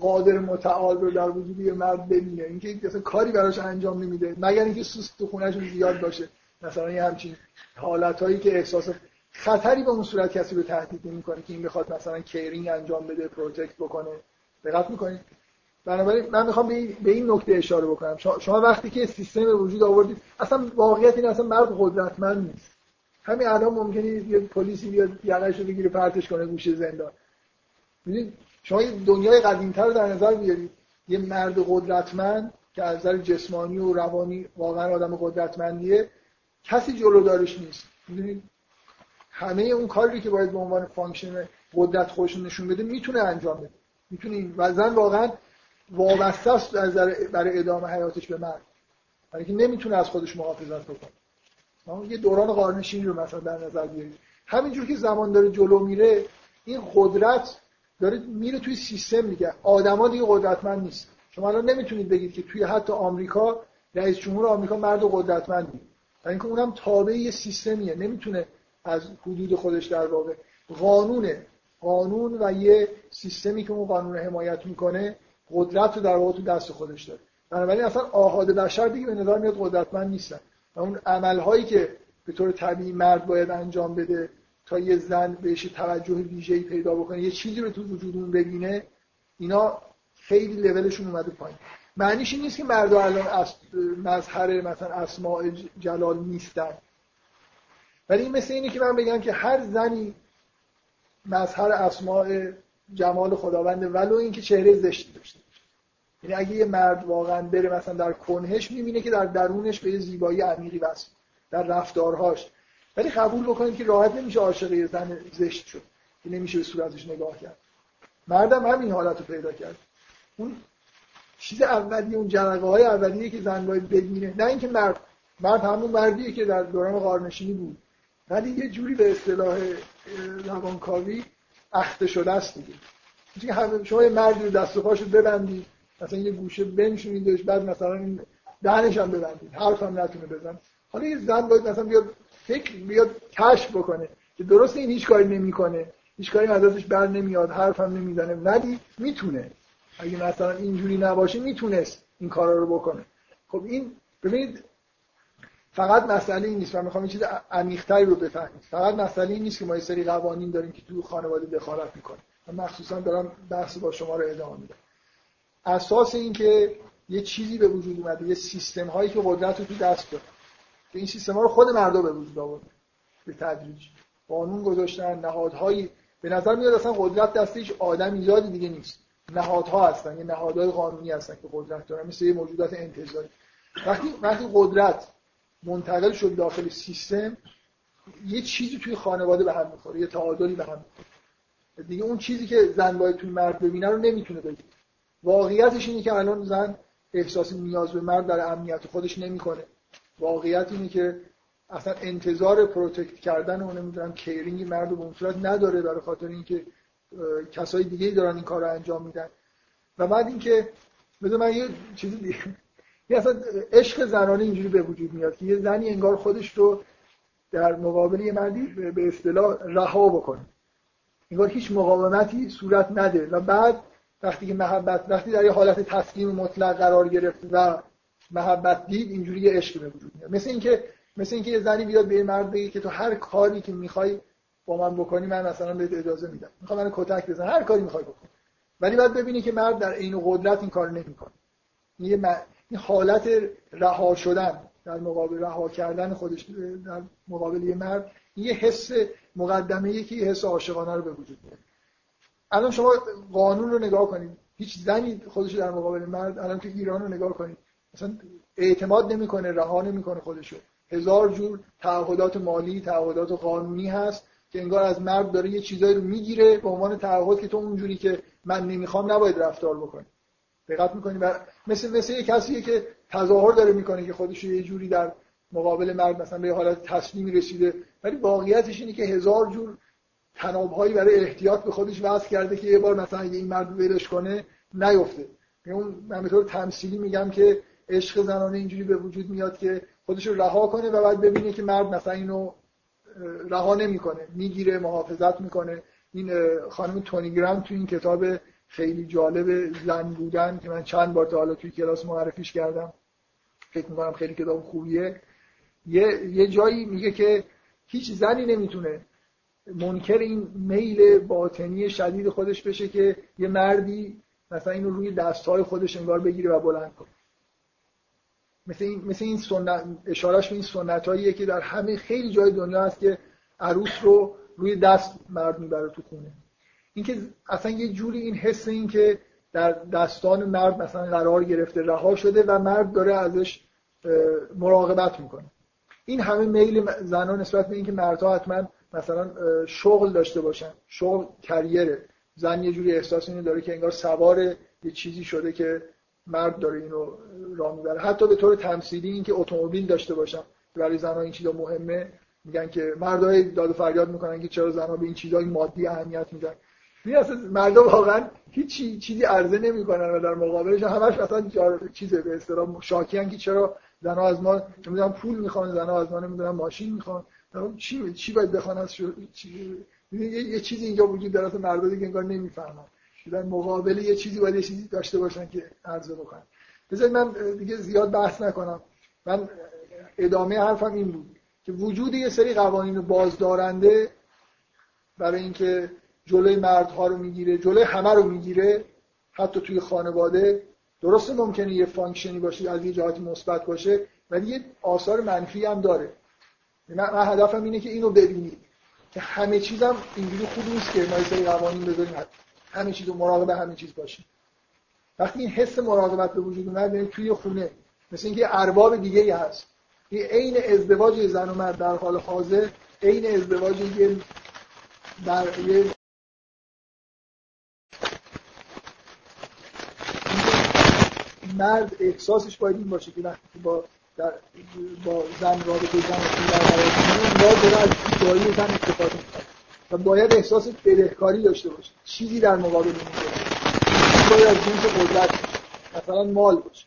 قادر متعال رو در وجود یه مرد ببینه؟ اینکه اصلا کاری براش انجام نمیده. مگر اینکه سوسک تو خونهش زیاد باشه. مثلا یه همچین حالتهایی که احساس خطری به اون صورت کسی رو تهدید نمی‌کنه که این بخواد مثلا caring انجام بده protect بکنه. دقت می‌کنید؟ بنابراین من می‌خوام به این نکته اشاره بکنم. شما وقتی که سیستم به وجود آوردید اصلا واقعیت این اصلا مرد قدرتمند نیست. همین الان ممکنه یه پلیسی بیاد یقش رو بگیره پرتش کنه گوشه زندان. ببینید شما یه دنیای قدیمتر رو در نظر بیارید یه مرد قدرتمند که از نظر جسمانی و روانی واقعا آدم قدرتمندیه کسی جلودارش نیست. می‌دونید؟ همه اون کاری که باید به عنوان function قدرت خودش نشون بده می‌تونه انجام بده. می‌تونه و زن واقعا وابسته است برای ادامه حیاتش به مرد برای که نمی‌تونه از خودش محافظت بکنه. یه دوران قارنشین رو مثلا در نظر بیارید همینجور که زمان داره جلو میره این قدرت داره میره توی سیستم میگه آدما دیگه قدرتمند نیست. شما الان نمی‌تونید بگید که توی حتی آمریکا رئیس جمهور آمریکا مرد قدرتمندی. برای اینکه اونم تابع یه سیستمیه. نمی‌تونه از حدود خودش در واقع. قانونه قانون و یه سیستمی که اون قانون رو حمایت می‌کنه قدرت رو در واقع تو دست خودش داره. بنابراین اصلا آهاد بشر دیگه به نظر میاد قدرتمند نیستن. و اون عملهایی که به طور طبیعی مرد باید انجام بده تا یه زن بهش توجه ویژه‌ای پیدا بکنه یه چیزی رو تو وجود اون ببینه اینا خیلی لولشون اومده پایین. معنیش این نیست که مردا الان مظهر مثلا اسماء جلال نیستن. ولی این مثل اینه که من بگم که هر زنی مظهر اسماء جمال خداونده ولو اینکه چهره زشتی داشته یعنی اگه یه مرد واقعا بره مثلا در کنهش می‌بینه که در درونش به یه زیبایی عمیقی وصل در رفتارهاش. ولی قبول بکنید که راحت نمیشه عاشق یه زن زشت شد. که نمیشه به صورتش نگاه کرد. مردم همین حالت رو پیدا کرد. اون چیز اولیه اون جرقه های اولیه که زن باید ببینه نه اینکه مرد. مرد همون مردیه که در دوران قارنشینی بود. ولی یه جوری به اصطلاح روانکاوی اخته شده است دیگه. همه شما یه مردی رو دست و پاشو ببندید مثلا یه گوشه بنشونیدش بعد مثلا این دهنش هم ببندید حرف هم نتونه بزن حالا یه زن باید مثلا بیاد فکر بیاد کشف بکنه که درست این هیچ کاری نمی‌کنه هیچ کاری از ازش بر نمیاد حرف هم نمی‌زنه. ولی می‌تونه. اگه مثلا اینجوری نباشه می‌تونست این کارا رو بکنه. خب این ببینید فقط مسئله این نیست من می‌خوام این چیز عمیق‌تری رو بفهمید فقط مسئله این نیست که ما یه سری قوانین داریم که تو خانواده دخالت می‌کنه من مخصوصا دارم بحث با شما رو ادامه میدم. اساس این که یه چیزی به وجود اومده یه سیستم هایی که قدرت رو تو دست داره که این سیستم ها رو خود مردم به وجود آورده به تدریج. قانون گذاشتن نهادهایی. به نظر میاد اصلا قدرت دست هیچ آدم زیادی دیگه نیست. نهادها هستن یه نهادهای قانونی هستن که قدرت دارن مثل یه موجودات انتظاری. وقتی وقتی قدرت منتقل شد داخل سیستم یه چیزی توی خانواده به هم می‌خوره یه تعادلی به هم می‌خوره. دیگه اون چیزی که زن باید توی مرد ببینه رو نمی‌تونه بگه. واقعیتش اینه که الان زن احساس نیاز به مرد در امنیت خودش نمی‌کنه. واقعیت اینه که اصلا انتظار protect کردن و نمی‌دونم caring مرد به اون صورت نداره برای خاطر اینکه کسای دیگه دارن این کار رو انجام میدن. و بعد اینکه بذار من یه چیزی یه اصلا عشق زنانه اینجوری به وجود میاد که یه زنی انگار خودش رو در مقابل یه مردی به اصطلاح رها بکنه. انگار هیچ مقاومتی صورت نده و بعد وقتی که محبت وقتی در یه حالت تسلیم مطلق قرار گرفت و محبت دید اینجوری یه عشقی به وجود میاد. مثل اینکه مثل اینکه یه زنی بیاد به یه مرد بگه که تو هر کاری که می‌خوای با من بکنی من مثلا بهت اجازه میدم. می‌خوام من کتک بزن. هر کاری می‌خوای بکن. ولی بعد ببینی که مرد در عین قدرت این کار نمی‌کنه. این این حالت رها شدن در مقابل رها کردن خودش در مقابل یه مرد یه حس مقدمه یکی یه حس عاشقانه رو به وجود میاره. الان شما قانون رو نگاه کنید هیچ زنی خودش در مقابل مرد الان تو ایران رو نگاه کنید مثلا اعتماد نمی‌کنه رها نمی‌کنه خودشو. هزار جور تعهدات مالی تعهدات قانونی هست که انگار از مرد داره یه چیزایی رو می‌گیره به عنوان تعهد که تو اونجوری که من نمی‌خوام نباید رفتار بکنی. دقت می‌کنی مثل مثل یه کسیه که تظاهر داره می‌کنه که خودش یه جوری در مقابل مرد مثلا به حالت تسلیمی رسیده. ولی واقعیتش اینه که هزار جور تنابهایی برای احتیاط به خودش وضع کرده که یه بار مثلا اگه این مرد ولش کنه نیفته. اون من به طور تمثیلی میگم که عشق زنانه اینجوری به وجود میاد که خودش رو رها کنه و بعد ببینه که مرد مثلا اینو رها نمی‌کنه. می‌گیره محافظت می‌کنه. این خانم تونی گرام تو این کتاب خیلی جالب زن بودن که من چند بار تا حالا توی کلاس معرفیش کردم. فکر می‌کنم خیلی کتاب خوبیه. یه, یه جایی میگه که هیچ زنی نمی‌تونه منکر این میل باطنی شدید خودش بشه که یه مردی مثلا اینو روی دستهای خودش انگار بگیره و بلند کنه. مثل این, مثل این سنت اشارش به این سنت که در همه خیلی جای دنیا هست که عروس رو روی دست مرد می‌بره تو خونه. اینکه اصلا یه جوری این حس این که در دستان مرد مثلا قرار گرفته رها شده و مرد داره ازش مراقبت می‌کنه. این همه میل زنان نسبت به اینکه مردها حتما مثلا شغل داشته باشن شغل کریره زن یه جوری احساس اینو داره که انگار سوار یه چیزی شده که مرد داره اینو راه می‌بره. حتی به طور تمثیلی اینکه اتومبیل داشته باشن. برای زنها این چیزا مهمه. میگن که مردای داد و فریاد می‌کنن که چرا زنها به این چیزای مادی اهمیت میدن. این اصلا مردم واقعا هیچ چیزی عرضه نمی‌کنن و در مقابلش همش مثلا چیز به اصطلاح شاکی که چرا زنها از ما نمی‌دونم پول می‌خوان زنها از ما نمی‌دونم ماشین می‌خوان. چی چی باید بخوان از چی... یه چیزی اینجا وجود داره مردا دیگه انگار نمی‌فهمن. در مقابل یه چیزی باید یه چیزی داشته باشن که عرضه بکنن. بذارید من دیگه زیاد بحث نکنم. من ادامه حرفم این بود که وجود یه سری قوانین بازدارنده برای اینکه جلوی مردها رو می‌گیره جلوی همه رو می‌گیره حتی توی خانواده. درسته ممکنه یه function ی باشه از یه جهاتی مثبت باشه ولی یه آثار منفی هم داره. من هدفم اینه که اینو ببینید که همه چیزم اینجوری خوب نیست که ما قوانین بذاریم همه چیز مراقب همه چیز باشیم وقتی این حس مراقبت به وجود اومد یعنی توی خونه مثل اینکه ارباب دیگه ای هست. این عین ازدواج زن و مرد در حال حاضر عین ازدواج یه در یه مرد احساسش باید این باشه که وقتی با در با زن رابطه زن در داره از جایی زن استفاده می‌کنه. و باید احساس بدهکاری داشته باشه. چیزی در مقابل این باید از جنس قدرت مثلا مال باشه.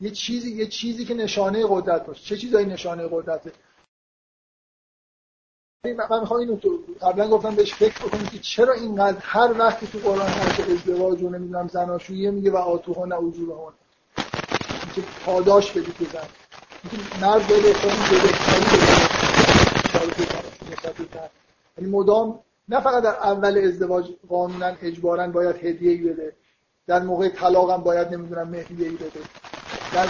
یه چیزی یه چیزی که نشانه قدرت باشه. چه چیزایی نشانه قدرته؟ من می‌خوام اینو تو قبلا گفتم بهش فکر بکنید که چرا اینقدر هر وقتی تو قرآن هست ازدواج و نمی‌دونم زناشویی میگه و آتوها نه اجورهان که پاداش بدید به زن. مرد بده یعنی مدام نه فقط در اول ازدواج قانونا اجبارا باید هدیه ای بده. در موقع طلاق هم باید نمی‌دونم مهریه ای بده. در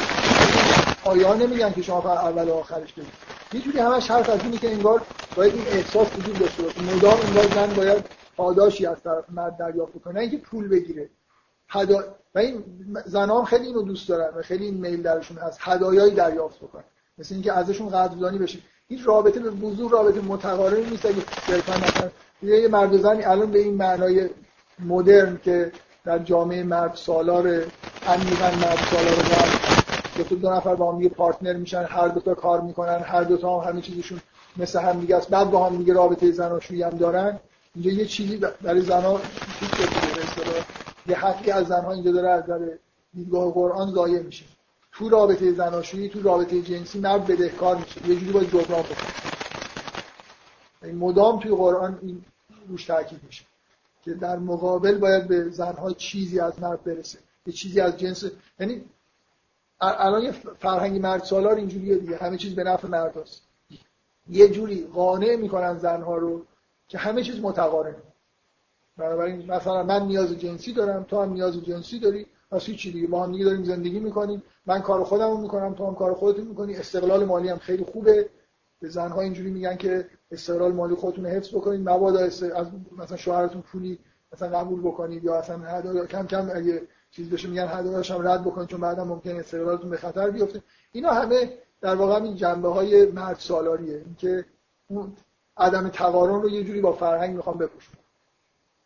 آیا نمیگن که شما فقط اول و آخرش بدید؟ یه جوری همش حرف از اینه که انگار باید این احساس وجود داشته باشه. مدام انگار زن باید پاداشی از طرف مرد دریافت کنه نه اینکه پول بگیره. هدا... و این زنان خیلی اینو دوست دارن و خیلی این میل درشون هست هدایایی دریافت بکنن. مثل اینکه ازشون قدردانی بشه. این رابطه به وضوح رابطه متقارن نیست. اگه صرفا مثلا یه مرد زنی الان به این معنای مدرن که در جامعه مرد سالار عمیقا مرد سالار که تو دو نفر با هم دیگه پارتنر میشن هر دو تا کار می‌کنن هر دو تا هم همه چیزشون مثل هم دیگه است. بعد با هم دیگه رابطه زناشویی هم دارن. اینجا یه چیزی برای زنا یه حقی از زنها اینجا داره از در دیدگاه قرآن ضایع میشه. تو رابطه زناشویی تو رابطه جنسی مرد بدهکار میشه. یه جوری باید جبران بکنه مدام توی قرآن این روش تاکید میشه که در مقابل باید به زنها چیزی از مرد برسه. یه چیزی از جنس یعنی الان یه فرهنگی مرد سالار اینجوریه دیگه. همه چیز به نفع مرد هست. یه جوری قانع می‌کنن زنها رو که همه چیز متقارنه بنابراین مثلا من نیاز جنسی دارم تو هم نیاز جنسی داری پس هیچی دیگه. ما هم دیگه داریم زندگی می‌کنیم. من کار خودم رو می‌کنم تو هم کار خودت می‌کنی. استقلال مالی هم خیلی خوبه. به زنها اینجوری میگن که استقلال مالی خودتون حفظ بکنید. مبادا از مثلا شوهرتون پولی مثلا قبول بکنید یا اصلا کم کم اگه چیز بشه میگن هدایاش هم رد بکنید چون بعدا ممکن استقلالتون به خطر بیفته. اینا همه در واقع این جنبه های مرد سالاریه. اینکه اون عدم تقارن رو یه جوری با فرهنگ می‌خوام بپوشونن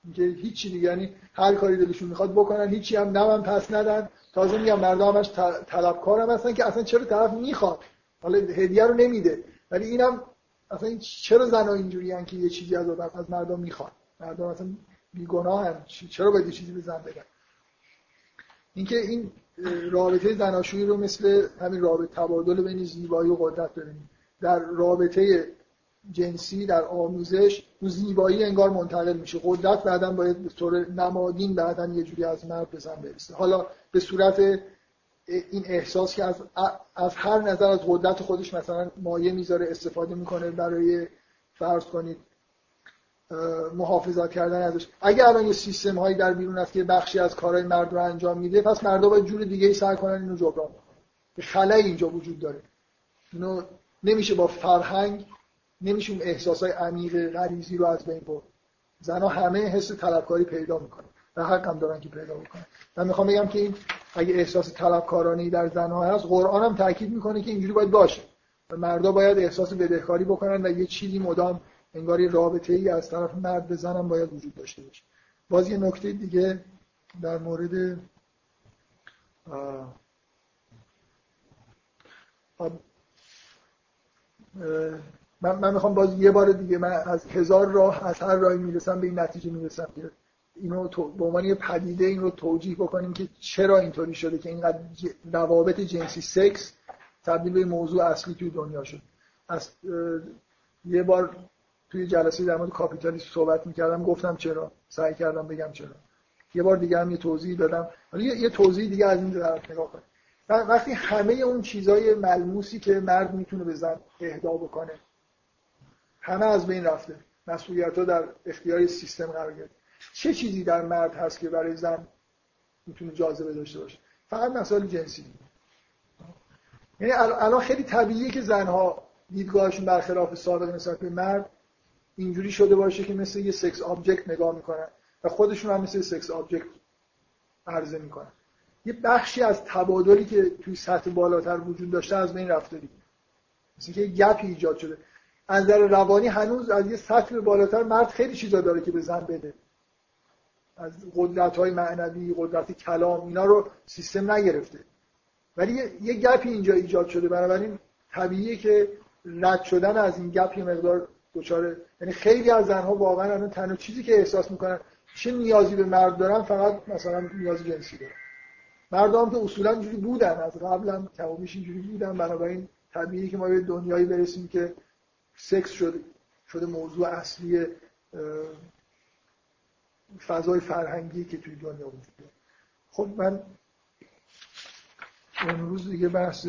اینکه هیچی دیگه یعنی هر کاری دلشون می‌خواد بکنن هیچی هم نمم پس ندن. تازه میگم مردم همش طلبکارم هستن که اصلا چرا طرف می‌خواد؟ حالا هدیه رو نمیده. ولی اینم اصلا این چرا زنا اینجوری که یه چیزی از از مردم می‌خوان؟ مردم اصلا بیگناه چرا باید چیزی به زن بدن؟ اینکه این رابطه زناشویی رو مثل همین رابطه تبادل بین زیبایی و قدرت ببینیم. در رابطه جنسی در آموزش اون زیبایی انگار منتقل میشه. قدرت بعدا باید به طور نمادین بعدا یه جوری از مرد به زن برسه. حالا به صورت این احساس که از, از هر نظر از قدرت خودش مثلا مایه می‌ذاره استفاده می‌کنه برای فرض کنید محافظت کردن ازش. اگه الان یه سیستم هایی در بیرون هست که بخشی از کارهای مرد رو انجام میده پس مردا باید جور دیگه ای سعی کنن اینو جبران کنن خلای اینجا وجود داره. اینو نمیشه با فرهنگ نمیشه اون احساسای عمیق غریزی رو از بین برد. زنها همه حس طلبکاری پیدا می‌کنن. و حق هم دارن که پیدا بکنن. من می‌خوام بگم که این اگه احساس طلبکارانه در زنها هست قرآن هم تاکید می‌کنه که اینجوری باید باشه. و مردا باید احساس بدهکاری بکنن و یه چیزی مدام انگار یه رابطه ای از طرف مرد به زنم باید وجود داشته باشه. باز یه نکته دیگه در مورد من, من می‌خوام باز یه بار دیگه من از هزار راه از هر راهی می‌رسم به این نتیجه می‌رسم که اینو به عنوان یه پدیده این رو توجیه بکنیم که چرا اینطوری شده که اینقدر روابط جنسی سکس تبدیل به موضوع اصلی توی دنیا شد. از یه بار توی جلسه در مورد کاپیتالیسم صحبت می‌کردم گفتم چرا؟ سعی کردم بگم چرا. یه بار دیگه هم یه توضیح دادم. حالا یه توضیح دیگه از این طرف نگاه کنیم وقتی همه اون چیزای ملموسی که مرد می‌تونه به زن اهدا بکنه همه از بین رفته. مسئولیت ها در اختیار سیستم قرار گرفته. چه چیزی در مرد هست که برای زن می‌تونه جاذبه داشته باشه؟ فقط مسائل جنسی. یعنی الان خیلی طبیعیه که زنها دیدگاهشون برخلاف سابق نسبت به مرد اینجوری شده باشه که مثل یه sex object نگاه می‌کنن و خودشون هم مثل sex object عرضه می‌کنن. یه بخشی از تبادلی که توی سطح بالاتر وجود داشته از بین رفته دیگه. مثل که یه گپی ایجاد شده. از نظر روانی هنوز از یه سطح بالاتر مرد خیلی چیزا داره که به زن بده. از قدرت های معنوی قدرت کلام اینا رو سیستم نگرفته. ولی یه گپی اینجا ایجاد شده. بنابراین طبیعیه که رد شدن از این گپ یه مقدار دچار یعنی خیلی از زنها واقعا الان تنها چیزی که احساس می‌کنن چه نیازی به مرد دارن فقط مثلا نیاز جنسی دارن. مردم که اصولا اینجوری بودن از قبل هم کمابیش اینجوری بودن بنابراین طبیعی که ما به دنیایی برسیم که سکس شده شده موضوع اصلی فضای فرهنگی که توی دنیا وجود داره. خب من امروز دیگه بحث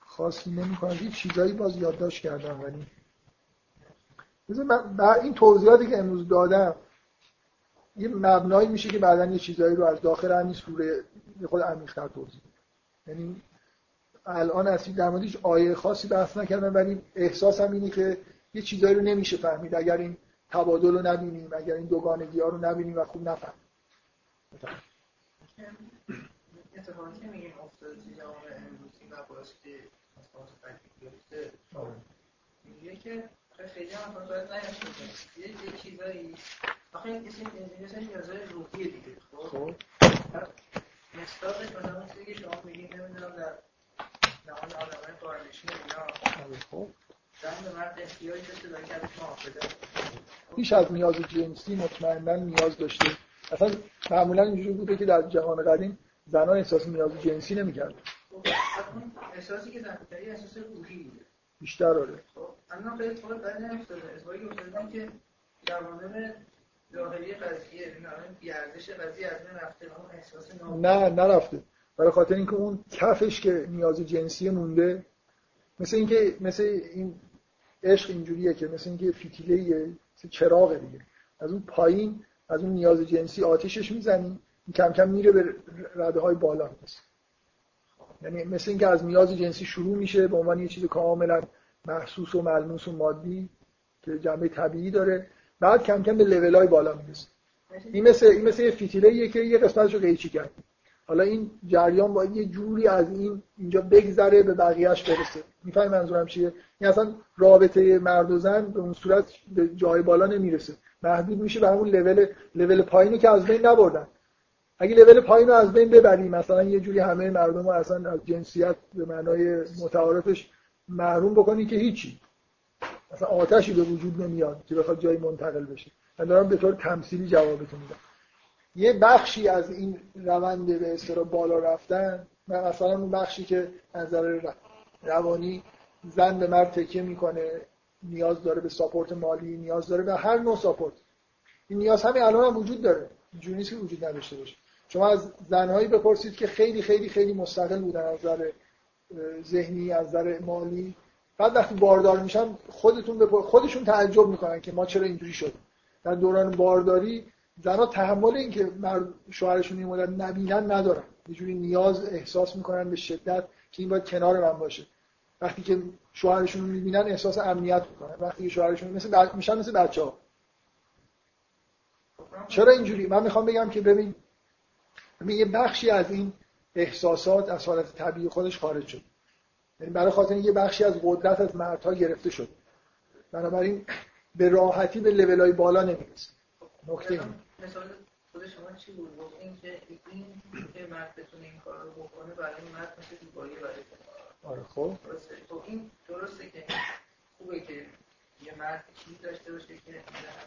خاصی نمی کنم یه چیزایی باز یادداشت کردم ولی من این توضیحاتی که امروز دادم یه مبنایی میشه که بعدا یه چیزایی رو از داخل همین سوره یه خود عمیق‌تر توضیح یعنی الان اصلی در مورد هیچ آیه خاصی بحث نکردم ولی احساسم اینه که یه چیزایی رو نمیشه فهمید. اگر این تبادل رو نبینیم اگر این دوگانگی ها رو نبینیم و خوب نفهمیم. اتفاقی که میگیم افتاده توی جامعه امروزی و باعث که اصلاحات تکلیف بیفته. میگه که خیلی هم باید یه چیزایی. آخه این مثل نیازهای روحیه دیگه خب؟ مستاقش مثلا اون چیزی که شما میگید نمی‌دونم در نهان آدمای قارنشین اینا. خب. زن مرد احتیاج داشته داره که ازش محافظت بیش از نیاز جنسی مطمئنا نیاز داشته. اصلا معمولا اینجوری بوده که در جهان قدیم زنان احساس نیاز جنسی نمی‌کرد. احساسی که زن احساس روحی بیشتر آره. خب. الان خیلی اتفاق بعد نمیفتاده اتفاقی افتاده که جوانب ظاهری قضیه بیارزش قضیه از من رفته اون احساس نه نرفته. برای خاطر اینکه اون کفش که نیاز جنسی مونده مثل اینکه مثل این عشق اینجوریه که مثل اینکه فتیله چراغ دیگه. از اون پایین از اون نیاز جنسی آتیشش می‌زنی کم کم میره به رده های بالا. می‌رسه یعنی مثل اینکه از نیاز جنسی شروع میشه به عنوان یه چیز کاملا محسوس و ملموس و مادی که جنبه طبیعی داره. بعد کم کم به لول های بالا می‌رسه. این مثل این مثل یه فتیله که یه قسمتشو قیچی کرد. حالا این جریان باید یه جوری از این اینجا بگذره به بقیهش برسه. می‌فهمی منظورم چیه؟ این اصلا رابطه مرد و زن به اون صورت به جای بالا نمی‌رسه. محدود میشه به همون لول لول پایینی که از بین نبردن. اگه لول پایین رو از بین ببریم مثلا یه جوری همه مردم رو اصلا از جنسیت به معنای متعارفش محروم بکنی که هیچی. اصلا آتشی به وجود نمیاد که بخواد جایی منتقل بشه. من دارم به طور تمثیلی جوابتون میدم. یه بخشی از این روند به استرا بالا رفتن مثلا اون بخشی که نظر روانی زن به مرد تکیه می‌کنه نیاز داره به ساپورت مالی نیاز داره به هر نوع ساپورت. این نیاز همین الان هم وجود داره. که وجود نداشته باشه. شما از زنهایی بپرسید که خیلی خیلی خیلی مستقل بودن از نظر ذهنی از نظر مالی. بعد وقتی باردار میشن خودتون بپر... خودشون تعجب می‌کنن که ما چرا اینجوری شد در دوران بارداری زنها تحمل این که مرد شوهرشون این مدت نبینن ندارن. یه جوری نیاز احساس می‌کنن به شدت که این باید کنار من باشه. وقتی که شوهرشون رو می‌بینن احساس امنیت می‌کنن. وقتی که شوهرشون مثل میشن مثل بچه ها چرا اینجوری؟ من می‌خوام بگم که ببین یه بخشی از این احساسات از حالت طبیعی خودش خارج شد. یعنی برای خاطر یه بخشی از قدرت از مردها گرفته شد. بنابراین به راحتی به های بالا نمی‌رسه. نکته این خود شما چی بود؟ این که این که مرد بتونه این کار رو بکنه برای مرد مثل دیواری برای آره خب. درسته. تو این درسته که خوبه که یه مرد چیزی داشته باشه که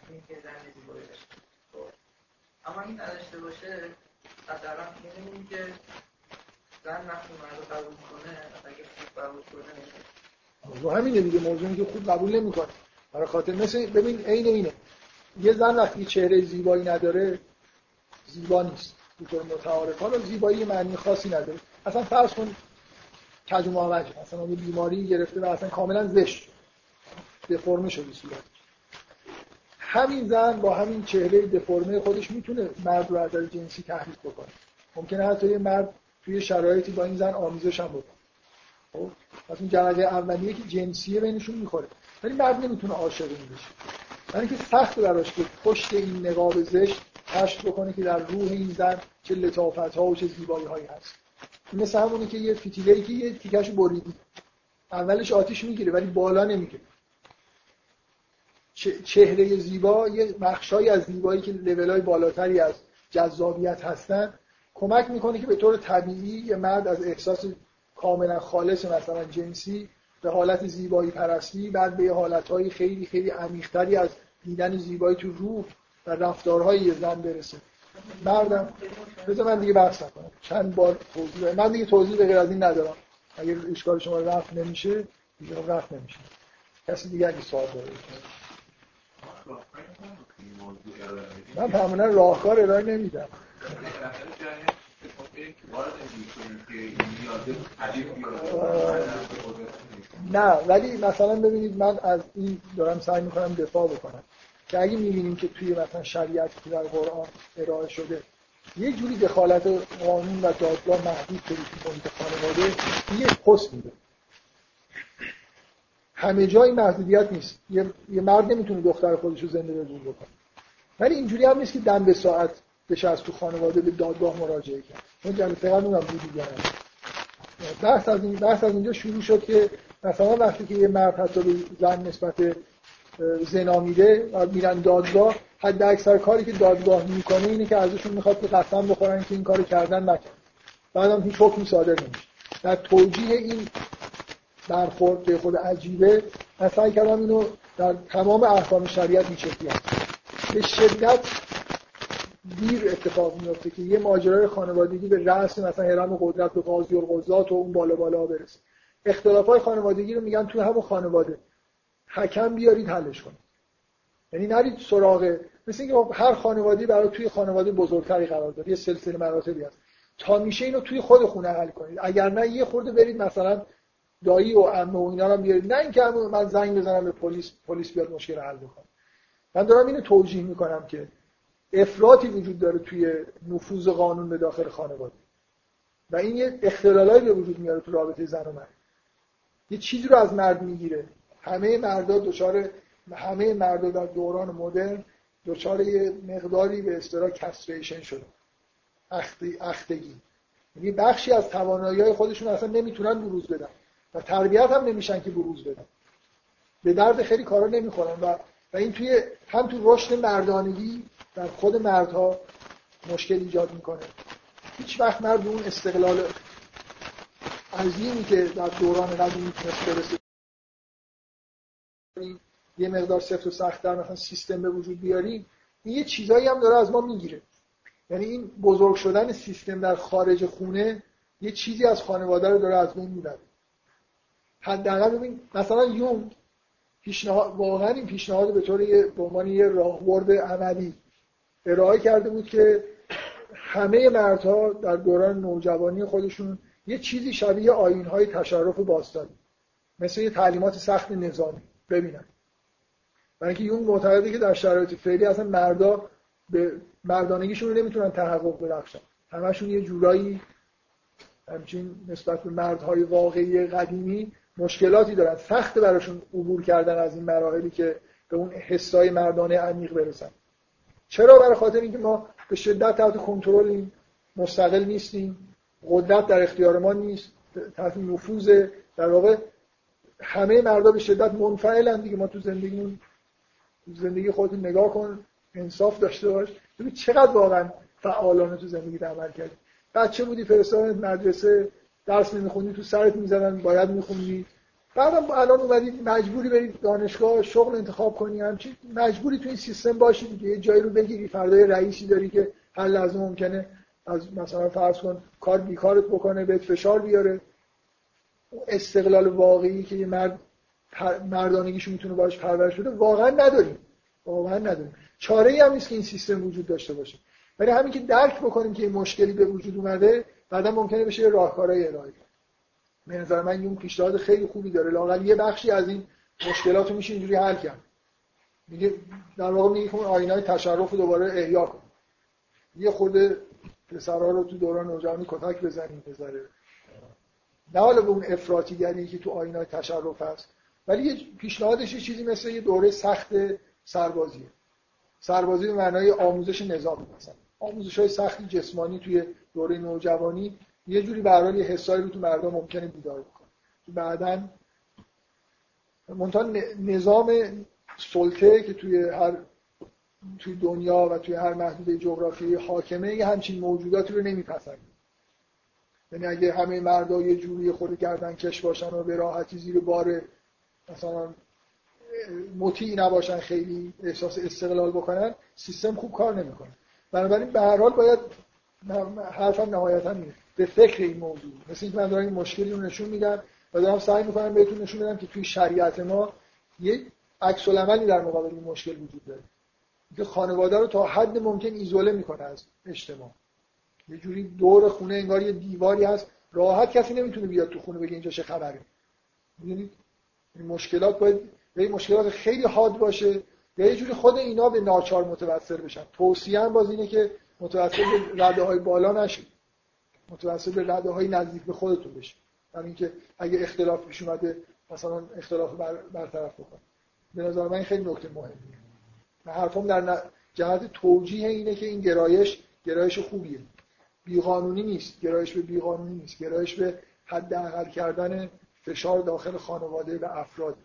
این که زن دیواری داشته خب. اما این نداشته باشه حداقل می‌بینیم که زن وقتی مرد قبول کنه اگه خوب قبول کنه موضوع همینه دیگه موضوعی که خوب قبول نمی‌کنه. برای خاطر مثل ببین عین اینه. یه زن وقتی چهره زیبایی نداره زیبا نیست. طور متعارف. حالا زیبایی معنی خاصی نداره. اصلا فرض کن کج و اصلا یه بیماری گرفته و اصلا کاملا زشت. دفرمه شده صورت همین زن با همین چهره دفرمه خودش می‌تونه مرد رو از جنسی تحریک بکنه. ممکنه حتی یه مرد توی شرایطی با این زن آمیزش هم بکنه خب؟ پس این جنگه اولیه که جنسیه بینشون می‌خوره. ولی مرد نمی‌تونه عاشق این بشه. یعنی که سخت براش که پشت این نقاب زشت کشف بکنه که در روح این زن چه لطافت ها و چه زیبایی هایی هست. این مثل همونه که یه فتیله که یه تیکش بریدی. اولش آتیش می‌گیره ولی بالا نمی‌گیره. چهره زیبا یه بخشایی از زیبایی که های بالاتری از جذابیت هستن کمک می‌کنه که به طور طبیعی یه مرد از احساس کاملا خالص مثلا جنسی به حالت زیبایی پرستی بعد به حالتهای خیلی خیلی عمیقتری از دیدن زیبایی تو روح و رفتارهای یه زن برسه. مردم بذار من دیگه بحث نکنم. چند بار توضیح من دیگه توضیح به از این ندارم. اگر اشکال شما رفت نمیشه دیگه رفت نمیشه. کسی دیگه اگه سوال داره؟ من معمولا راهکار ارائه نمیدم. نه ولی مثلا ببینید من از این دارم سعی می‌کنم دفاع بکنم که اگه می‌بینیم که توی مثلا شریعت که در قرآن ارائه شده یه جوری دخالت قانون و دادگاه محدود شده که محیط خانواده یه پست میده. همه جای محدودیت نیست. یه, مرد نمی‌تونه دختر خودش رو زنده بدون بکنه. ولی اینجوری هم نیست که دم به ساعت بشه از تو خانواده به دادگاه مراجعه کرد. اون جلسه فقط اونم بودی بحث از این بحث از اینجا شروع شد که مثلا وقتی که یه مرد حتی به زن نسبت زنا میده میرن دادگاه حد اکثر کاری که دادگاه می‌کنه اینه که ازشون می‌خواد که قسم بخورن که این کار کردن نکرد. بعدم هیچ حکمی صادر نمیشه. در توجیه این برخورد خود عجیبه من سعی کردم اینو در تمام احکام شریعت این به شدت دیر اتفاق میفته که یه ماجرای خانوادگی به رأس مثلا هرم قدرت به قاضی و قضات و اون بالا بالا برسه. اختلاف های خانوادگی رو میگن تو همون خانواده. حکم بیارید حلش کنید. یعنی نرید سراغ مثل اینکه هر خانوادی برای توی خانواده بزرگتری قرار داره یه سلسله مراتبی هست. تا میشه اینو توی خود خونه حل کنید. اگر نه یه خورده برید مثلا دایی و عمه و اینا رو بیارید. نه اینکه من زنگ بزنم به پلیس پلیس بیاد مشکل حل بکنه. من دارم اینو توجیه می‌کنم که افراطی وجود داره توی نفوذ قانون به داخل خانواده. و این یه اختلالایی به وجود میاره تو رابطه زن و مرد. یه چیزی رو از مرد می‌گیره. همه مردا دچار همه مردا در دوران مدرن دچار یه مقداری به اصطلاح کستریشن شده اختگی. یعنی بخشی از توانایی های خودشون اصلا نمی‌تونن بروز بدن. و تربیت هم نمیشن که بروز بدن. به درد خیلی کارا نمی‌خورن. و و این توی هم تو رشد مردانگی در خود مردها مشکل ایجاد می‌کنه. هیچ وقت مرد اون استقلال عظیمی که در دوران قدیم می‌تونست برسه. یه مقدار سفت و سخت در مثلا سیستم به وجود بیاریم این یه چیزایی هم داره از ما می‌گیره. یعنی این بزرگ شدن سیستم در خارج خونه یه چیزی از خانواده رو داره از بین می‌بره. حداقل ببین مثلا یون پیشنهاد واقعا این پیشنهاد به طور به عنوان یه راهبرد عملی ارائه کرده بود که همه مردها در دوران نوجوانی خودشون یه چیزی شبیه های تشرف باستانی مثل یه تعلیمات سخت نظامی. ببینن. برای اینکه یون معتقده که در شرایط فعلی اصلا مردا به مردانگیشون رو نمی‌تونن تحقق بدخشن همشون یه جورایی همچین نسبت به مردهای واقعی قدیمی مشکلاتی دارن. سخت براشون عبور کردن از این مراحلی که به اون حسای مردانه عمیق برسن. چرا؟ برای خاطر اینکه ما به شدت تحت کنترل مستقل نیستیم قدرت در اختیار ما نیست تحت نفوذ در واقع همه مردا به شدت منفعلن دیگه. ما تو زندگیمون زندگی خودت نگاه کن انصاف داشته باش. ببین چقدر واقعا فعالانه تو زندگی عمل کردی. بچه بودی فرستادن مدرسه درس نمیخوندی تو سرت می‌زدن باید میخوندی. بعدم الان اومدی مجبوری بری دانشگاه شغل انتخاب کنی همچی مجبوری تو این سیستم باشی دیگه. یه جایی رو بگیری فردای رئیسی داری که هر لحظه ممکنه از مثلا فرض کن کار بیکارت بکنه بهت فشار بیاره. استقلال واقعی که یه مرد مردانگیشو می‌تونه باش پرورش بده واقعا نداریم. واقعا نداریم. چاره ای هم نیست که این سیستم وجود داشته باشه. ولی همین که درک بکنیم که این مشکلی به وجود اومده بعدا ممکنه بشه راهکارهای ارائه. به نظر من اون پیشنهاد خیلی خوبی داره. لاقل یه بخشی از این مشکلات رو میشه اینجوری حل کرد. میگه در واقع میگه اون آینای تشرف دوباره احیا کن. یه خورده پسرها رو تو دوران نوجوانی کتک بزنیم بذاره نه حالا به اون افراطیگری که تو آینای تشرف هست. ولی یه پیشنهادش یه چیزی مثل یه دوره سخت سربازیه. سربازی به معنای آموزش نظام مثلا. آموزش های سختی جسمانی توی دوره نوجوانی یه جوری به یه حسایی رو تو مردم ممکنه بیدار بکنه. بعدا منتها نظام سلطه که توی هر توی دنیا و توی هر محدوده جغرافی حاکمه یه همچین موجوداتی رو نمیپسند یعنی اگه همه مردا یه جوری خود گردن کش باشن و به راحتی زیر بار مثلا مطیع نباشن خیلی احساس استقلال بکنن سیستم خوب کار نمی‌کنه. بنابراین به هر حال باید حرفم نهایتا نیست به فکر این موضوع. مثل اینکه من دارم این مشکلی رو نشون میدم و دارم سعی می‌کنم بهتون نشون بدم که توی شریعت ما یه عکس العملی در مقابل این مشکل وجود داره. که خانواده رو تا حد ممکن ایزوله می‌کنه از اجتماع. یه جوری دور خونه انگار یه دیواری هست. راحت کسی نمی‌تونه بیاد تو خونه بگه اینجا چه خبره. می‌دونید این مشکلات باید به مشکلات خیلی حاد باشه یا یه جوری خود اینا به ناچار متوسل بشن. توصیه باز اینه که متوسل به رده های بالا نشید متوسل به رده های نزدیک به خودتون بشید همین اینکه اگه اختلاف پیش اومده مثلا اختلاف بر برطرف بکن به نظر من خیلی نکته مهمه من حرفم در جهت توجیه اینه که این گرایش گرایش خوبیه. بیقانونی نیست. گرایش به بیقانونی نیست. گرایش به حد کردن فشار داخل خانواده و افراد.